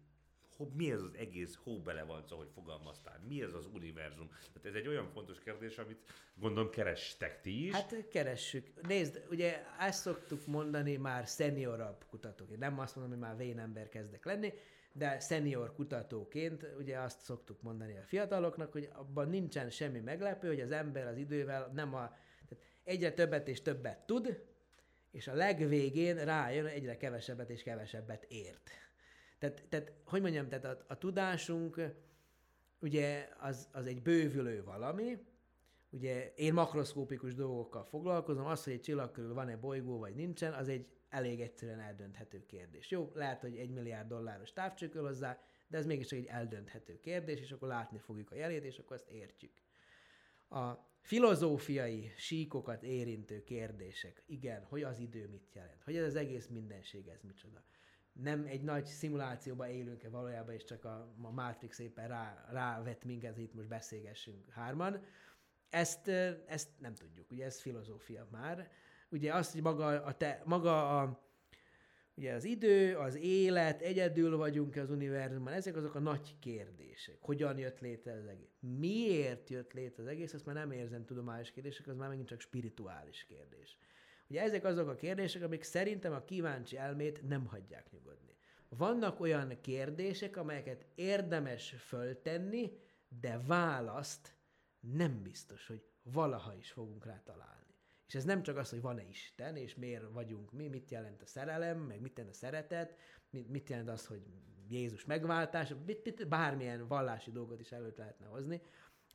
S1: mi ez az egész, hó bele van szó, hogy fogalmaztál, mi ez az univerzum. Tehát ez egy olyan fontos kérdés, amit gondolom kerestek ti is.
S2: Hát keressük. Nézd, ugye ezt szoktuk mondani már szeniorabb kutatók. Én nem azt mondom, hogy már vén ember kezdek lenni, de szenior kutatóként ugye azt szoktuk mondani a fiataloknak, hogy abban nincsen semmi meglepő, hogy az ember az idővel nem a, tehát egyre többet és többet tud, és a legvégén rájön, egyre kevesebbet és kevesebbet ért. Tehát, tehát hogy mondjam, tehát a, a tudásunk ugye az, az egy bővülő valami, ugye én makroszkópikus dolgokkal foglalkozom, az, hogy egy csillag körül van-e bolygó vagy nincsen, az egy elég egyszerűen eldönthető kérdés. Jó, lehet, hogy egy milliárd dolláros távcsőköl hozzá, de ez mégis egy eldönthető kérdés, és akkor látni fogjuk a jelét, és akkor azt értjük. A filozófiai síkokat érintő kérdések. Igen, hogy az idő mit jelent, hogy ez az egész mindenség, ez micsoda. nem egy nagy szimulációban élünk-e valójában, és csak a, a Matrix éppen rá, rávet minket, itt most beszélgessünk hárman. Ezt, ezt nem tudjuk, ugye ez filozófia már. Ugye azt, hogy maga a, te, maga a Ugye az idő, az élet, egyedül vagyunk az univerzumban, ezek azok a nagy kérdések. Hogyan jött létre az egész? Miért jött létre az egész? Azt már nem érzem tudományos kérdések, az már megint csak spirituális kérdés. Ugye ezek azok a kérdések, amik szerintem a kíváncsi elmét nem hagyják nyugodni. Vannak olyan kérdések, amelyeket érdemes föltenni, de választ nem biztos, hogy valaha is fogunk rá találni. És ez nem csak az, hogy van-e Isten, és miért vagyunk mi, mit jelent a szerelem, meg mit jelent a szeretet, mit, mit jelent az, hogy Jézus megváltás, mit, mit, bármilyen vallási dolgot is előtt lehetne hozni,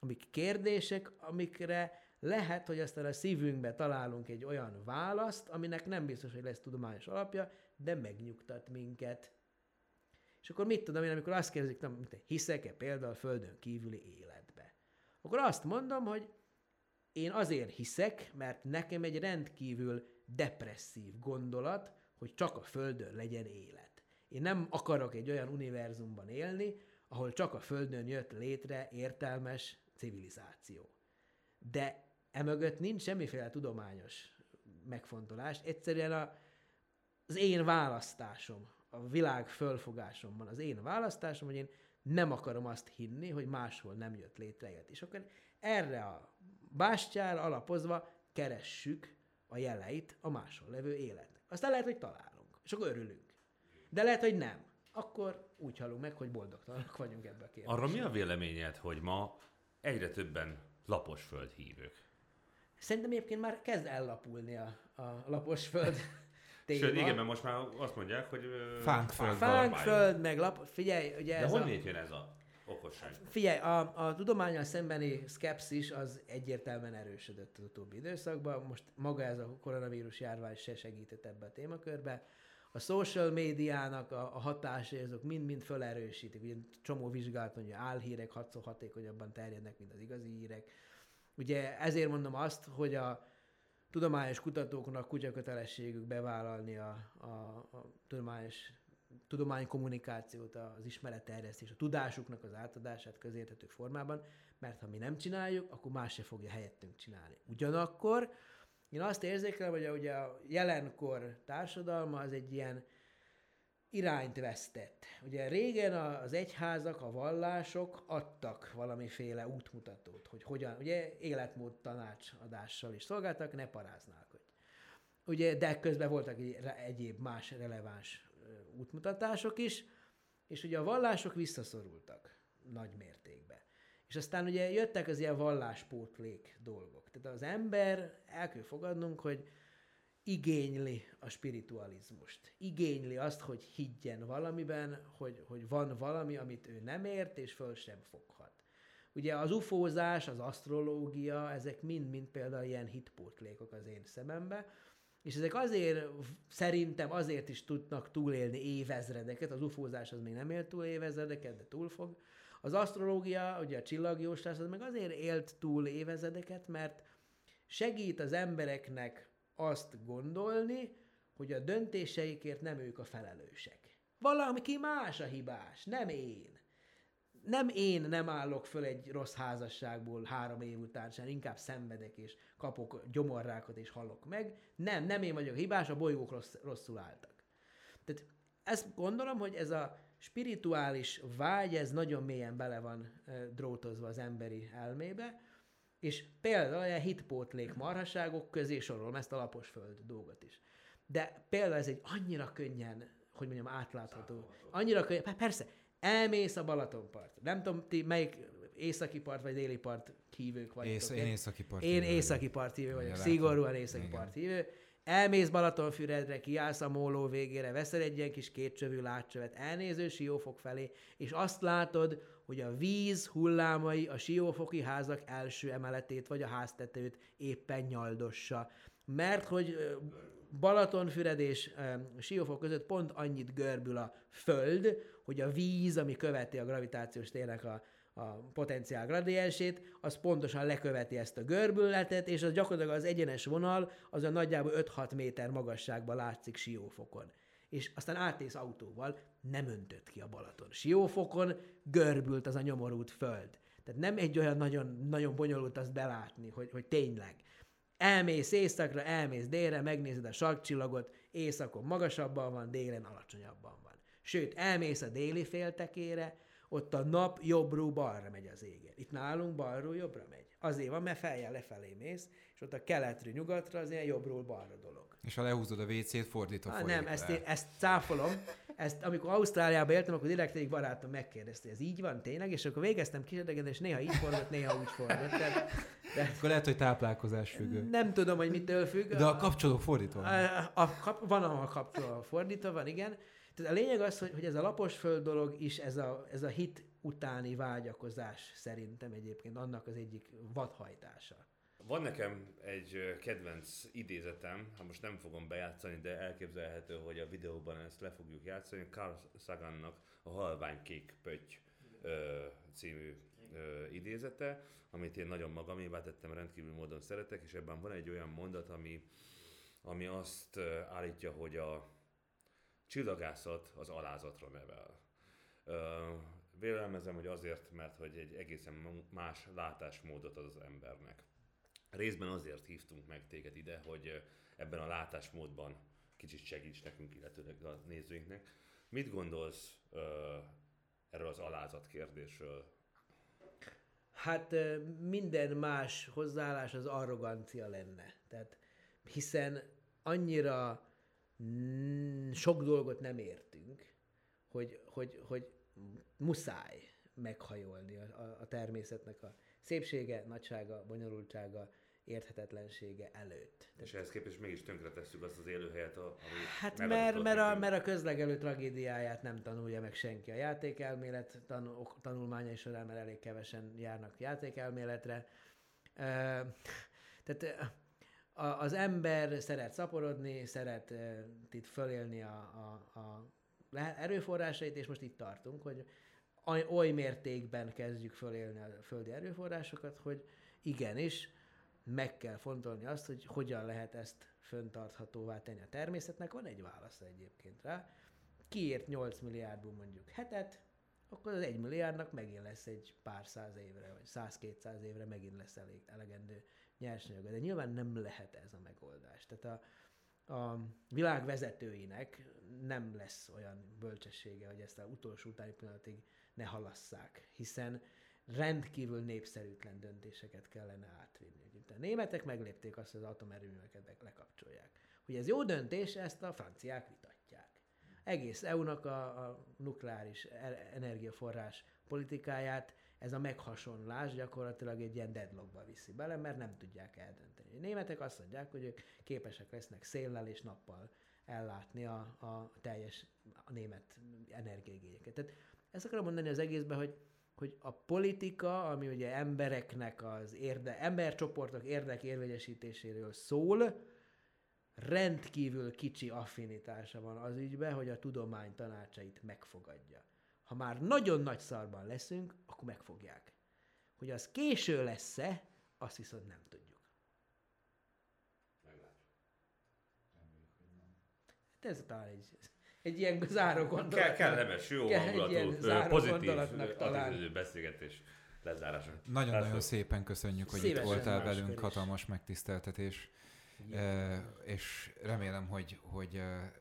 S2: amik kérdések, amikre lehet, hogy aztán a szívünkbe találunk egy olyan választ, aminek nem biztos, hogy lesz tudományos alapja, de megnyugtat minket. És akkor mit tudom én, amikor azt kérdezik, nem, hiszek-e például a Földön kívüli életbe? Akkor azt mondom, hogy én azért hiszek, mert nekem egy rendkívül depresszív gondolat, hogy csak a Földön legyen élet. Én nem akarok egy olyan univerzumban élni, ahol csak a Földön jött létre értelmes civilizáció. De emögött nincs semmiféle tudományos megfontolás, egyszerűen a, az én választásom, a világ fölfogásomban az én választásom, hogy én nem akarom azt hinni, hogy máshol nem jött létre élet. És akkor erre a bástyára alapozva keressük a jeleit a máshol levő életnek. Aztán lehet, hogy találunk, és akkor örülünk. De lehet, hogy nem. Akkor úgy halunk meg, hogy boldogtalanok vagyunk ebbe a kérdésben.
S1: Arra mi a véleményed, hogy ma egyre többen laposföld hívők?
S2: Szerintem egyébként már kezd ellapulni a, a laposföld téma.
S1: Sőt, igen, mert most már azt mondják, hogy...
S3: Fánkföld.
S2: Fánkföld, meg lap... Figyelj, ugye
S1: De
S2: ez
S1: honnét
S2: a...
S1: jön ez a okosság?
S2: Figyelj, a, a tudományal szembeni szkepszis az egyértelműen erősödött az utóbbi időszakban. Most maga ez a koronavírus járvány se segített ebbe a témakörbe. A social médiának a, a hatásai azok mind-mind felerősítik. Ugye csomó vizsgálat, hogy álhírek hatszor hatékonyabban terjednek, mint az igazi hírek. Ugye ezért mondom azt, hogy a tudományos kutatóknak kutyakötelességük bevállalni a, a, a tudományos tudománykommunikációt, az ismeretterjesztés, a tudásuknak az átadását közérthető formában, mert ha mi nem csináljuk, akkor más se fogja helyettünk csinálni. Ugyanakkor én azt érzékelem, hogy a, ugye a jelenkor társadalma az egy ilyen irányt vesztett. Ugye régen az egyházak, a vallások adtak valamiféle útmutatót, hogy hogyan, ugye életmód tanácsadással is szolgáltak, ne paráználkodj. Ugye, de közben voltak egyéb más releváns útmutatások is, és ugye a vallások visszaszorultak nagy mértékben. És aztán ugye jöttek az ilyen valláspótlék dolgok. Tehát az ember, el kell fogadnunk, hogy igényli a spiritualizmust. Igényli azt, hogy higgyen valamiben, hogy, hogy van valami, amit ő nem ért, és föl sem foghat. Ugye az ufózás, az asztrológia, ezek mind-mind például ilyen hitpótlékok az én szemembe, és ezek azért, szerintem azért is tudnak túlélni évezredeket, az ufózás az még nem élt túl évezredeket, de túl fog. Az asztrológia, ugye a csillagjóslás, az meg azért élt túl évezredeket, mert segít az embereknek azt gondolni, hogy a döntéseikért nem ők a felelősek. Valaki más a hibás, nem én. Nem én nem állok föl egy rossz házasságból három év után sem, inkább szenvedek és kapok gyomorrákot és halok meg. Nem, nem én vagyok hibás, a bolygók rossz, rosszul álltak. Tehát ezt gondolom, hogy ez a spirituális vágy, ez nagyon mélyen bele van drótozva az emberi elmébe, és például ilyen hitpótlék marhaságok közé sorolom ezt a lapos föld dolgot is. De például ez egy annyira könnyen, hogy mondjam, átlátható. Annyira könnyen, persze, elmész a Balatonpart. Nem tudom, ti melyik északi part vagy déli part hívők vagytok.
S3: Ész, én északi part
S2: Én északi part hívő vagyok, szigorúan északi part hívő. Elmész Balatonfüredre, kiállsz a móló végére, veszel egy ilyen kis kétcsövű látcsövet, elnéző siófok felé, és azt látod, hogy a víz hullámai a siófoki házak első emeletét vagy a háztetőt éppen nyaldossa. Mert hogy Balatonfüred és Siófok között pont annyit görbül a föld, hogy a víz, ami követi a gravitációs térnek a, a potenciál gradiensét, az pontosan leköveti ezt a görbületet, és az gyakorlatilag az egyenes vonal az a nagyjából 5-6 méter magasságban látszik Siófokon. és aztán átnéz autóval, nem öntött ki a Balaton. Siófokon görbült az a nyomorult föld. Tehát nem egy olyan nagyon, nagyon bonyolult azt belátni, hogy, hogy tényleg. Elmész északra, elmész délre, megnézed a sarkcsillagot, északon magasabban van, délen alacsonyabban van. Sőt, elmész a déli féltekére, ott a nap jobbról balra megy az égen. Itt nálunk balról jobbra megy. Azért van, mert feljel lefelé mész, és ott a keletről nyugatra az ilyen jobbról balra dolog.
S3: És ha lehúzod a WC-t, fordítva
S2: ah, Nem, ezt, én, ezt cáfolom. Ezt, amikor Ausztráliába éltem, akkor direkt egyik barátom megkérdezte, hogy ez így van tényleg, és akkor végeztem kísérleteket, és néha így fordult, néha úgy fordult. Tehát,
S3: de akkor lehet, hogy táplálkozás függő.
S2: Nem tudom, hogy mitől függ.
S3: De a kapcsoló fordítva van.
S2: A, a, a, van, ahol a kapcsoló fordítva van, igen. Tehát a lényeg az, hogy, hogy ez a lapos föld dolog is, ez a, ez a hit utáni vágyakozás szerintem egyébként annak az egyik vadhajtása.
S1: Van nekem egy kedvenc idézetem, ha most nem fogom bejátszani, de elképzelhető, hogy a videóban ezt le fogjuk játszani. Carl Sagannak a Halvány Kék Pötty című ö, idézete, amit én nagyon magamévá tettem, rendkívül módon szeretek, és ebben van egy olyan mondat, ami, ami azt állítja, hogy a csillagászat az alázatra nevel. Ö, vélelmezem, hogy azért, mert hogy egy egészen más látásmódot ad az embernek. Részben azért hívtunk meg téged ide, hogy ebben a látásmódban kicsit segíts nekünk, illetőleg a nézőinknek. Mit gondolsz erről az alázat kérdésről?
S2: Hát minden más hozzáállás az arrogancia lenne. Tehát hiszen annyira sok dolgot nem értünk, hogy, hogy, hogy muszáj meghajolni a, a természetnek a szépsége, nagysága, bonyolultsága, érthetetlensége előtt.
S1: És ehhez képest mégis tönkretesszük azt az élőhelyet, ami
S2: Hát mert, mert, a, mert a közlegelő tragédiáját nem tanulja meg senki. A játékelmélet tanul, tanulmányai során, mert elég kevesen járnak játékelméletre. Uh, tehát az ember szeret szaporodni, szeret itt fölélni a, a, a erőforrásait, és most itt tartunk, hogy oly mértékben kezdjük fölélni a földi erőforrásokat, hogy igenis, meg kell fontolni azt, hogy hogyan lehet ezt föntarthatóvá tenni a természetnek. Van egy válasz egyébként rá. Kiért 8 milliárdból mondjuk hetet, akkor az 1 milliárdnak megint lesz egy pár száz évre, vagy 100-200 évre megint lesz elég elegendő nyersanyag. De nyilván nem lehet ez a megoldás. Tehát a, a világ vezetőinek nem lesz olyan bölcsessége, hogy ezt a utolsó utáni pillanatig ne halasszák, hiszen rendkívül népszerűtlen döntéseket kellene átvinni. A németek meglépték azt, hogy az atomerőműveket lekapcsolják. Hogy ez jó döntés, ezt a franciák vitatják. Egész EU-nak a, a nukleáris e- energiaforrás politikáját ez a meghasonlás gyakorlatilag egy ilyen deadlockba viszi bele, mert nem tudják eldönteni. A németek azt mondják, hogy ők képesek lesznek széllel és nappal ellátni a, a teljes a német energiaigényeket. Tehát ezt akarom mondani az egészben, hogy hogy a politika, ami ugye embereknek az érde, embercsoportok érdek érvényesítéséről szól, rendkívül kicsi affinitása van az ügybe, hogy a tudomány tanácsait megfogadja. Ha már nagyon nagy szarban leszünk, akkor megfogják. Hogy az késő lesz-e, azt viszont nem tudjuk. Meglátjuk. Hát ez talán egy egy ilyen záró gondolat.
S1: Kell, kellemes, jó hangulatú, pozitív attitűdő beszélgetés lezárása.
S3: Nagyon-nagyon szépen köszönjük, hogy Szívesen itt voltál velünk, is. hatalmas megtiszteltetés. E, és remélem, hogy, hogy e,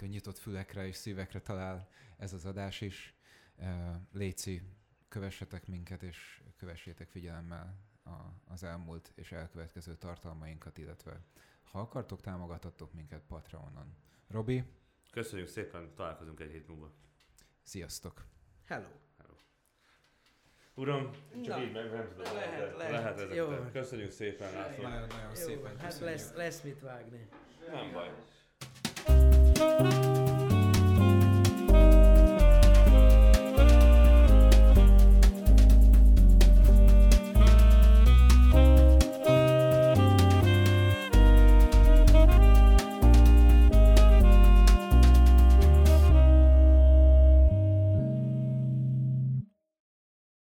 S3: nyitott fülekre és szívekre talál ez az adás is. E, Léci, kövessetek minket, és kövessétek figyelemmel a, az elmúlt és elkövetkező tartalmainkat, illetve ha akartok, támogatottok minket Patreonon. Robi?
S1: Köszönjük szépen, találkozunk egy hét múlva.
S3: Sziasztok!
S2: Hello!
S1: Hello. Uram, csak Na, így meg nem tudom. Lehet, lehet. lehet ezeket. Jó. Köszönjük szépen,
S3: László. Nagyon-nagyon szépen.
S2: Hát lesz, lesz mit vágni.
S1: Nem baj.